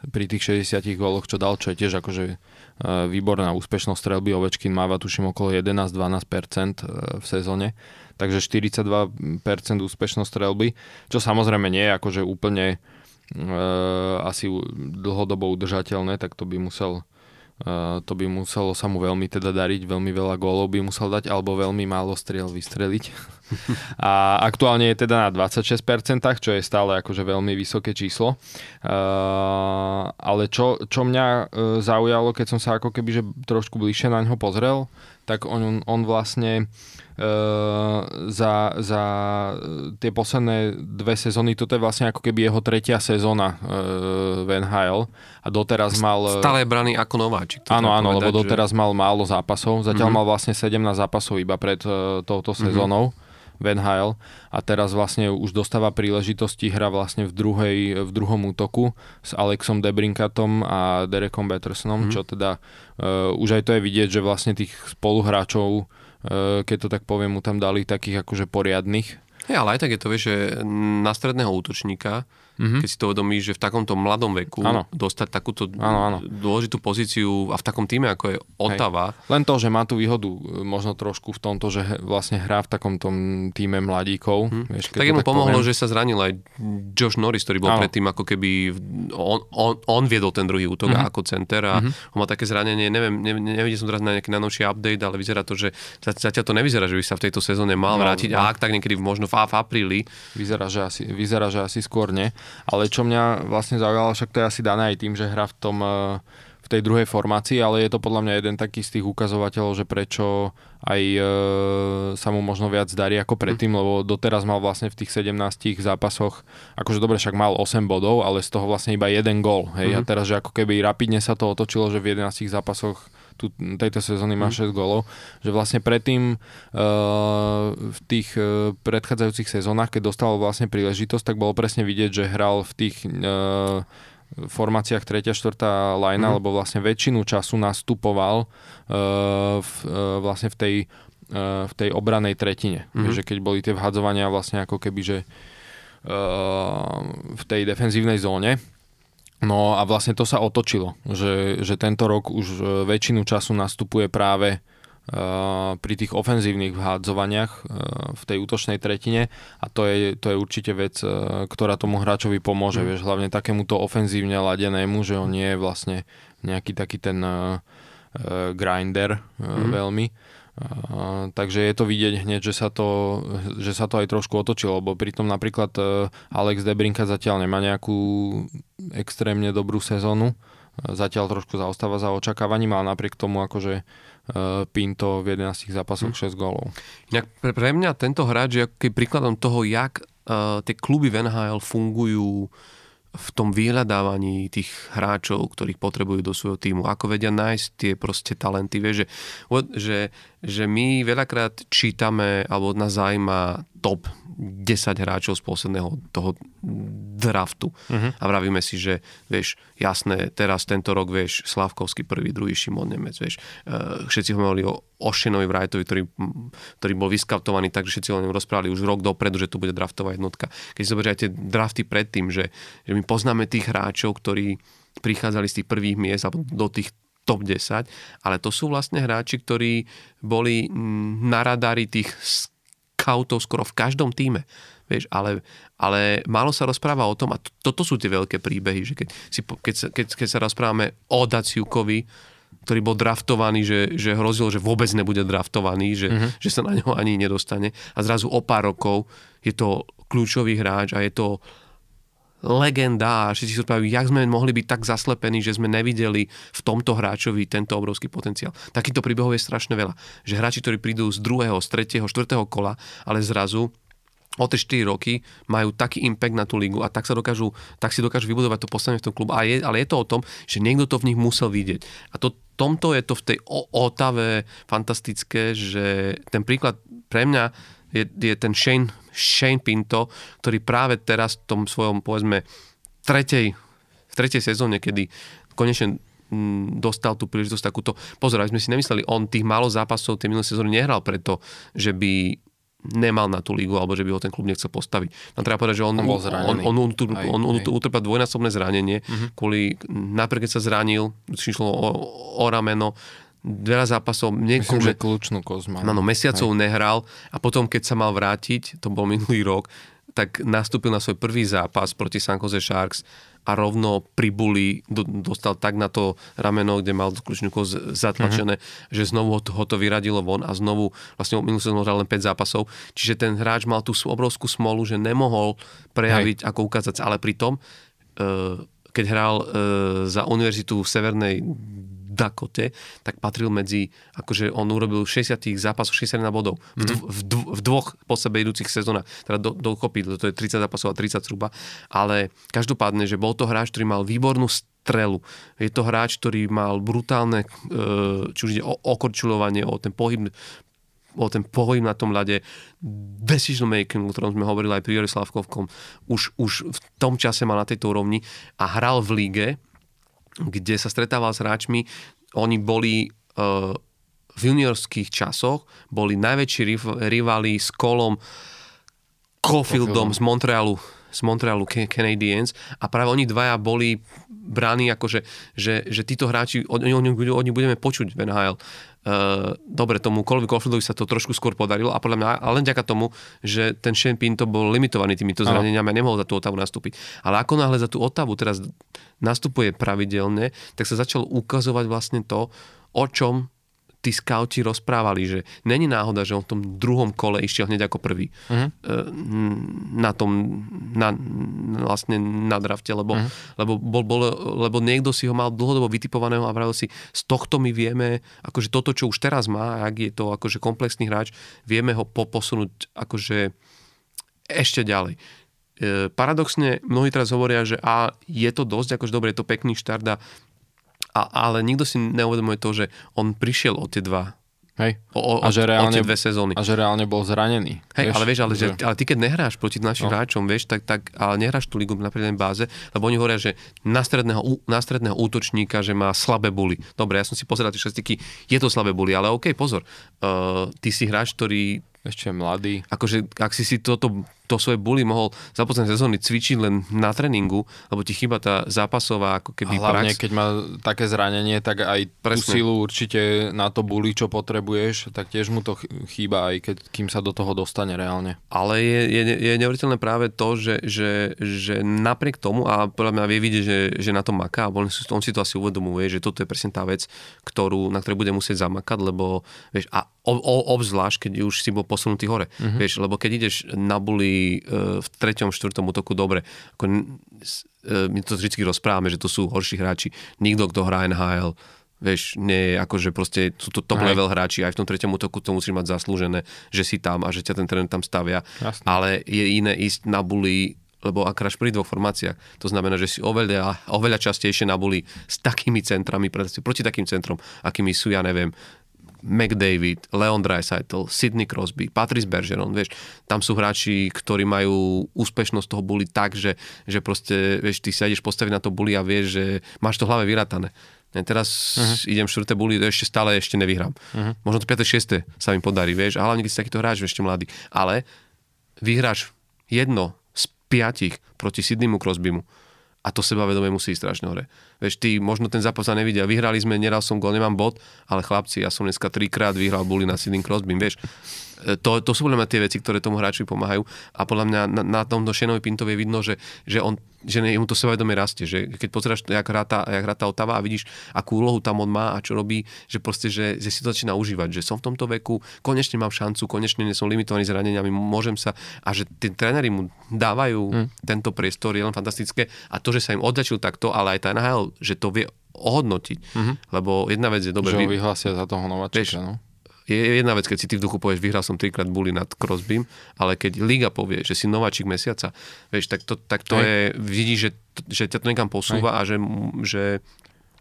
pri tých 60 góloch, čo dal, čo je tiež akože E, výborná úspešnosť strelby, Ovečkin máva tuším okolo 11-12% e, v sezóne, takže 42% úspešnosť strelby, čo samozrejme nie je akože úplne uh, asi dlhodobo udržateľné, tak to by musel Uh, to by muselo sa mu veľmi teda dariť, veľmi veľa gólov by musel dať, alebo veľmi málo striel vystreliť. (laughs) a aktuálne je teda na 26%, čo je stále akože veľmi vysoké číslo. Ale čo, čo mňa uh, zaujalo, keď som sa ako keby že trošku bližšie na ňo pozrel, tak on, on vlastne za, za tie posledné dve sezóny, toto je vlastne ako keby jeho tretia sezóna uh, v NHL a doteraz mal... Stále braný ako nováčik. Áno, áno, povedať, lebo že... doteraz mal málo zápasov, zatiaľ mm-hmm. mal vlastne 17 zápasov iba pred touto mhm. sezónou. Mm-hmm v NHL a teraz vlastne už dostáva príležitosti, hra vlastne v, druhej, v druhom útoku s Alexom Debrinkatom a Derekom Battersonom, mm. čo teda uh, už aj to je vidieť, že vlastne tých spoluhráčov Eh, keď to tak poviem, mu tam dali takých akože poriadnych. Ja, ale aj tak je to, vieš, že na stredného útočníka mm-hmm. keď si to uvedomíš, že v takomto mladom veku ano. dostať takúto ano, ano. dôležitú pozíciu a v takom týme, ako je Otava. Hej. Len to, že má tú výhodu e, možno trošku v tomto, že vlastne hrá v takomto týme mladíkov. Mm. Vieš, tak mu pomohlo, poviem. že sa zranil aj Josh Norris, ktorý bol ano. predtým ako keby on, on, on viedol ten druhý útok mm-hmm. ako center a mm-hmm. on má také zranenie, neviem, ne, nevidel som teraz na nejaký najnovší update, ale vyzerá to, že zatiaľ to nevyzerá, že by sa v tejto sezóne mal no, vrátiť no. a ak tak niekedy možno v, v apríli. Vyzerá, že asi, vyzerá, že asi skôr nie. Ale čo mňa vlastne zaujalo, však to je asi dané aj tým, že hra v tom eh, v tej druhej formácii, ale je to podľa mňa jeden taký z tých ukazovateľov, že prečo aj e, sa mu možno viac darí ako predtým, lebo doteraz mal vlastne v tých 17 zápasoch, akože dobre, však mal 8 bodov, ale z toho vlastne iba jeden gól. Hej? Mm. A teraz, že ako keby rapidne sa to otočilo, že v 11 zápasoch tu, tejto sezóny má 6 mhm. golov, že vlastne predtým uh, v tých uh, predchádzajúcich sezónach, keď dostal vlastne príležitosť, tak bolo presne vidieť, že hral v tých uh, formáciách 3. 4. lajna, mm. lebo vlastne väčšinu času nastupoval v, vlastne v tej, v tej obranej tretine. Mm. Že keď boli tie vhadzovania vlastne ako keby, že v tej defenzívnej zóne, No a vlastne to sa otočilo, že, že tento rok už e, väčšinu času nastupuje práve uh, pri tých ofenzívnych vhádzovaniach uh, v tej útočnej tretine a to je, to je určite vec, uh, ktorá tomu hráčovi pomôže, mm. vieš, hlavne takémuto ofenzívne ladenému, že on nie je vlastne nejaký taký ten grinder mm. veľmi Uh, takže je to vidieť hneď, že sa to, že sa to aj trošku otočilo, lebo pritom napríklad uh, Alex Debrinka zatiaľ nemá nejakú extrémne dobrú sezónu, uh, zatiaľ trošku zaostáva za očakávaním, ale napriek tomu akože uh, Pinto v 11 zápasoch hmm. 6 gólov. Inak pre, pre mňa tento hráč je príkladom toho, jak tie kluby v NHL fungujú uh, v tom vyhľadávaní tých hráčov, ktorých potrebujú do svojho týmu, ako vedia nájsť tie proste talenty. Vieš, že, že, že my veľakrát čítame, alebo nás zaujíma top 10 hráčov z posledného toho draftu. Uh-huh. A vravíme si, že vieš, jasné, teraz tento rok, vieš, Slavkovský prvý, druhý Šimon Nemec, vieš, uh, všetci hovorili o Ošenovi Wrightovi, ktorý, ktorý bol vyskautovaný, takže všetci o ňom rozprávali už rok dopredu, že tu bude draftová jednotka. Keď si zoberiete drafty predtým, že, že my poznáme tých hráčov, ktorí prichádzali z tých prvých miest alebo do tých top 10, ale to sú vlastne hráči, ktorí boli na radári tých scoutov skoro v každom týme. Vieš, ale, ale málo sa rozpráva o tom, a to, toto sú tie veľké príbehy, že keď, si, keď, sa, keď, keď sa rozprávame o Daciukovi, ktorý bol draftovaný, že, že hrozil, že vôbec nebude draftovaný, že, mm-hmm. že sa na neho ani nedostane. A zrazu o pár rokov je to kľúčový hráč a je to legenda a všetci si rozprávajú, jak sme mohli byť tak zaslepení, že sme nevideli v tomto hráčovi tento obrovský potenciál. Takýchto príbehov je strašne veľa. Že hráči, ktorí prídu z druhého, z tretieho, štvrtého kola, ale zrazu o tie 4 roky majú taký impact na tú ligu a tak sa dokážu, tak si dokážu vybudovať to postavenie v tom klubu. A je, ale je to o tom, že niekto to v nich musel vidieť. A to, tomto je to v tej Otave fantastické, že ten príklad pre mňa je, je ten Shane, Shane Pinto, ktorý práve teraz v tom svojom, povedzme, tretej, v tretej sezóne, kedy konečne mm, dostal tú príležitosť takúto. Pozor, sme si nemysleli, on tých málo zápasov tej minulé sezóny nehral preto, že by nemal na tú lígu, alebo že by ho ten klub nechcel postaviť. Tam treba povedať, že on, on, on, on, on, on utrpel dvojnásobné zranenie, uh-huh. kvôli, napríklad keď sa zranil, išlo o, o rameno, veľa zápasov, niekoľko, Myslím, že kľúčnú kozma. Áno, mesiacov Hej. nehral a potom, keď sa mal vrátiť, to bol minulý rok, tak nastúpil na svoj prvý zápas proti San Jose Sharks a rovno pribuli, do, dostal tak na to rameno, kde mal kľúčnú koz zatlačené, uh-huh. že znovu ho to, ho to vyradilo von a znovu, vlastne minulý som hral len 5 zápasov, čiže ten hráč mal tú obrovskú smolu, že nemohol prejaviť, Hej. ako ukázať ale pritom, uh, keď hral uh, za univerzitu v Severnej Dakote, tak patril medzi, akože on urobil 60 zápasov, 61 bodov. V, dv, v, dv, v dvoch po sebe idúcich sezónach, teda do, dokopy, to je 30 zápasov a 30 zhruba, ale každopádne, že bol to hráč, ktorý mal výbornú strelu. Je to hráč, ktorý mal brutálne, e, či už ide o okorčulovanie, o ten pohyb o ten pohyb na tom ľade, decision making, o ktorom sme hovorili aj pri Jori už, už v tom čase mal na tejto úrovni a hral v líge, kde sa stretával s hráčmi. Oni boli uh, v juniorských časoch, boli najväčší rivali s Kolom Kofieldom z Montrealu, z Montrealu Canadiens a práve oni dvaja boli bráni ako, že, že títo hráči, o, o, o, nich budeme počuť v NHL. Uh, dobre, tomu Kolovi Caulfieldovi sa to trošku skôr podarilo a podľa mňa ale len ďaká tomu, že ten Shane Pinto bol limitovaný týmito zraneniami a nemohol za tú Otavu nastúpiť. Ale ako náhle za tú Otavu teraz nastupuje pravidelne, tak sa začal ukazovať vlastne to, o čom tí skauti rozprávali, že není náhoda, že on v tom druhom kole išiel hneď ako prvý uh-huh. na tom, na, vlastne na drafte, lebo, uh-huh. lebo, bol, bol, lebo niekto si ho mal dlhodobo vytipovaného a vravil si, z tohto my vieme, akože toto, čo už teraz má, ak je to akože komplexný hráč, vieme ho posunúť akože ešte ďalej. E, paradoxne, mnohí teraz hovoria, že a je to dosť, akože dobre, je to pekný štart a a, ale nikto si neuvedomuje to, že on prišiel o tie dva Hej. O, o, a že reálne, o dve sezóny. A že reálne bol zranený. Hej, vieš, ale vieš, ale, že, ale ty keď nehráš proti našim no. hráčom, vieš, tak, tak ale nehráš tú ligu na prednej báze, lebo oni hovoria, že na stredného, na stredného útočníka, že má slabé buly. Dobre, ja som si pozeral tie šestiky, je to slabé buly, ale OK, pozor. Uh, ty si hráč, ktorý ešte mladý. Akože, ak si si toto to svoje bully mohol za posledné sezóny cvičiť len na tréningu, lebo ti chýba tá zápasová ako keby a hlavne, prax. keď má také zranenie, tak aj Presne. tú silu určite na to bully, čo potrebuješ, tak tiež mu to chýba, aj keď, kým sa do toho dostane reálne. Ale je, je, je neuveriteľné práve to, že, že, že napriek tomu, a podľa mňa vie vidieť, že, že na tom maká, on, on si to asi uvedomuje, že toto je presne tá vec, ktorú, na ktorej bude musieť zamakať, lebo vieš, a o, o, obzvlášť, keď už si bol posunutý hore. Mm-hmm. Vieš, lebo keď ideš na bully E, v treťom, štvrtom útoku dobre. Ako, e, my to vždy rozprávame, že to sú horší hráči. Nikto, kto hrá NHL, vieš, nie je akože proste sú to top Aj. level hráči, aj v tom treťom útoku to musíš mať zaslúžené, že si tam a že ťa ten tréner tam stavia. Jasne. Ale je iné ísť na bully lebo ak hráš pri dvoch formáciách, to znamená, že si oveľa, oveľa častejšie na bully s takými centrami, proti takým centrom, akými sú, ja neviem, McDavid, Leon Dreisaitl, Sidney Crosby, Patrice Bergeron, vieš, tam sú hráči, ktorí majú úspešnosť toho buli tak, že, že proste, vieš, ty sa ideš postaviť na to buli a vieš, že máš to v hlave vyratané. Ja teraz uh-huh. idem štvrté buli, ešte stále ešte nevyhrám. Uh-huh. Možno to 5. 6. sa mi podarí, vieš, a hlavne keď si takýto hráč, ešte mladý. Ale vyhráš jedno z piatich proti Sydneymu Crosbymu a to sebavedomie musí ísť strašne hore. Vieš, ty možno ten zápas sa nevidia. Vyhrali sme, neral som gol, nemám bod, ale chlapci, ja som dneska trikrát vyhral boli na Sidney Crosby, vieš. E, to, to sú podľa mňa tie veci, ktoré tomu hráčovi pomáhajú a podľa mňa na, na tomto Šenovi Pintovi je vidno, že, že on že mu to sebavedomie rastie, že keď pozeráš, jak hrá, tá, jak hrá tá Otava a vidíš, akú úlohu tam on má a čo robí, že proste, že, že si to začína užívať, že som v tomto veku, konečne mám šancu, konečne nie som limitovaný zraneniami, môžem sa a že tí tréneri mu dávajú hmm. tento priestor, je len fantastické a to, že sa im oddačil takto, ale aj tá NHL, že to vie ohodnotiť, mm-hmm. lebo jedna vec je dobre... Že ho vyhlasia za toho nováčika, no? je jedna vec, keď si ty v duchu povieš, vyhral som trikrát bully nad Crosbym, ale keď Liga povie, že si nováčik mesiaca, vieš, tak to, tak to je, vidíš, že, že ťa to niekam posúva Aj. a že, že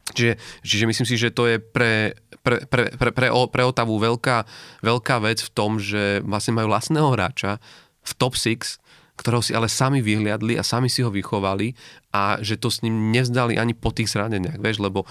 Čiže, čiže myslím si, že to je pre, pre, pre, pre, pre, pre Otavu veľká, veľká vec v tom, že vlastne majú vlastného hráča v top 6, ktorého si ale sami vyhliadli a sami si ho vychovali a že to s ním nevzdali ani po tých zraneniach, vieš, lebo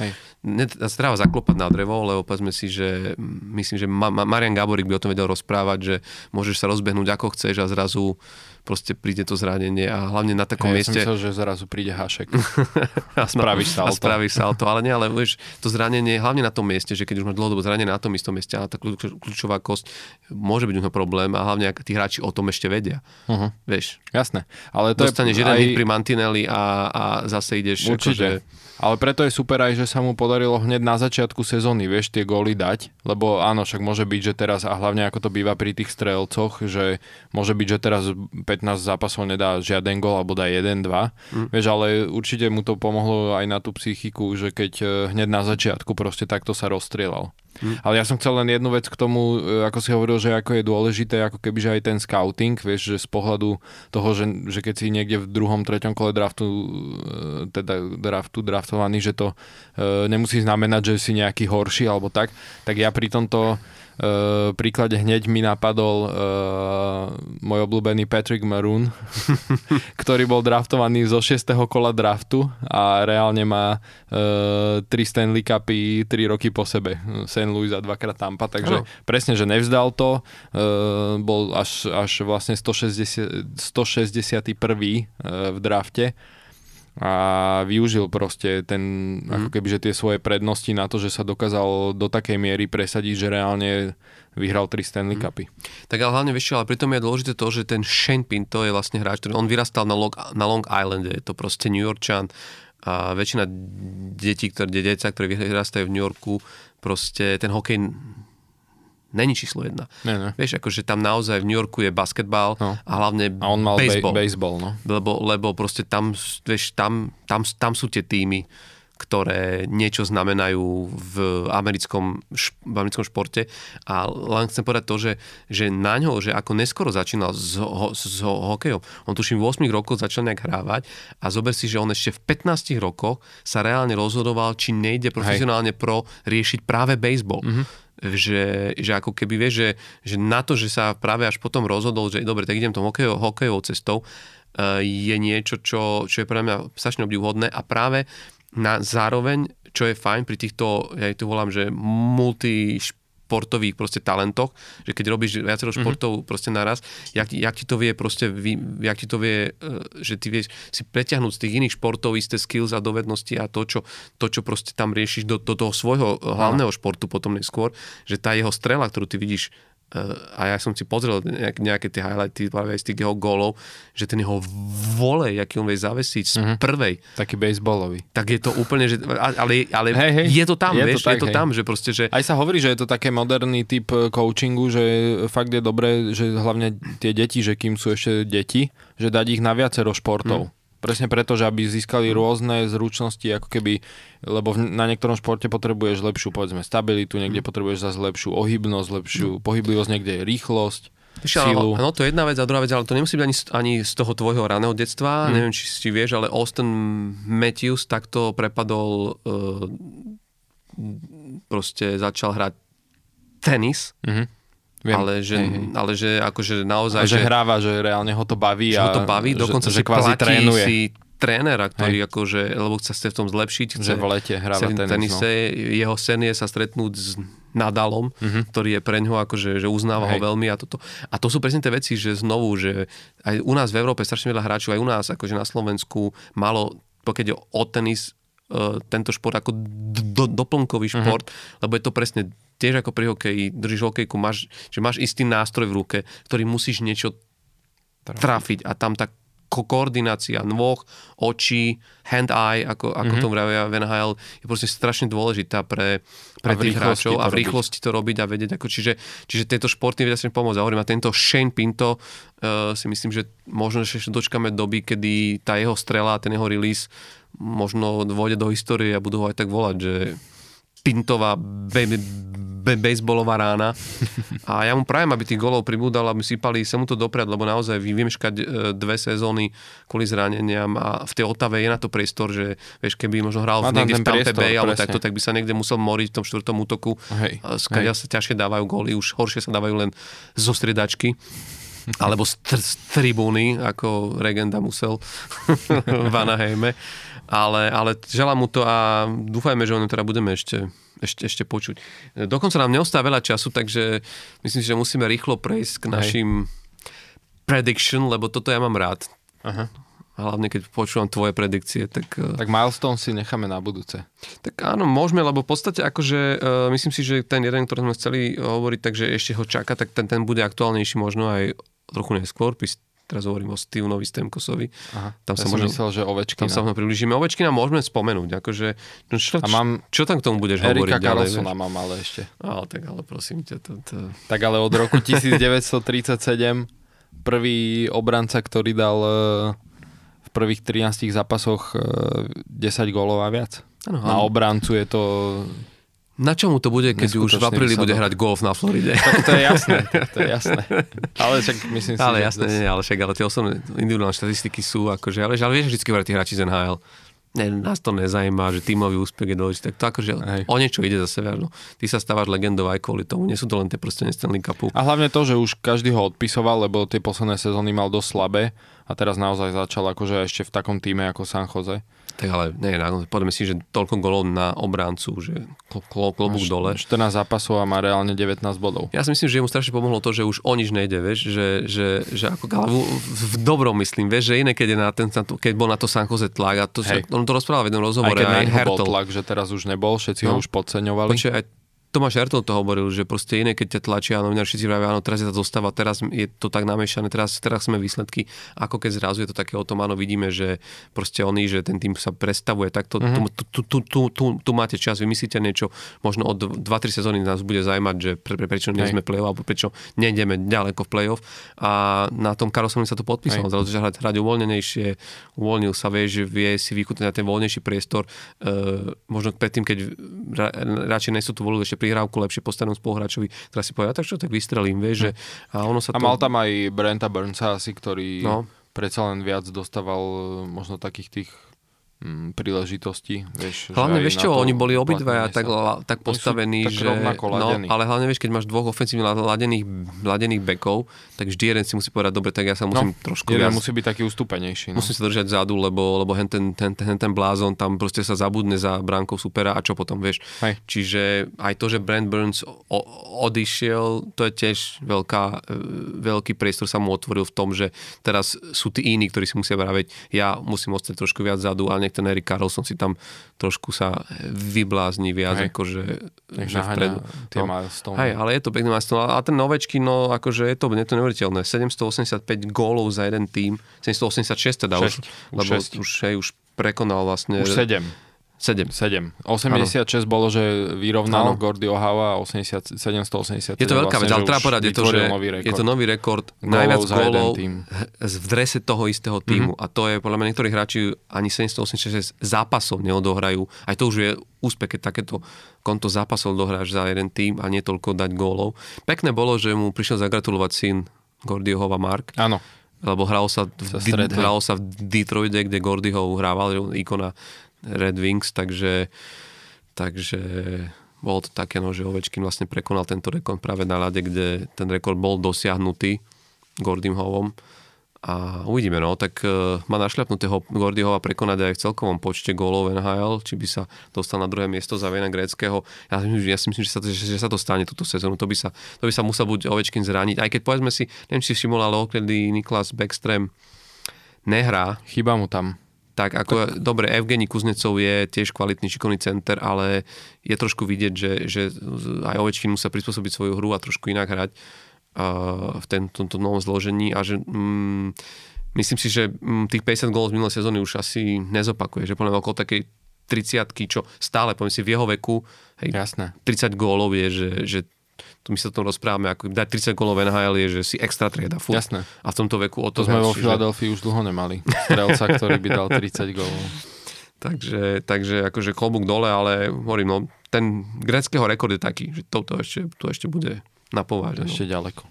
treba zaklopať na drevo, lebo povedzme si, že myslím, že Ma- Ma- Marian Gaborik by o tom vedel rozprávať, že môžeš sa rozbehnúť ako chceš a zrazu proste príde to zranenie a hlavne na takom ja mieste... Ja som myslel, že zrazu príde Hašek (laughs) a spravíš salto. A spravíš salto, ale nie, ale vieš, to zranenie hlavne na tom mieste, že keď už máš dlhodobo zranenie na tom istom mieste a tá kľúčová kosť môže byť problém a hlavne ak tí hráči o tom ešte vedia. Uh-huh. Vieš. Jasné. Ale to Dostaneš je jeden aj... hit pri Mantinelli a, a zase ideš... Určite. Akože... Ale preto je super aj, že sa mu podarilo hneď na začiatku sezóny, vieš, tie góly dať, lebo áno, však môže byť, že teraz, a hlavne ako to býva pri tých strelcoch, že môže byť, že teraz 15 zápasov nedá žiaden gól, alebo dá 1-2, mm. vieš, ale určite mu to pomohlo aj na tú psychiku, že keď eh, hneď na začiatku proste takto sa rozstrielal. Hmm. Ale ja som chcel len jednu vec k tomu, e, ako si hovoril, že ako je dôležité, ako keby že aj ten scouting, vieš, že z pohľadu toho, že, že keď si niekde v druhom, treťom kole draftu, e, teda draftu draftovaný, že to e, nemusí znamenať, že si nejaký horší alebo tak, tak ja pri tomto príklade hneď mi napadol uh, môj obľúbený Patrick Maroon, (laughs) ktorý bol draftovaný zo 6. kola draftu a reálne má uh, 3 Stanley Cupy 3 roky po sebe. St. Louis a dvakrát Tampa, takže no. presne, že nevzdal to. Bol až, až vlastne 160, 161. v drafte a využil proste ten, mm. ako keby, že tie svoje prednosti na to, že sa dokázal do takej miery presadiť, že reálne vyhral 3 Stanley mhm. Cupy. Mm. Tak ale hlavne vieš ale pritom je dôležité to, že ten Shane Pinto je vlastne hráč, ktorý on vyrastal na Long, na Long Island, je to proste New Yorkčan a väčšina detí, ktoré, deťa, ktoré vyrastajú v New Yorku, proste ten hokej není číslo jedna. Ne, ne. Vieš, akože tam naozaj v New Yorku je basketbal no. a hlavne a on mal baseball. Be- baseball no. lebo, lebo proste tam, vieš, tam, tam, tam sú tie týmy, ktoré niečo znamenajú v americkom, v americkom športe. A len chcem povedať to, že, že na ňo, že ako neskoro začínal s, ho, s ho, hokejom, on tuším v 8 rokoch začal nejak hrávať a zober si, že on ešte v 15 rokoch sa reálne rozhodoval, či nejde profesionálne Hej. pro riešiť práve baseball. Mm-hmm že, že ako keby vieš, že, že na to, že sa práve až potom rozhodol, že dobre, tak idem tom hokejov, hokejovou cestou, uh, je niečo, čo, čo je pre mňa strašne obdivhodné a práve na zároveň, čo je fajn pri týchto, ja to volám, že multi športových proste talentoch, že keď robíš viacero mhm. športov mm-hmm. proste naraz, jak, jak ti to vie proste, jak ti to vie, e, že ty vieš si preťahnuť z tých iných športov isté skills a dovednosti a to, čo, to, čo proste tam riešiš do, do toho svojho hlavného športu potom neskôr, že tá jeho strela, ktorú ty vidíš a ja som si pozrel nejak, nejaké tie highlighty práve z tých jeho gólov, že ten jeho volej, aký on vie zavesiť z mm-hmm. prvej. Taký baseballový. Tak je to úplne, že, ale, ale hey, hey, je to tam, je vieš, to tak, je to hej. tam, že proste, že... Aj sa hovorí, že je to také moderný typ eh, coachingu, že fakt je dobré, že hlavne tie deti, že kým sú ešte deti, že dať ich na viacero športov. Mm Presne preto, že aby získali mm. rôzne zručnosti, ako keby, lebo na niektorom športe potrebuješ lepšiu, povedzme, stabilitu, niekde mm. potrebuješ zase lepšiu ohybnosť, lepšiu mm. pohyblivosť, niekde je rýchlosť. Sílu. No to je jedna vec a druhá vec, ale to nemusí byť ani, ani z toho tvojho raného detstva. Mm. Neviem, či si vieš, ale Austin Matthews takto prepadol uh, proste začal hrať tenis. Mm-hmm Viem. Ale že, hej, hej. ale že akože naozaj... A že, že hráva, že reálne ho to baví. Že a, ho to baví, dokonca že, si že kvázi trénuje. si trénera, ktorý hej. akože, lebo chce sa v tom zlepšiť. Chce, že v lete hráva tenis. Tenise, no. Jeho sen je sa stretnúť s Nadalom, uh-huh. ktorý je pre ňoho akože, že uznáva hej. ho veľmi a toto. A to sú presne tie veci, že znovu, že aj u nás v Európe strašne veľa hráčov, aj u nás akože na Slovensku malo, pokiaľ je o tenis, uh, tento šport ako do, doplnkový mhm. šport, uh-huh. lebo je to presne tiež ako pri hokeji, držíš hokejku, máš, že máš istý nástroj v ruke, ktorý musíš niečo trafiť a tam tá ko- koordinácia nôh, očí, hand-eye, ako, ako mm-hmm. to vravia v NHL, je proste strašne dôležitá pre, pre tých hráčov a v rýchlosti to robiť a vedieť. Ako, čiže, čiže tieto športy vedia sa pomôcť. A hovorím, a tento Shane Pinto uh, si myslím, že možno ešte dočkáme doby, kedy tá jeho strela, ten jeho release možno vôjde do histórie a budú ho aj tak volať, že Pintová be, be, baseballová rána. (laughs) A ja mu prajem, aby tých golov pribúdal, aby sypali sa mu to dopriať, lebo naozaj vymeškať e, dve sezóny kvôli zraneniam a v tej Otave je na to priestor, že vieš, keby možno hral v niekde v Tampa Bay, alebo takto, tak by sa niekde musel moriť v tom štvrtom útoku. Hej, Skadia sa ťažšie dávajú góly, už horšie sa dávajú len zo striedačky (laughs) alebo z, tr- z tribúny, ako Regenda musel (laughs) v Anaheime ale, ale želám mu to a dúfajme, že ho teda budeme ešte, ešte, ešte počuť. Dokonca nám neostáva veľa času, takže myslím si, že musíme rýchlo prejsť k našim Hej. prediction, lebo toto ja mám rád. Aha. Hlavne keď počúvam tvoje predikcie, tak... Eh, tak milestone si necháme na budúce. Tak áno, môžeme, lebo v podstate akože uh, myslím si, že ten jeden, ktorý sme chceli hovoriť, takže ešte ho čaká, tak ten, ten bude aktuálnejší možno aj trochu neskôr teraz hovorím o Stevenovi Stemkosovi. Aha, tam ja sa možno, myslel, že Ovečkina. Tam sa možno približíme. Ovečkina môžeme spomenúť. Akože, no čo, a mám čo tam k tomu budeš Erika hovoriť ďalej? Erika mám ale ešte. Ale tak ale prosím ťa. To, to... Tak ale od roku 1937 prvý obranca, ktorý dal e, v prvých 13 zápasoch 10 e, gólov a viac. Ano, Na obrancu je to na čomu to bude, keď už v apríli bude hrať golf na Floride? Tak to je jasné, (laughs) to je jasné. Ale však myslím si, ale jasné, nie, ale však ale tie osobné individuálne štatistiky sú akože, ale, ale vieš vždy hrať tí hráči z NHL. ne, nás to nezajíma, že tímový úspech je dôležitý, tak to akože Hej. o niečo ide zase viac. No. Ty sa stávaš legendou aj kvôli tomu, nie sú to len tie proste Stanley Cupu. A hlavne to, že už každý ho odpisoval, lebo tie posledné sezóny mal dosť slabé a teraz naozaj začal akože ešte v takom týme ako San Jose. Tak ale nie, poďme si, že toľko golov na obráncu, že klo, klo, klobúk dole. 14 zápasov a má reálne 19 bodov. Ja si myslím, že mu strašne pomohlo to, že už o nič nejde, vieš, že, že, že ako v, v dobrom myslím, vieš, že iné, keď, je na ten, na to, keď bol na to San Jose tlak a to, sa, on to rozprával v jednom Aj rozhovore, keď na aj, neho bol tlak, že teraz už nebol, všetci ho No. už podceňovali. Počkaj, aj Tomáš Hertl to hovoril, že proste iné, keď ťa tlačia a novinári všetci vravia, áno, teraz je tá zostava, teraz je to tak namiešané, teraz, teraz sme výsledky, ako keď zrazu je to také o tom, áno, vidíme, že proste oni, že ten tým sa prestavuje, tak to, mm-hmm. tu, tu, tu, tu, tu, máte čas, vymyslíte niečo, možno od 2-3 sezóny nás bude zaujímať, že pre, pre, prečo nie sme play-off, alebo prečo nejdeme ďaleko v play-off. A na tom Karlsonovi sa to podpísalo, Hej. zrazu že hrať, hrať uvoľnenejšie, uvoľnil sa, vie, že vie si vykútať na ten voľnejší priestor, e, možno predtým, keď ra, radšej nejsú tu volili ešte prihrávku lepšie postavenom spoluhráčovi, teraz si povedal, tak čo, tak vystrelím, vieš, že a ono sa. A to... mal tam aj Brenta Burnsa asi, ktorý No. predsa len viac dostával e, možno takých tých mm, príležitostí. Vieš, Hlavne vieš čo, oni boli uplatnenie tak, la- tak postavení, tak že... No, ale hlavne vieš, keď máš dvoch ofenzívne la- ladených, ladených bekov, tak vždy jeden si musí povedať, dobre, tak ja sa musím no, trošku jeden viac... musí byť taký ustúpenejší. No. Musím sa držať zadu, lebo, lebo hen, ten, ten, ten, ten blázon tam proste sa zabudne za bránkou supera a čo potom, vieš. Hej. Čiže aj to, že Brent Burns o, odišiel, to je tiež veľká, e, veľký priestor sa mu otvoril v tom, že teraz sú tí iní, ktorí si musia vraviť, ja musím ostať trošku viac zadu a nech ten Eric Carlson si tam trošku sa vyblázni viac, Hej. akože Nech že vpredu. tie No. milestone. Hej, ale je to pekný milestone. A ten Novečky, no akože je to, je to neuveriteľné. 785 gólov za jeden tým, 786 teda už, Šesť. Už lebo šesť. už, hej, už prekonal vlastne... Už 7. 7. 7. 86 bolo, že vyrovnalo Áno. Gordy Ohava a 80, 787. Je to veľká vec, vlastne, ale že treba povedať, je to, že je to nový rekord. Najviac gólov v drese toho istého týmu. A to je, podľa mňa, niektorí hráči ani 786 zápasov neodohrajú. Aj to už je úspech, keď takéto konto zápasov dohráš za jeden tým a nie toľko dať gólov. Pekné bolo, že mu prišiel zagratulovať syn Gordyho Mark, Áno. lebo hralo sa, v, Sa hralo sa v Detroite, kde Gordy ho hrával, že on ikona Red Wings, takže, takže bolo to také, no, že Ovečkin vlastne prekonal tento rekord práve na ľade, kde ten rekord bol dosiahnutý Gordym Hovom. A uvidíme, no, tak uh, má našľapnutého Gordy Hova prekonať aj v celkovom počte gólov NHL, či by sa dostal na druhé miesto za Vena Gréckého. Ja, ja si myslím, že sa, to, že, že sa to stane túto sezónu. To by sa, to by sa musel buď Ovečkin zraniť. Aj keď povedzme si, neviem, či si všimol, ale odkedy Niklas Backstrom nehrá, Chyba mu tam. Tak ako, dobre, Evgeni Kuznecov je tiež kvalitný šikovný center, ale je trošku vidieť, že, že aj Ovečkin musia prispôsobiť svoju hru a trošku inak hrať uh, v ten, tomto novom zložení a že mm, myslím si, že mm, tých 50 gólov z minulej sezóny už asi nezopakuje, že poviem okolo takej 30 čo stále, poviem si, v jeho veku, hej, Jasné. 30 gólov je, že, že tu my sa o tom rozprávame, ako dať 30 gólov v NHL je, že si extra trieda, furt. Jasné. A v tomto veku o To to, sme vo Filadelfii už dlho nemali. Strelca, ktorý by dal 30 gólov. (laughs) Takže, takže akože klobúk dole, ale hovorím, no, ten greckého rekord je taký, že toto ešte, to ešte bude na pováže. No. Ešte ďaleko.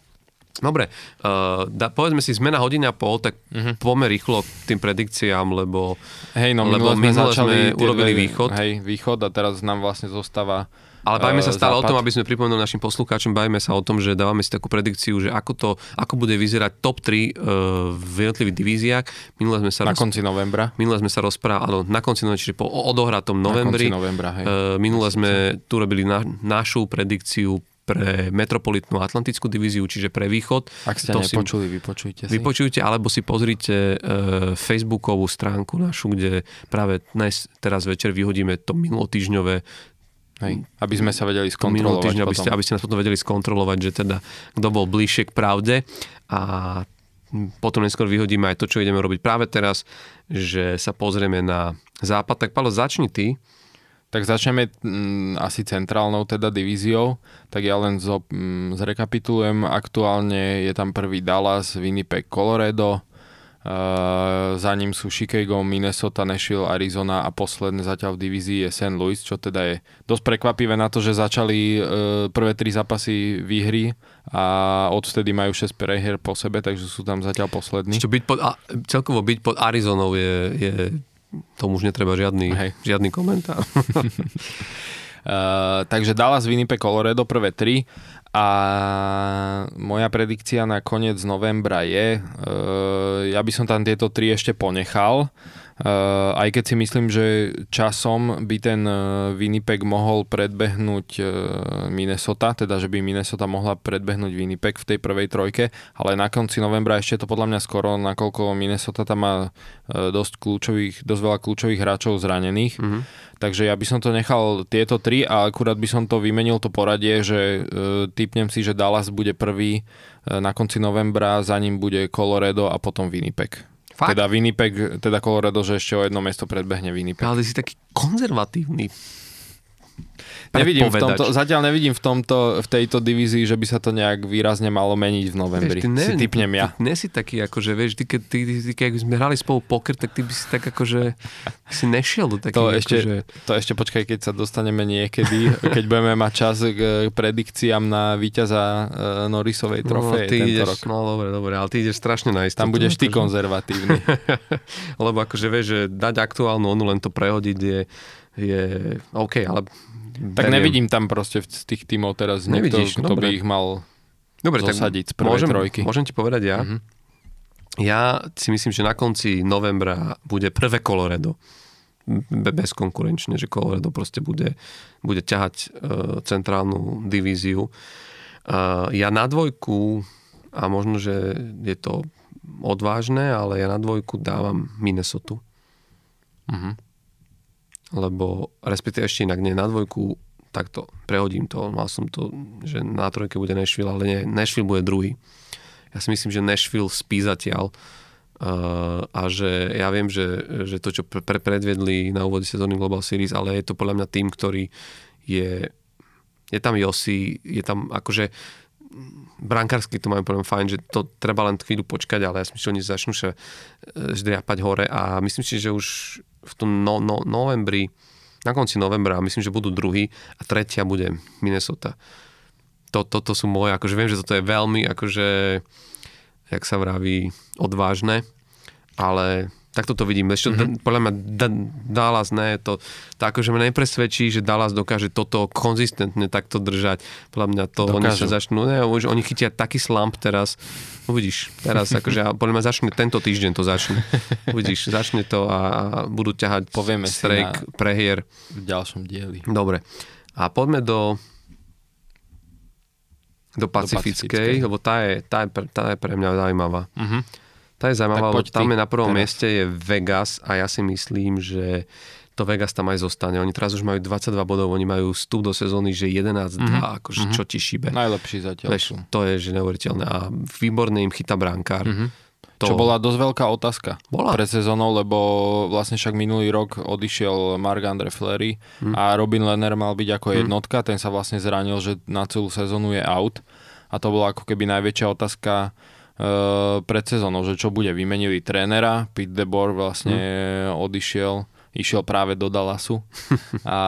Dobre, uh, da, povedzme si, sme na hodine a pol, tak uh-huh. poďme rýchlo k tým predikciám, lebo Hej, no Lebo minule sme minule začali sme urobili dve- východ. Hej, východ a teraz nám vlastne zostáva ale bavíme sa eh, stále o západ. tom, aby sme pripomenuli našim poslucháčom, bavíme sa o tom, že dávame si takú predikciu, že ako to, ako bude vyzerať top 3 uh, v jednotlivých divíziách. Minule sme sa na roz- konci novembra. Minule sme sa rozprávali, na konci novembra, čiže po odohratom novembri. Na konci novembra, hej. Uh, minule sme tu robili na, našu predikciu pre metropolitnú atlantickú divíziu, čiže pre východ. Ak ste To nepočuli, vypočujte si. Si, vypočujte, alebo si pozrite uh, facebookovú stránku našu, kde práve dnes, teraz večer vyhodíme to minulotýžňové Hej, aby sme sa vedeli skontrolovať týždeň, aby ste, aby ste nás potom vedeli skontrolovať, že teda kto bol bližšie k pravde a potom neskôr vyhodíme aj to, čo ideme robiť práve teraz, že sa pozrieme na západ. Tak Paolo, začni ty. Tak začneme mm, asi centrálnou teda divíziou, tak ja len zo, mm, zrekapitulujem. Aktuálne je tam prvý Dallas, Winnipeg, Colorado, Uh, za ním sú Chicago, Minnesota, Nashville, Arizona a posledné zatiaľ v divízii je St. Louis, čo teda je dosť prekvapivé na to, že začali uh, prvé tri zápasy výhry a odvtedy majú 6 prehier po sebe, takže sú tam zatiaľ poslední. Čo byť pod, a, celkovo byť pod Arizonou je, je tomu už netreba žiadny, Hej. žiadny komentár. Uh, (laughs) takže Dallas, Winnipeg, Colorado prvé tri a moja predikcia na koniec novembra je, uh, ja by som tam tieto tri ešte ponechal, aj keď si myslím, že časom by ten uh, Winnipeg mohol predbehnúť uh, Minnesota, teda že by Minnesota mohla predbehnúť Winnipeg v tej prvej trojke, ale na konci novembra ešte to podľa mňa skoro, nakoľko Minnesota tam má dosť, kľúčových, dosť veľa kľúčových hráčov zranených. Mm-hmm. Takže ja by som to nechal tieto tri a akurát by som to vymenil to poradie, že uh, typnem si, že Dallas bude prvý uh, na konci novembra, za ním bude Colorado a potom Winnipeg. Fakt? Teda Winnipeg, teda Colorado, že ešte o jedno miesto predbehne Winnipeg. Ale si taký konzervatívny. Nevidím v tomto, zatiaľ nevidím v, tomto, v tejto divízii, že by sa to nejak výrazne malo meniť v novembri. Vieš, ty si typnem ja. Ty nie si taký, akože, vieš, ty, keď, ty, ty, ty, keď sme hrali spolu poker, tak ty by si tak akože, si nešiel do takých, To ešte, akože, to ešte počkaj, keď sa dostaneme niekedy, (laughs) keď budeme mať čas k predikciám na víťaza uh, Norrisovej trofeje no, ty tento ideš, rok. no dobre, dobre, ale ty ideš strašne na istotu. Tam budeš ty akože. konzervatívny. (laughs) Lebo akože vieš, že dať aktuálnu onu, len to prehodiť je, je OK, ale tak beriem. nevidím tam proste v- z tých tímov teraz niekto, Nevidíš, kto by dobre. ich mal Dobre, tak zosadiť z prvej môžem, trojky. Môžem ti povedať ja. Mhm. Ja si myslím, že na konci novembra bude prvé Colorado. Be- bezkonkurenčne, že Colorado proste bude, bude ťahať uh, centrálnu divíziu. Uh, ja na dvojku, a možno, že je to odvážne, ale ja na dvojku dávam Minnesota. Mhm. Lebo, respektíve ešte inak, nie na dvojku, takto, prehodím to, mal som to, že na trojke bude Nashville, ale nie, Nashville bude druhý. Ja si myslím, že Nashville spí zatiaľ uh, a že ja viem, že, že to, čo pre, pre, predvedli na úvode sezóny Global Series, ale je to podľa mňa tým, ktorý je je tam Josi, je tam akože brankársky to majú poviem fajn, že to treba len chvíľu počkať, ale ja si myslím, že oni začnú sa ždriapať hore a myslím si, že už v tom no, no, novembri, na konci novembra, myslím, že budú druhý a tretia bude Minnesota. To, toto sú moje, akože viem, že toto je veľmi, akože, jak sa vraví, odvážne, ale takto to vidím. Ešte, mm-hmm. podľa mňa Dallas ne, to, to akože ma nepresvedčí, že Dallas dokáže toto konzistentne takto držať. Podľa mňa to oni Dokážu. sa začnú, ne, už oni chytia taký slump teraz, uvidíš, teraz (laughs) akože podľa mňa začne, tento týždeň to začne. (laughs) Uvidíš, začne to a, a budú ťahať Povieme strejk, prehier. v ďalšom dieli. Dobre. A poďme do do pacifickej, pacifickej. lebo tá je, tá, je, tá je pre mňa zaujímavá. Mhm. Tá je zaujímavá, lebo tam je na prvom teraz. mieste je Vegas a ja si myslím, že to Vegas tam aj zostane. Oni teraz už majú 22 bodov, oni majú vstup do sezóny, že 11-2, Mhm. akože čo ti šíbe. Najlepší zatiaľ Vieš, sú. to je že neuveriteľné. A výborne im chytá brankár. Mhm. To, Čo bola dosť veľká otázka Bola. pred sezónou, lebo vlastne však minulý rok odišiel Mark Andre Fleury Hm. a Robin Lehner mal byť ako jednotka, ten sa vlastne zranil, že na celú sezónu je out a to bola ako keby najväčšia otázka pred sezónou, že čo bude. Vymenili trénera, Pete DeBoer vlastne Hm. odišiel išiel práve do Dallasu (laughs) a,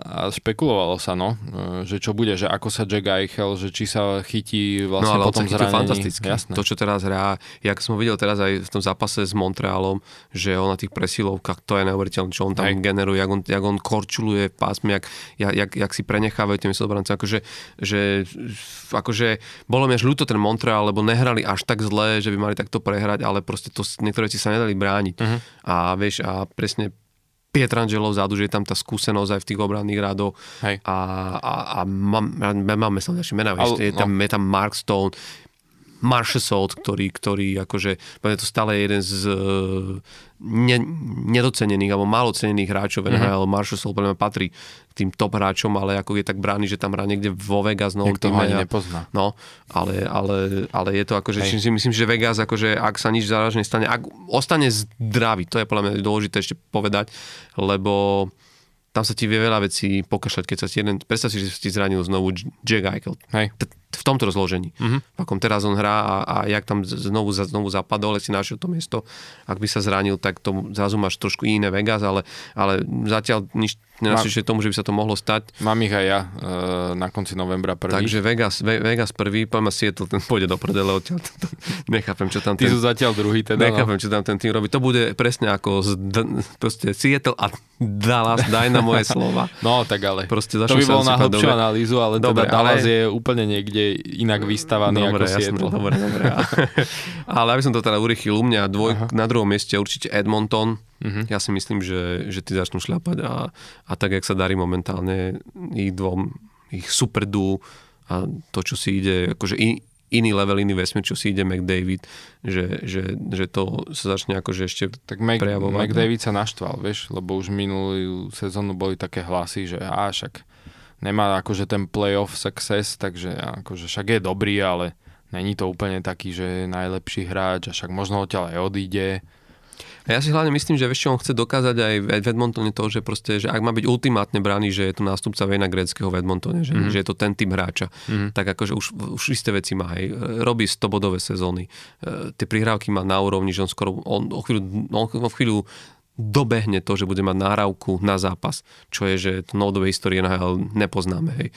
a špekulovalo sa, no, že čo bude, že ako sa Jack Eichel, že či sa chytí No vlastne ale on potom zranení. fantasticky. Jasné. To, čo teraz hrá, jak som videl teraz aj v tom zápase s Montrealom, že on na tých presilovkách, to je neuveriteľné, čo on tam Hej. generuje, jak on, jak on korčuluje pásmy, jak, jak, jak, jak si prenechávajú tým sobrancom. Akože, že, akože, bolo mi až ľúto ten Montreal, lebo nehrali až tak zle, že by mali takto prehrať, ale proste to, niektoré veci sa nedali brániť. Mhm. A vieš, a presne Pietrangelo vzadu, že je tam tá skúsenosť aj v tých obranných radoch. Hej. A, a, a mám, máme sa ďalšie mená, vieš, je, tam, je tam Mark Stone, Marshall Salt, ktorý, ktorý akože, je to stále jeden z eh, ne, nedocenených alebo málo cenených hráčov NHL. Mm-hmm. Salt podľa mňa patrí k tým top hráčom, ale ako je tak brány, že tam hrá niekde vo Vegas. No, Niekto ho ani nepozná. No, ale, ale, ale je to akože, Hej. si myslím, že Vegas, akože, ak sa nič závažne stane, ak ostane zdravý, to je podľa mňa dôležité ešte povedať, lebo tam sa ti vie veľa vecí pokašľať, keď sa ti jeden, predstav si, že sa ti zranil znovu Jack Eichel. Hej. V tomto rozložení. Mhm. V akom teraz on hrá a, a jak tam znovu, znovu zapadol, si našiel to miesto. Ak by sa zranil, tak to zrazu máš trošku iné Vegas, ale, ale zatiaľ nič nenasvedčuje tomu, že by sa to mohlo stať. Mám ich aj ja e, na konci novembra prvý. Takže Vegas, Ve- Vegas prvý, poviem Seattle, ten pôjde do prdele odtiaľ. Nechápem, čo tam Ty ten, sú zatiaľ druhý teda. No. nechápem, čo tam ten tým robí. To bude presne ako z, proste Seattle a Dallas, daj na moje slova. No, tak ale. Proste to by sa bolo na analýzu, ale Dobre, teda Dallas ale- je úplne niekde inak vystavaný Dobre, ako jasné, Seattle. dobre, dobre. (laughs) Ale aby som to teda urychlil, u mňa dvoj, na druhom mieste určite Edmonton. Mhm. Ja si myslím, že, že ty začnú šľapať a, a tak, jak sa darí momentálne ich dvom, ich superdú a to, čo si ide, akože in, iný level, iný vesmír, čo si ide McDavid, že, že, že to sa začne akože ešte Tak Mac, prejavovať. McDavid sa naštval, vieš, lebo už minulú sezónu boli také hlasy, že á, však nemá akože ten playoff success, takže akože však je dobrý, ale není to úplne taký, že je najlepší hráč a však možno odtiaľ aj odíde. A ja si hlavne myslím, že čo on chce dokázať aj v Edmontone to, že proste, že ak má byť ultimátne brány, že je to nástupca Vejna Greckého v Edmontone, že, mm-hmm. že je to ten typ hráča, mm-hmm. tak akože už, už isté veci má, hej. Robí 100 bodové sezóny. E, tie prihrávky má na úrovni, že on skoro, on o chvíľu, on o chvíľu dobehne to, že bude mať náravku na zápas, čo je, že to novodobej histórie NHL nepoznáme, hej.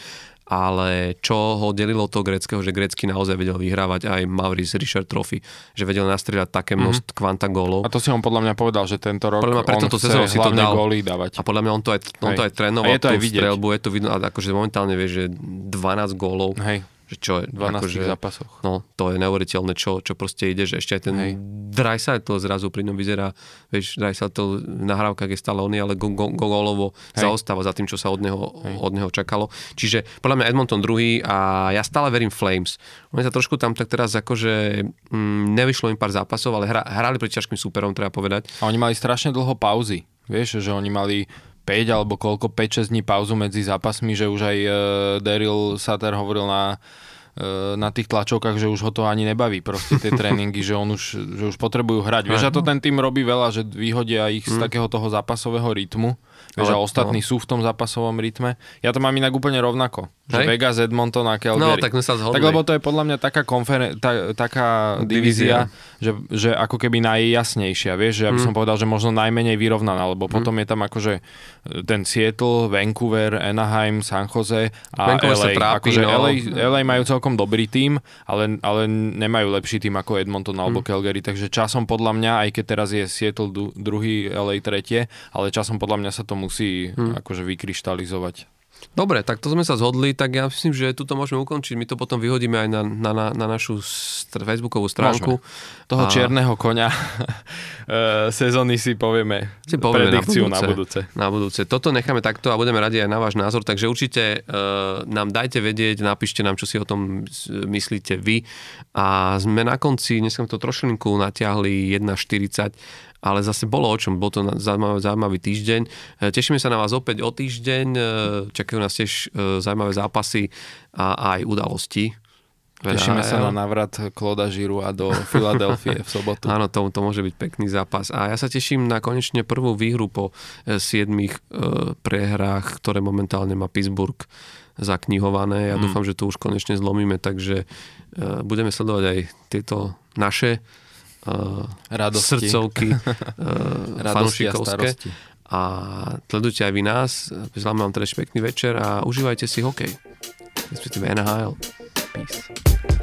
Ale čo ho delilo od toho greckého, že grecký naozaj vedel vyhrávať aj Maurice Richard Trophy, že vedel nastrieľať také množstvo mm-hmm. kvanta gólov. A to si on podľa mňa povedal, že tento rok Podľa mňa preto on to chce si to dal. góly dávať. A podľa mňa on to aj, on Hej. to aj trénoval, A je to aj tú vidieť. strelbu, je to vidno, akože momentálne vie, že 12 gólov, Hej, že čo je, 12 akože, zápasoch. no to je neuveriteľné, čo, čo proste ide, že ešte aj ten Hej. Dreisaitl zrazu pri ňom vyzerá, vieš, Dreisaitl na hrávkach je stále oný, ale go, go, go, gólovo Hej. zaostáva za tým, čo sa od neho, od neho čakalo. Čiže podľa mňa Edmonton druhý a ja stále verím Flames. Oni sa trošku tam tak teraz akože mm, nevyšlo im pár zápasov, ale hra, hrali pri ťažkým súperom, treba povedať. A oni mali strašne dlho pauzy. Vieš, že oni mali 5 alebo koľko, 5-6 dní pauzu medzi zápasmi, že už aj uh, Daryl Sutter hovoril na e, na tých tlačovkách, že už ho to ani nebaví, proste tie (laughs) tréningy, že on už, že už potrebujú hrať. Vieš, a to ten tým robí veľa, že vyhodia ich z takého toho zápasového rytmu. Vieš, Ale- a ostatní sú v tom zápasovom rytme. Ja to mám inak úplne rovnako. Že Hej. Vegas, Edmonton a Calgary. No, tak sme sa zhodli. Tak lebo to je podľa mňa taká, konferen- ta, taká divízia, že, že ako keby najjasnejšia, vieš, že ja by Mm. som povedal, že možno najmenej vyrovnaná, lebo potom je tam akože ten Seattle, Vancouver, Anaheim, San Jose a Vancouver LA. trápi, akože no. LA, LA majú celkom dobrý tým, ale, ale nemajú lepší tým ako Edmonton alebo Calgary, takže časom podľa mňa, aj keď teraz je Seattle druhý, LA tretie, ale časom podľa mňa sa to musí akože vykryštalizovať. Dobre, tak to sme sa zhodli, tak ja myslím, že tuto môžeme ukončiť. My to potom vyhodíme aj na, na, na, na našu str- facebookovú stránku. Toho A- čierneho koňa (laughs) eh, sezóny si povieme, Si povieme predikciu na na budúce. budúce. Na budúce. Toto necháme takto a budeme radi aj na váš názor, takže určite uh, nám dajte vedieť, napíšte nám, čo si o tom myslíte vy. A sme na konci, dnes sme to trošilinku natiahli 1.40, ale zase bolo o čom, bol to zaujímavý, zaujímavý týždeň. E, Tešíme sa na vás opäť o týždeň, e, čakajú nás tiež e, zaujímavé zápasy a aj udalosti. Tešíme sa na návrat Kloda Žiru a do Filadelfie v sobotu. (laughs) Áno, to, to môže byť pekný zápas. A ja sa teším na konečne prvú výhru po siedmých e, prehrách, ktoré momentálne má Pittsburgh zaknihované. Ja Mm. dúfam, že to už konečne zlomíme, takže e, budeme sledovať aj tieto naše Radosti. srdcovky (laughs) e, Radosti a fanúšikovské. starosti. A sledujte aj vy nás. Želám vám teda pekný večer a užívajte si hokej. Respektíve NHL. Peace.